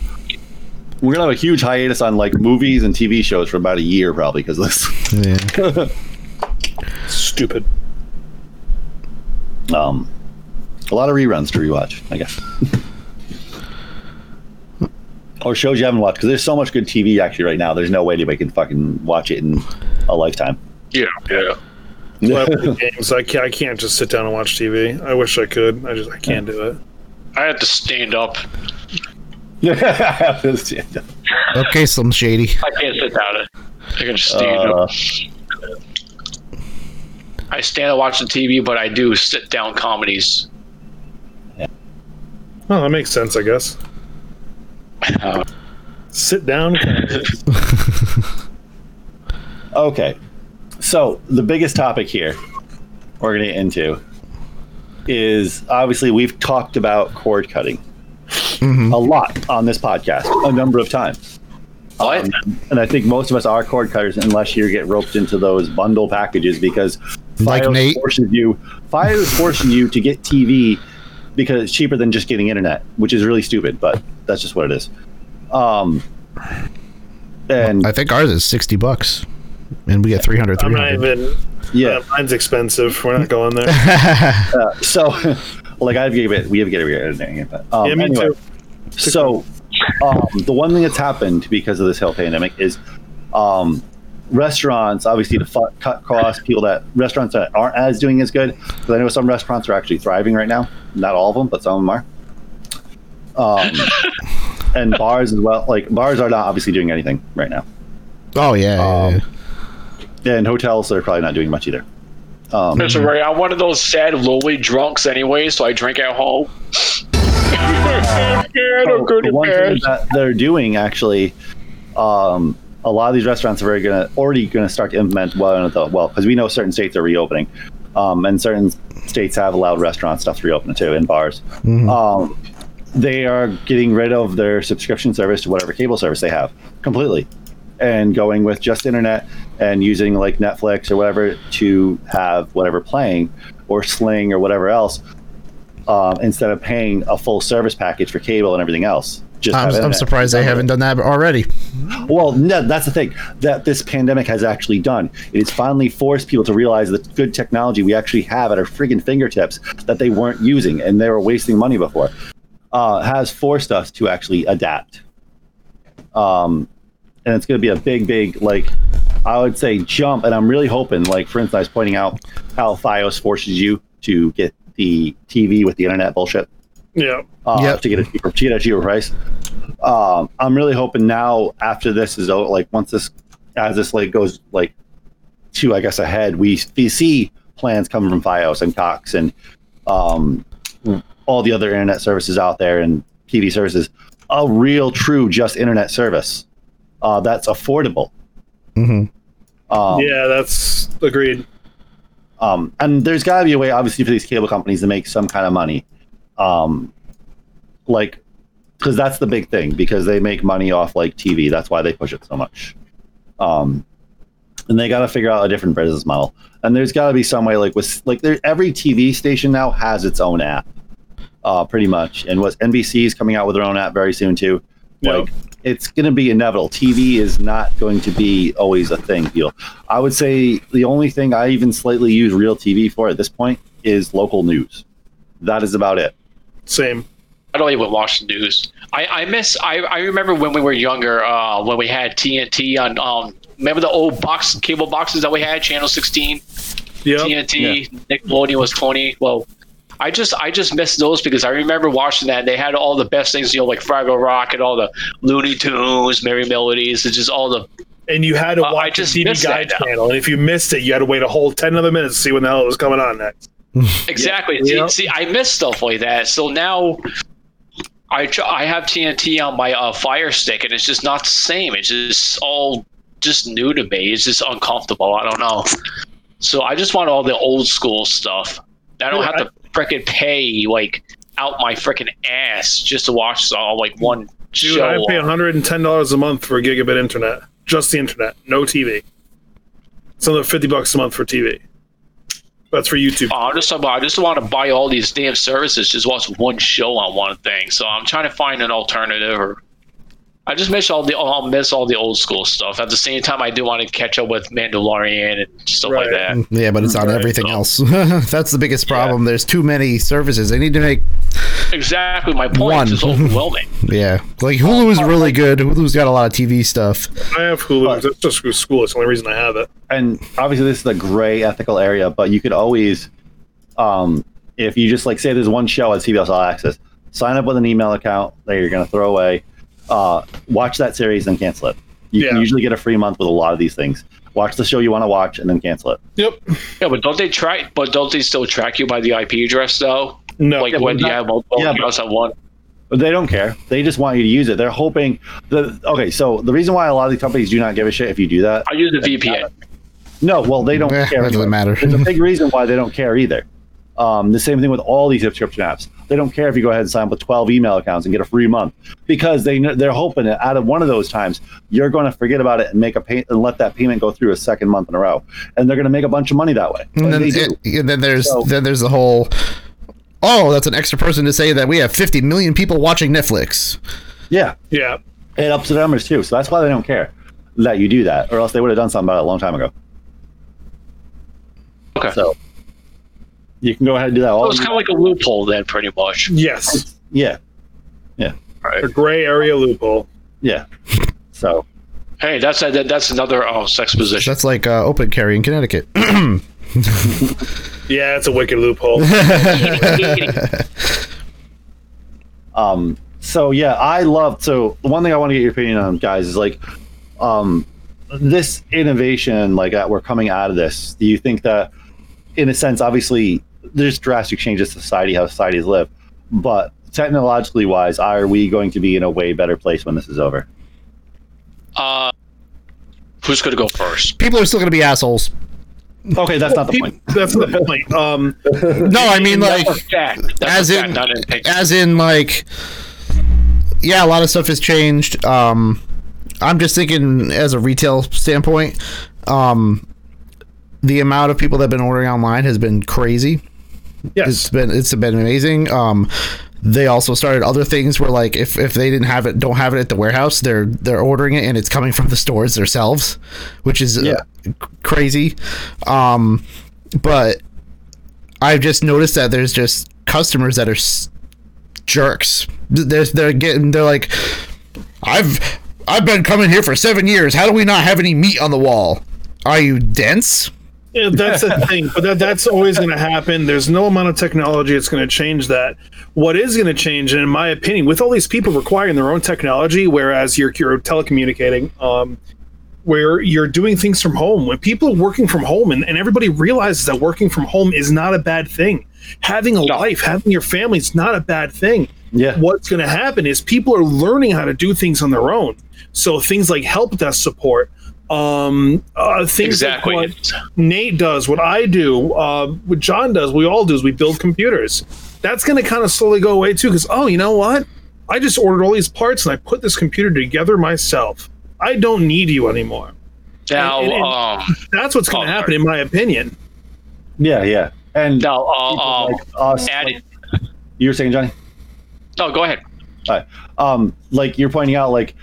we're gonna have a huge hiatus on like movies and TV shows for about a year probably because this. Yeah. Stupid. Um, a lot of reruns to rewatch, I guess. Or shows you haven't watched because there's so much good TV actually right now. There's no way anybody can fucking watch it in a lifetime. Yeah, yeah. When I games. I can't, I can't just sit down and watch TV. I wish I could. I just I can't do it. I have to stand up. Okay, Slim Shady. I can't sit down. I can just stand Uh, up. I stand and watch the TV, but I do sit down comedies. Well, that makes sense. I guess. Uh, Sit down. okay, so the biggest topic here we're going to get into is obviously we've talked about cord cutting a lot on this podcast a number of times. what? Um, and I think most of us are cord cutters unless you get roped into those bundle packages because Like Fios Nate. forces you Fios is forcing you to get TV because it's cheaper than just getting internet, which is really stupid, but that's just what it is. Um and I think ours is sixty bucks, and we get 300 I'm not even. yeah, Yeah, mine's expensive. We're not going there. so like I've given it we have to get it but um, yeah, me anyway, too. so um, the one thing that's happened because of this health pandemic is um, restaurants obviously to fu- cut costs. People that restaurants that aren't as doing as good. Because I know some restaurants are actually thriving right now. Not all of them, but some of them are. Um, and bars as well. Like bars are not obviously doing anything right now. Oh yeah. yeah, Um, yeah. Yeah, and hotels they're probably not doing much either. Um, That's right. I'm one of those sad, lowly drunks anyway, so I drink at home. yeah, I'm good the one bad. thing that they're doing actually, um, a lot of these restaurants are very gonna already going to start to implement well, the, well, because we know certain states are reopening, um, and certain states have allowed restaurant stuff to reopen too, and bars. Um, they are getting rid of their subscription service to whatever cable service they have completely, and going with just internet and using like Netflix or whatever to have whatever playing, or Sling or whatever else, um, instead of paying a full service package for cable and everything else. Just I'm, I'm surprised they haven't done that already. Well, no, that's the thing that this pandemic has actually done. It has finally forced people to realize the good technology we actually have at our friggin' fingertips that they weren't using and they were wasting money before. Uh, has forced us to actually adapt. Um, and it's going to be a big, big like I would say jump. And I'm really hoping, like for instance, I was pointing out how FiOS forces you to get the TV with the internet bullshit Yeah. uh, Yep. to get a cheaper, to get a cheaper price. Um, I'm really hoping now after this is out, like once this as this like goes like two, I guess ahead, we, we see plans coming from FiOS and Cox and um, all the other internet services out there and TV services. A real, true, just internet service uh, that's affordable. hmm Um, yeah, that's agreed. Um, and there's got to be a way, obviously, for these cable companies to make some kind of money. Um, like, because that's the big thing, because they make money off like TV. That's why they push it so much. Um, and they got to figure out a different business model. And there's got to be some way, like with like there, every TV station now has its own app, uh, pretty much. And what NBC is coming out with their own app very soon too. Yep. Like, it's going to be inevitable. TV is not going to be always a thing. Deal. I would say the only thing I even slightly use real TV for at this point is local news. That is about it. Same. I don't even watch the news. I, I miss. I, I remember when we were younger, uh, when we had TNT on. Um, remember the old box cable boxes that we had, Channel 16, Yep. TNT, Nickelodeon was 20. Well, I just I just miss those because I remember watching that. And they had all the best things, you know, like Fraggle Rock and all the Looney Tunes, Merrie Melodies. It's just all the And you had to Uh, I watch just the TV guide now. channel, and if you missed it, you had to wait a whole ten other minutes to see when the hell it was coming on next. Exactly. Yeah. See, see, I miss stuff like that. So now I tr- I have TNT on my uh, Fire Stick, and it's just not the same. It's just all just new to me. It's just uncomfortable. I don't know. So I just want all the old school stuff. I don't Yeah, have to frickin' pay like out my frickin' ass just to watch all like one Dude, show. I pay one hundred and ten dollars a month for gigabit internet, just the internet, no TV. It's another fifty bucks a month for TV. That's for YouTube. Oh, I just I just want to buy all these damn services just watch one show on one thing. So I'm trying to find an alternative. Or I just miss all the I'll miss all the old school stuff. At the same time, I do want to catch up with Mandalorian and stuff like that. Yeah, but it's on Right. everything else. That's the biggest problem. There's too many services. They need to make Exactly my point. One. It's overwhelming. yeah. Like Hulu is really good. Hulu's got a lot of TV stuff. I have Hulu. It's just for school. It's the only reason I have it. and obviously this is a gray ethical area, but you could always, um, if you just like say there's one show on CBS All Access, sign up with an email account that you're going to throw away, uh, watch that series and cancel it. You can usually get a free month with a lot of these things. Watch the show you want to watch and then cancel it. Yep. Yeah, but don't they track? But don't they still track you by the IP address though? No. Like Yeah, when but you have multiple yeah, accounts at one. But they don't care. They just want you to use it. They're hoping the okay. So the reason why a lot of these companies do not give a shit if you do that I use the VPN. No, well, they don't Eh, care. that doesn't anyway. matter. There's a big reason why they don't care either. Um, the same thing with all these subscription apps. They don't care if you go ahead and sign up with 12 email accounts and get a free month because they they're hoping that out of one of those times you're going to forget about it and make a pay and let that payment go through a second month in a row, and they're going to make a bunch of money that way. And And then, they do. and then there's So- then there's the whole. Oh, that's an extra person to say that we have 50 million people watching Netflix. yeah, Yeah. it ups the numbers too. So that's why they don't care that you do that, or else they would have done something about it a long time ago. Okay. So you can go ahead and do that. So All it's kind of like a loophole then, pretty much. Yes. yeah. Yeah. Right. A gray area loophole. Yeah. So Hey, that's a, that's another oh, sex position. That's like uh, open carry in Connecticut. Yeah, it's a wicked loophole. Um, so yeah, I love. So one thing I want to get your opinion on, guys, is like, um, this innovation, like that we're coming out of this. Do you think that, in a sense, obviously, there's drastic changes to society, how societies live, but technologically wise, are we going to be in a way better place when this is over? Uh, who's going to go first? People are still going to be assholes. Okay, that's not the point. That's the point. Um, No, I mean like That's a fact. That's as a fact, in not an opinion. as in like yeah, a lot of stuff has changed. Um, I'm just thinking as a retail standpoint, um, the amount of people that have been ordering online has been crazy. It's yes. been it's been amazing. Um, they also started other things where like if, if they didn't have it, don't have it at the warehouse, they're they're ordering it and it's coming from the stores themselves, which is uh, Yeah. c- crazy. Um, but I've just noticed that there's just customers that are s- jerks. They're they're getting they're like, I've I've been coming here for seven years. How do we not have any meat on the wall? Are you dense? Yeah, that's the thing, but that, that's always going to happen. There's no amount of technology that's going to change that. What is going to change, and in my opinion, with all these people requiring their own technology, whereas you're, you're telecommunicating, um, where you're doing things from home, when people are working from home, and, and everybody realizes that working from home is not a bad thing. Having a No. life, having your family is not a bad thing. Yeah. What's going to happen is people are learning how to do things on their own. So things like help desk support, um, uh, things Exactly. like what Nate does, what I do, uh, what John does, we all do is we build computers. That's going to kind of slowly go away too, because oh, you know what? I just ordered all these parts and I put this computer together myself. I don't need you anymore. Now, and- and- um, That's what's going Oh, to happen, in my opinion. Yeah, yeah. And now, uh, people um, like us, added. you were saying, Johnny? No, go ahead. Right. Um, like you're pointing out, like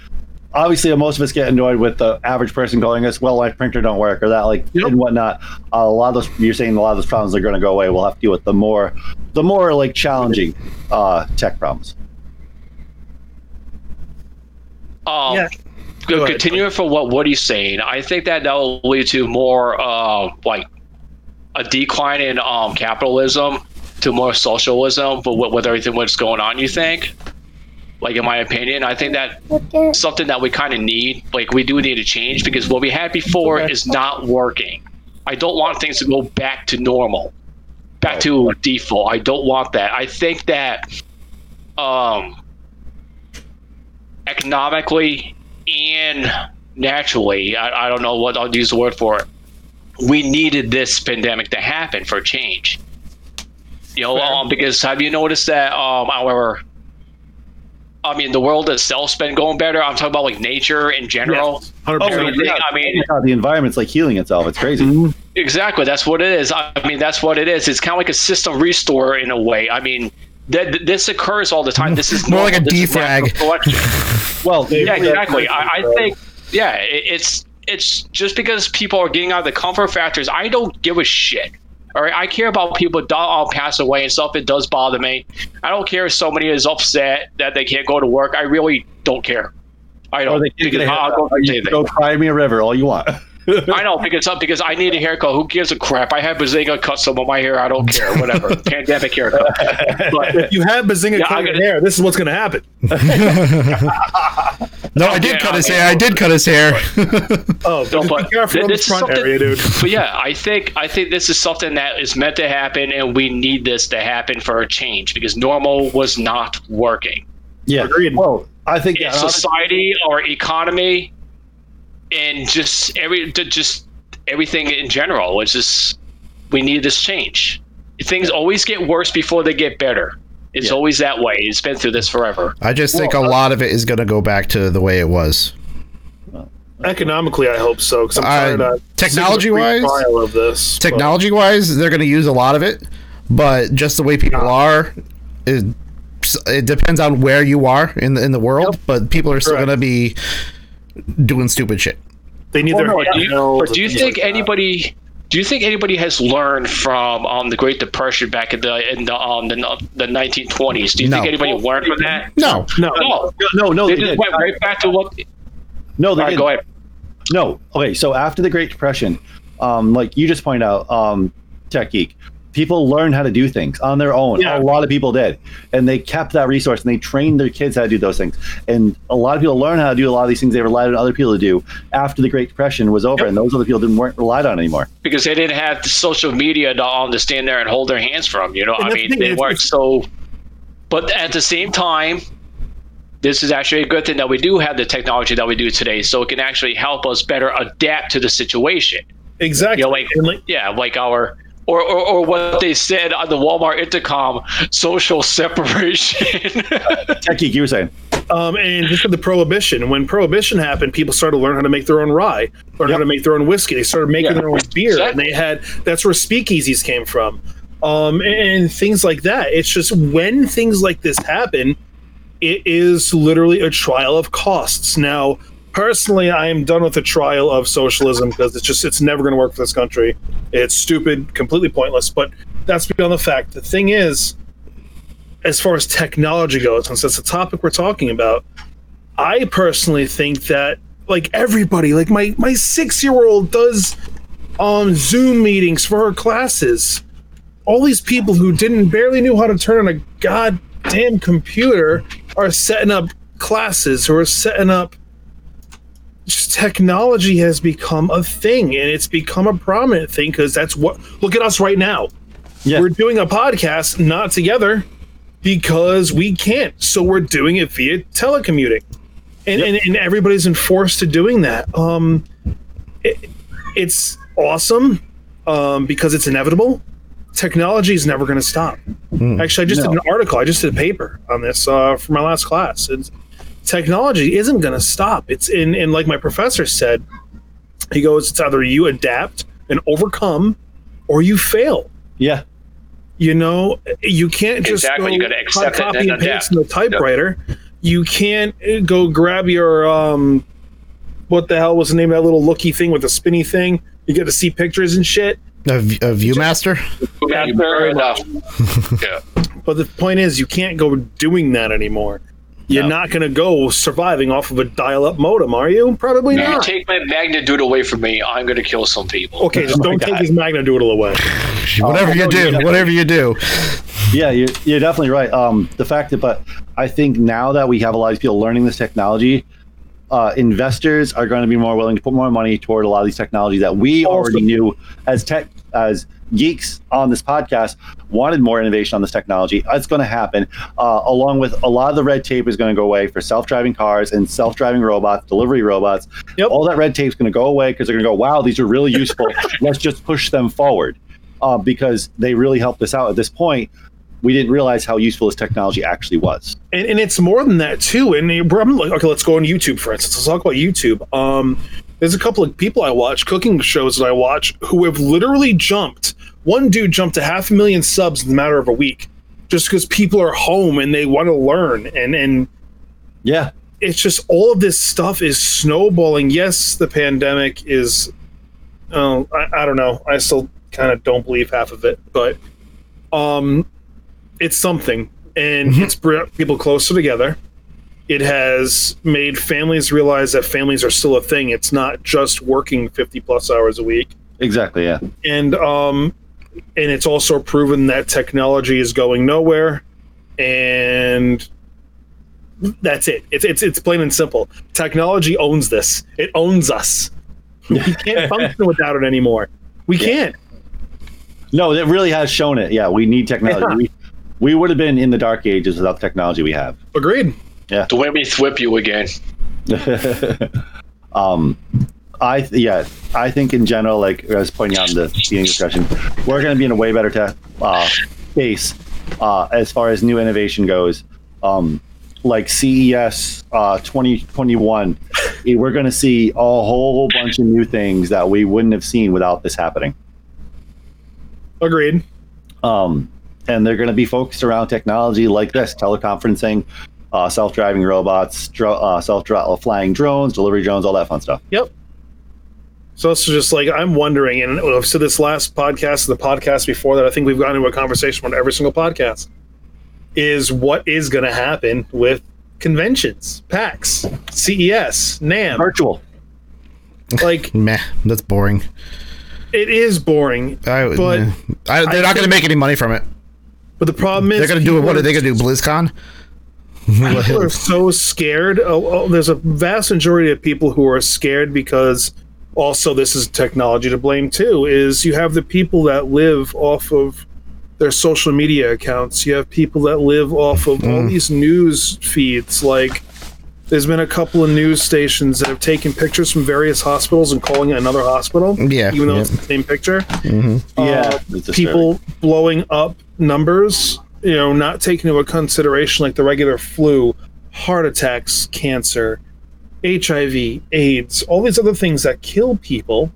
obviously most of us get annoyed with the average person calling us, "Well, my printer don't work" or that, like Yep. and whatnot. Uh, a lot of those you're saying a lot of those problems are going to go away. We'll have to deal with the more, the more like challenging uh, tech problems. Um, Yeah. go- Go continuing from what Woody's saying, I think that that will lead to more uh, like a decline in um, capitalism to more socialism, but with, with everything what's going on, you think? Like in my opinion, I think that something that we kind of need, like we do need to change because what we had before is not working. I don't want things to go back to normal, back to default. I don't want that. I think that um, economically and naturally, I, I don't know what I'll use the word for it. We needed this pandemic to happen for change. You know, um, because have you noticed that um, our, I mean, the world itself's been going better. I'm talking about like nature in general. Yes, 100%. Everything, I mean, oh God, the environment's like healing itself. It's crazy. Mm-hmm. Exactly. That's what it is. I mean, that's what it is. It's kind of like a system restore in a way. I mean, th- this occurs all the time. This is More like a normal. This is defrag. Well, yeah, exactly. I, I think, yeah, it, it's it's just because people are getting out of the comfort factors. I don't give a shit. All right, I care about people that all pass away and stuff. It does bother me. I don't care if somebody is upset that they can't go to work. I really don't care. I or don't. they can't get a I'll go, go cry me a river all you want. I know because because I need a haircut. Who gives a crap? I have Bazinga cut some of my hair. I don't care. Whatever. Pandemic haircut. But If you have Bazinga Yeah, cut I'm your hair, this is what's going to happen. No, I did Yeah, cut his I mean- hair. I did cut his hair. Oh, No, just but be careful on this this front something- area, dude. but yeah, I think I think this is something that is meant to happen, and we need this to happen for a change because normal was not working. yeah. Agreed. Well, I think In yeah, society, or economy, and just every just everything in general. It's just we need this change. Things always get worse before they get better. It's Yeah. always that way. It's been through this forever. I just think a lot of it is going to go back to the way it was. Economically, I hope so. Because I'm Uh, tired of technology-wise? of this. but- Technology wise, they're going to use a lot of it, but just the way people are, it, it depends on where you are in the in the world. But people are still going to be doing stupid shit. they need Well, their no, hand Do you, held but do you think things like that. anybody do you think anybody has learned from um, the Great Depression back in the in the um the, the 1920s? Do you No. think anybody learned from that? No. No, No, No, no, they they just did. went right back to what. No, they All right, didn't. go ahead. No. Okay. So after the Great Depression, um, like you just pointed out, um, Tech Geek, people learned how to do things on their own. Yeah. A lot of people did, and they kept that resource and they trained their kids how to do those things. And a lot of people learned how to do a lot of these things they relied on other people to do after the Great Depression was over, Yep. and those other people didn't weren't relied on anymore. because they didn't have the social media to, um, to stand there and hold their hands from. You know, And I mean, the they it's- weren't so. But at the same time, this is actually a good thing that we do have the technology that we do today, so it can actually help us better adapt to the situation. exactly. You know, like like, yeah, like our. Or, or, or what they said on the Walmart intercom, social separation. Tech Geek, you were saying. Um, and just with the prohibition, when prohibition happened, people started to learn how to make their own rye, learn how to make their own whiskey. They started making Yeah. their own beer, and they had that's where speakeasies came from, um, and, and things like that. It's just when things like this happen, it is literally a trial of costs. Now, personally, I am done with the trial of socialism because it's just it's never going to work for this country. It's stupid, completely pointless. But that's beyond the fact. The thing is, as far as technology goes, since that's the topic we're talking about, I personally think that like everybody, like my my six year old does um Zoom meetings for her classes. All these people who didn't barely knew how to turn on a goddamn computer are setting up classes who are setting up technology has become a thing and it's become a prominent thing because that's what look at us right now. Yeah. we're doing a podcast not together because we can't. So we're doing it via telecommuting. And, and, and everybody's enforced to doing that. Um it, it's awesome um because it's inevitable. Technology is never going to stop actually i just No. did an article i just did a paper on this uh, for my last class. It's, technology isn't going to stop it's in and like my professor said he goes it's either you adapt and overcome or you fail Yeah. you know, you can't just Exactly, go you gotta accept it copy and and paste in the typewriter. You can't uh, go grab your um, what the hell was the name of that little looky thing with the spinny thing? You get to see pictures and shit. A, v- a ViewMaster? Fair enough. yeah. But the point is, you can't go doing that anymore. You're No. not going to go surviving off of a dial-up modem, are you? Probably You not. take my Magnadude away from me, I'm going to kill some people. Okay, just don't take his Magnadoodle away. Whatever you no, do, yeah. whatever you do. Yeah, you're, you're definitely right. Um, the fact that, but I think now that we have a lot of people learning this technology, uh, investors are going to be more willing to put more money toward a lot of these technologies that we already knew as tech as geeks on this podcast wanted more innovation on this technology. It's going to happen, uh, along with a lot of the red tape is going to go away for self-driving cars and self-driving robots, delivery robots. Yep. All that red tape is going to go away because they're going to go, "Wow, these are really useful. Let's just push them forward," uh, because they really helped us out at this point we didn't realize how useful this technology actually was. and, and it's more than that too. And I'm like, okay, let's go on YouTube for instance. Let's talk about YouTube. Um, there's a couple of people I watch, cooking shows that I watch, who have literally jumped. One dude jumped to half a million subs in the matter of a week, just because people are home and they want to learn. And and Yeah, it's just all of this stuff is snowballing. Yes, the pandemic is. Oh, I, I don't know. I still kind of don't believe half of it, but um, it's something, and it's brought people closer together. It has made families realize that families are still a thing. It's not just working fifty plus hours a week, exactly. Yeah, and um, and it's also proven that technology is going nowhere, and that's it. It's it's it's plain and simple. Technology owns this. It owns us. We can't function without it anymore. We can't. no, it really has shown it. Yeah, we need technology. Yeah. We, we would have been in the dark ages without the technology we have. Agreed. To let me thwip you again. um, I th- yeah, I think in general, like I was pointing out in the beginning discussion, we're going to be in a way better te- uh, space uh, as far as new innovation goes. Um, like CES uh, 2021, eh, we're going to see a whole bunch of new things that we wouldn't have seen without this happening. Agreed. um, and they're going to be focused around technology like this teleconferencing uh, self-driving robots dro- uh, self-flying drones delivery drones all that fun stuff Yep. So it's just like I'm wondering, and I've said this last podcast, the podcast before that, I think we've gotten into a conversation on every single podcast. Is what is going to happen with conventions, PAX, CES, NAMM? Virtual. Like Meh, that's boring. it is boring, I, But. I, they're I not going to make any money from it. but the problem is They're going to do. What are they going to do? BlizzCon? People are so scared. Oh, oh, there's a vast majority of people who are scared because also this is technology to blame too. Is you have the people that live off of their social media accounts. You have people that live off of all these news feeds. Like there's been a couple of news stations that have taken pictures from various hospitals and calling it another hospital. Yeah, even though yeah. it's the same picture. Yeah, Uh, it's people blowing up numbers, you know, not taking into consideration like the regular flu, heart attacks, cancer, HIV, AIDS, all these other things that kill people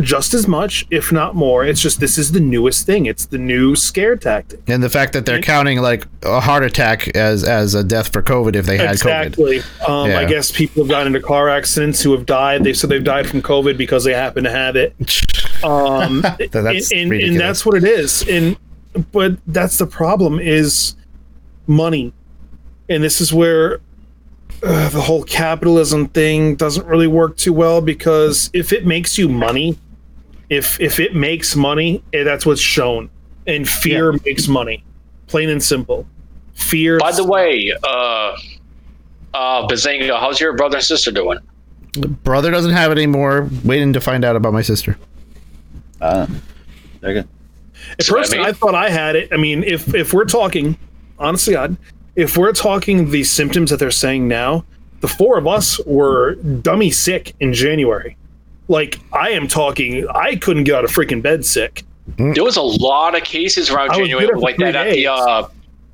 just as much, if not more. It's just this is the newest thing. It's the new scare tactic. And the fact that they're counting like a heart attack as as a death for COVID if they had COVID. exactly. Um, I guess people have gotten into car accidents who have died. They said they've died from COVID because they happen to have it. Um, that's and, and, and that's what it is. And but that's the problem is money, and this is where uh, the whole capitalism thing doesn't really work too well because if it makes you money, if if it makes money, eh, that's what's shown, and fear makes money, plain and simple. Fear. By the way, uh, uh, Bazinga, how's your brother and sister doing? Brother doesn't have it anymore. Waiting to find out about my sister. Uh, they're good. At So, I first, I, mean- thought I had it. I mean, if if we're talking, honestly, God, if we're talking the symptoms that they're saying now, the four of us were dummy sick in January. Like I am talking, I couldn't get out of freaking bed sick. There was a lot of cases around I January like three that at the uh,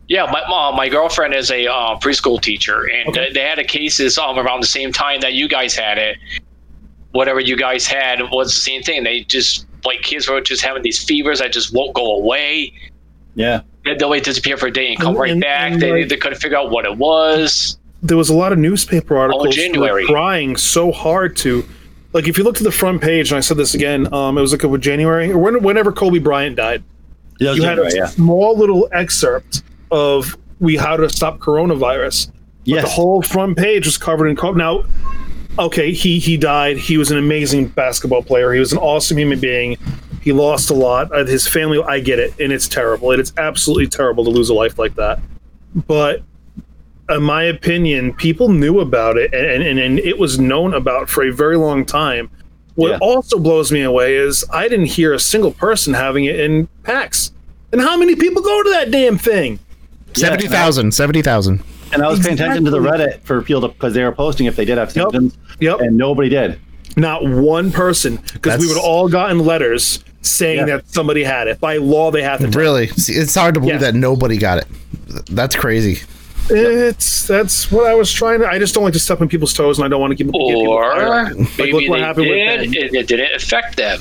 yeah, my mom, my girlfriend is a uh, preschool teacher, and Okay. they- they had a cases um around the same time that you guys had it. Whatever you guys had was the same thing. They just like kids were just having these fevers that just won't go away. Yeah. They'd always disappear for a day and come And- right and- back. and, they, like- they couldn't figure out what it was. There was a lot of newspaper articles who January. trying so hard to, like, if you look to the front page, and I said this again, um, it was like with January or when, whenever Kobe Bryant died. Yeah, you had a yeah. small little excerpt of we how to stop coronavirus. But Yes. the whole front page was covered in co- now okay, he he died. He was an amazing basketball player. He was an awesome human being. He lost a lot. Uh, his family, I get it, and it's terrible. It is absolutely terrible to lose a life like that. But in my opinion, people knew about it, and and, and it was known about for a very long time. What yeah. also blows me away is I didn't hear a single person having it in PAX. And how many people go to that damn thing? 70,000. 70,000. And I was paying attention to the Reddit for people because they were posting if they did have symptoms, Yep. and nobody did. Not one person, because we would all gotten letters saying Yeah. that somebody had it. By law, they have to. tell. Really, See, it's hard to believe Yeah. that nobody got it. That's crazy. It's that's what I was trying to. I just don't like to step on people's toes, and I don't want to give, give people Or. Like, maybe look what they happened did, Ben. and it didn't affect them.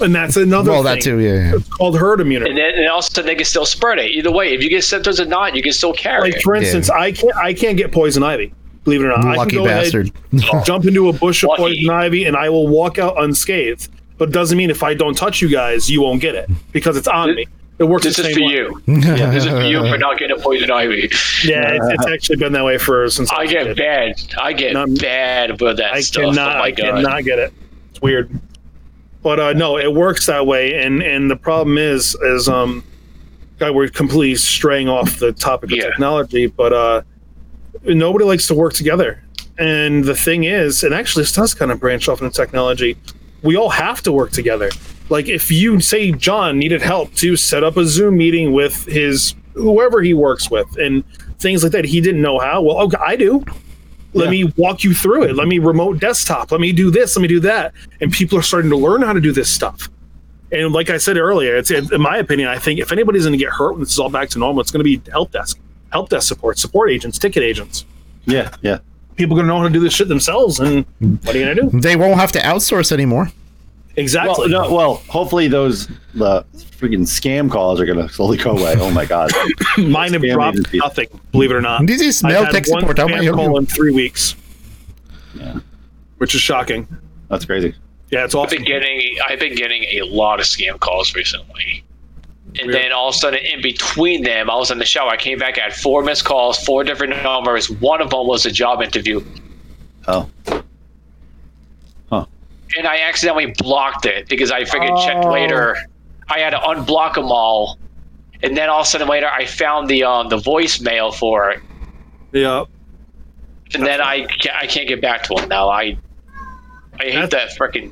And that's another. Well, thing. that too. Yeah. yeah. It's called herd immunity. And then and also they can still spread it. Either way, if you get symptoms or not, you can still carry it. Like it. for instance, I can't I can't get poison ivy. Believe it or not, I Lucky can go bastard. Ahead, jump into a bush of Lucky. poison ivy, and I will walk out unscathed. But it doesn't mean if I don't touch you guys, you won't get it because it's on me. It works. This the is for way. you. This is for you for not getting a poison ivy. Yeah, it's, it's actually been that way for since I was a get kid. bad. I get Not- bad with that I stuff. Oh cannot. oh my I god. cannot get it. It's weird. But uh, no, it works that way, and and the problem is, is um, God, we're completely straying off the topic of Yeah. technology, but uh, nobody likes to work together. And the thing is, and actually, this does kind of branch off into technology. We all have to work together. Like if you say John needed help to set up a Zoom meeting with his whoever he works with and things like that, he didn't know how. Well, okay, I do let me walk you through it. Let me remote desktop. Let me do this. Let me do that. And people are starting to learn how to do this stuff. And like i said earlier it's in my opinion i think if anybody's going to get hurt when this is all back to normal it's going to be help desk help desk support support agents ticket agents. Yeah, yeah. people are going to know how to do this shit themselves and what are you going to do? They won't have to outsource anymore. Exactly Well, no, well, hopefully those the freaking scam calls are gonna slowly go away. Oh my god. mine have dropped agencies. nothing believe it or not This is mail had tech support. How may I spam help call in three weeks Yeah. which is shocking That's crazy. Yeah, it's I've awesome. been getting I've been getting a lot of scam calls recently. And Weird. then all of a sudden, in between them, I was in the shower. I came back, I had four missed calls, four different numbers. One of them was a job interview. Oh, and I accidentally blocked it because I figured check Oh. later. I had to unblock them all, and then all of a sudden later I found the um the voicemail for it, Yeah. and then I I can't get back to them now. I I hate that freaking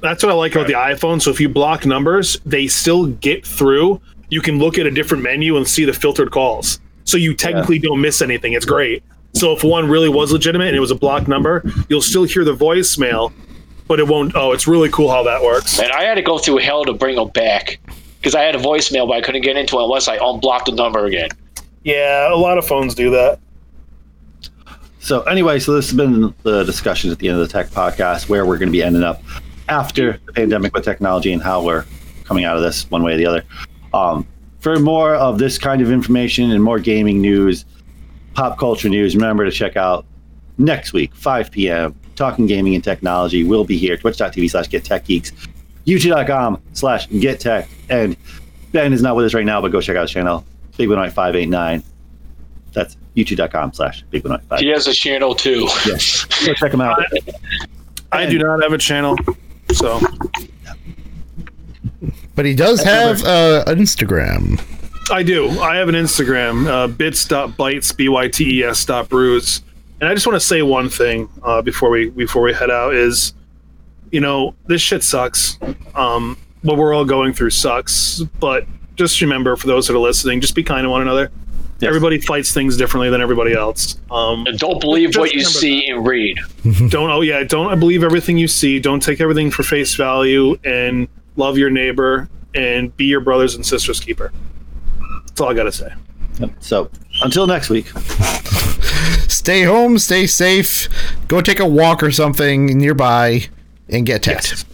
That's what I like about the iPhone. So if you block numbers, they still get through. You can look at a different menu and see the filtered calls. So you technically don't miss anything. It's great. So if one really was legitimate and it was a blocked number, you'll still hear the voicemail, but it won't. Oh, it's really cool how that works. man. I had to go through hell to bring them back because I had a voicemail, but I couldn't get into it unless I unblocked the number again. Yeah, a lot of phones do that. So anyway, so this has been the discussion at the end of the tech podcast where we're going to be ending up after the pandemic with technology and how we're coming out of this one way or the other. Um, for more of this kind of information and more gaming news, pop culture news, remember to check out next week, 5 p.m. Talking Gaming and Technology. We'll be here, twitch.tv slash get tech geeks, youtube.com slash get tech. And Ben is not with us right now, but go check out his channel, Big One 589. That's youtube.com slash Big One He has a channel too. Yes. Go check him out. I do not have a channel, so But he does have uh, an Instagram. I do. I have an Instagram, uh, bits.bytes, B-Y-T-E-S dot brews. And I just want to say one thing uh, before we before we head out is, you know, this shit sucks. Um, what we're all going through sucks. But just remember, for those that are listening, just be kind to one another. Yes. Everybody fights things differently than everybody else. Um, And don't believe what you remember see and read. don't oh yeah don't believe everything you see don't take everything for face value and love your neighbor and be your brothers and sisters keeper that's all i gotta say So until next week. Stay home, stay safe, go take a walk or something nearby, and get teched.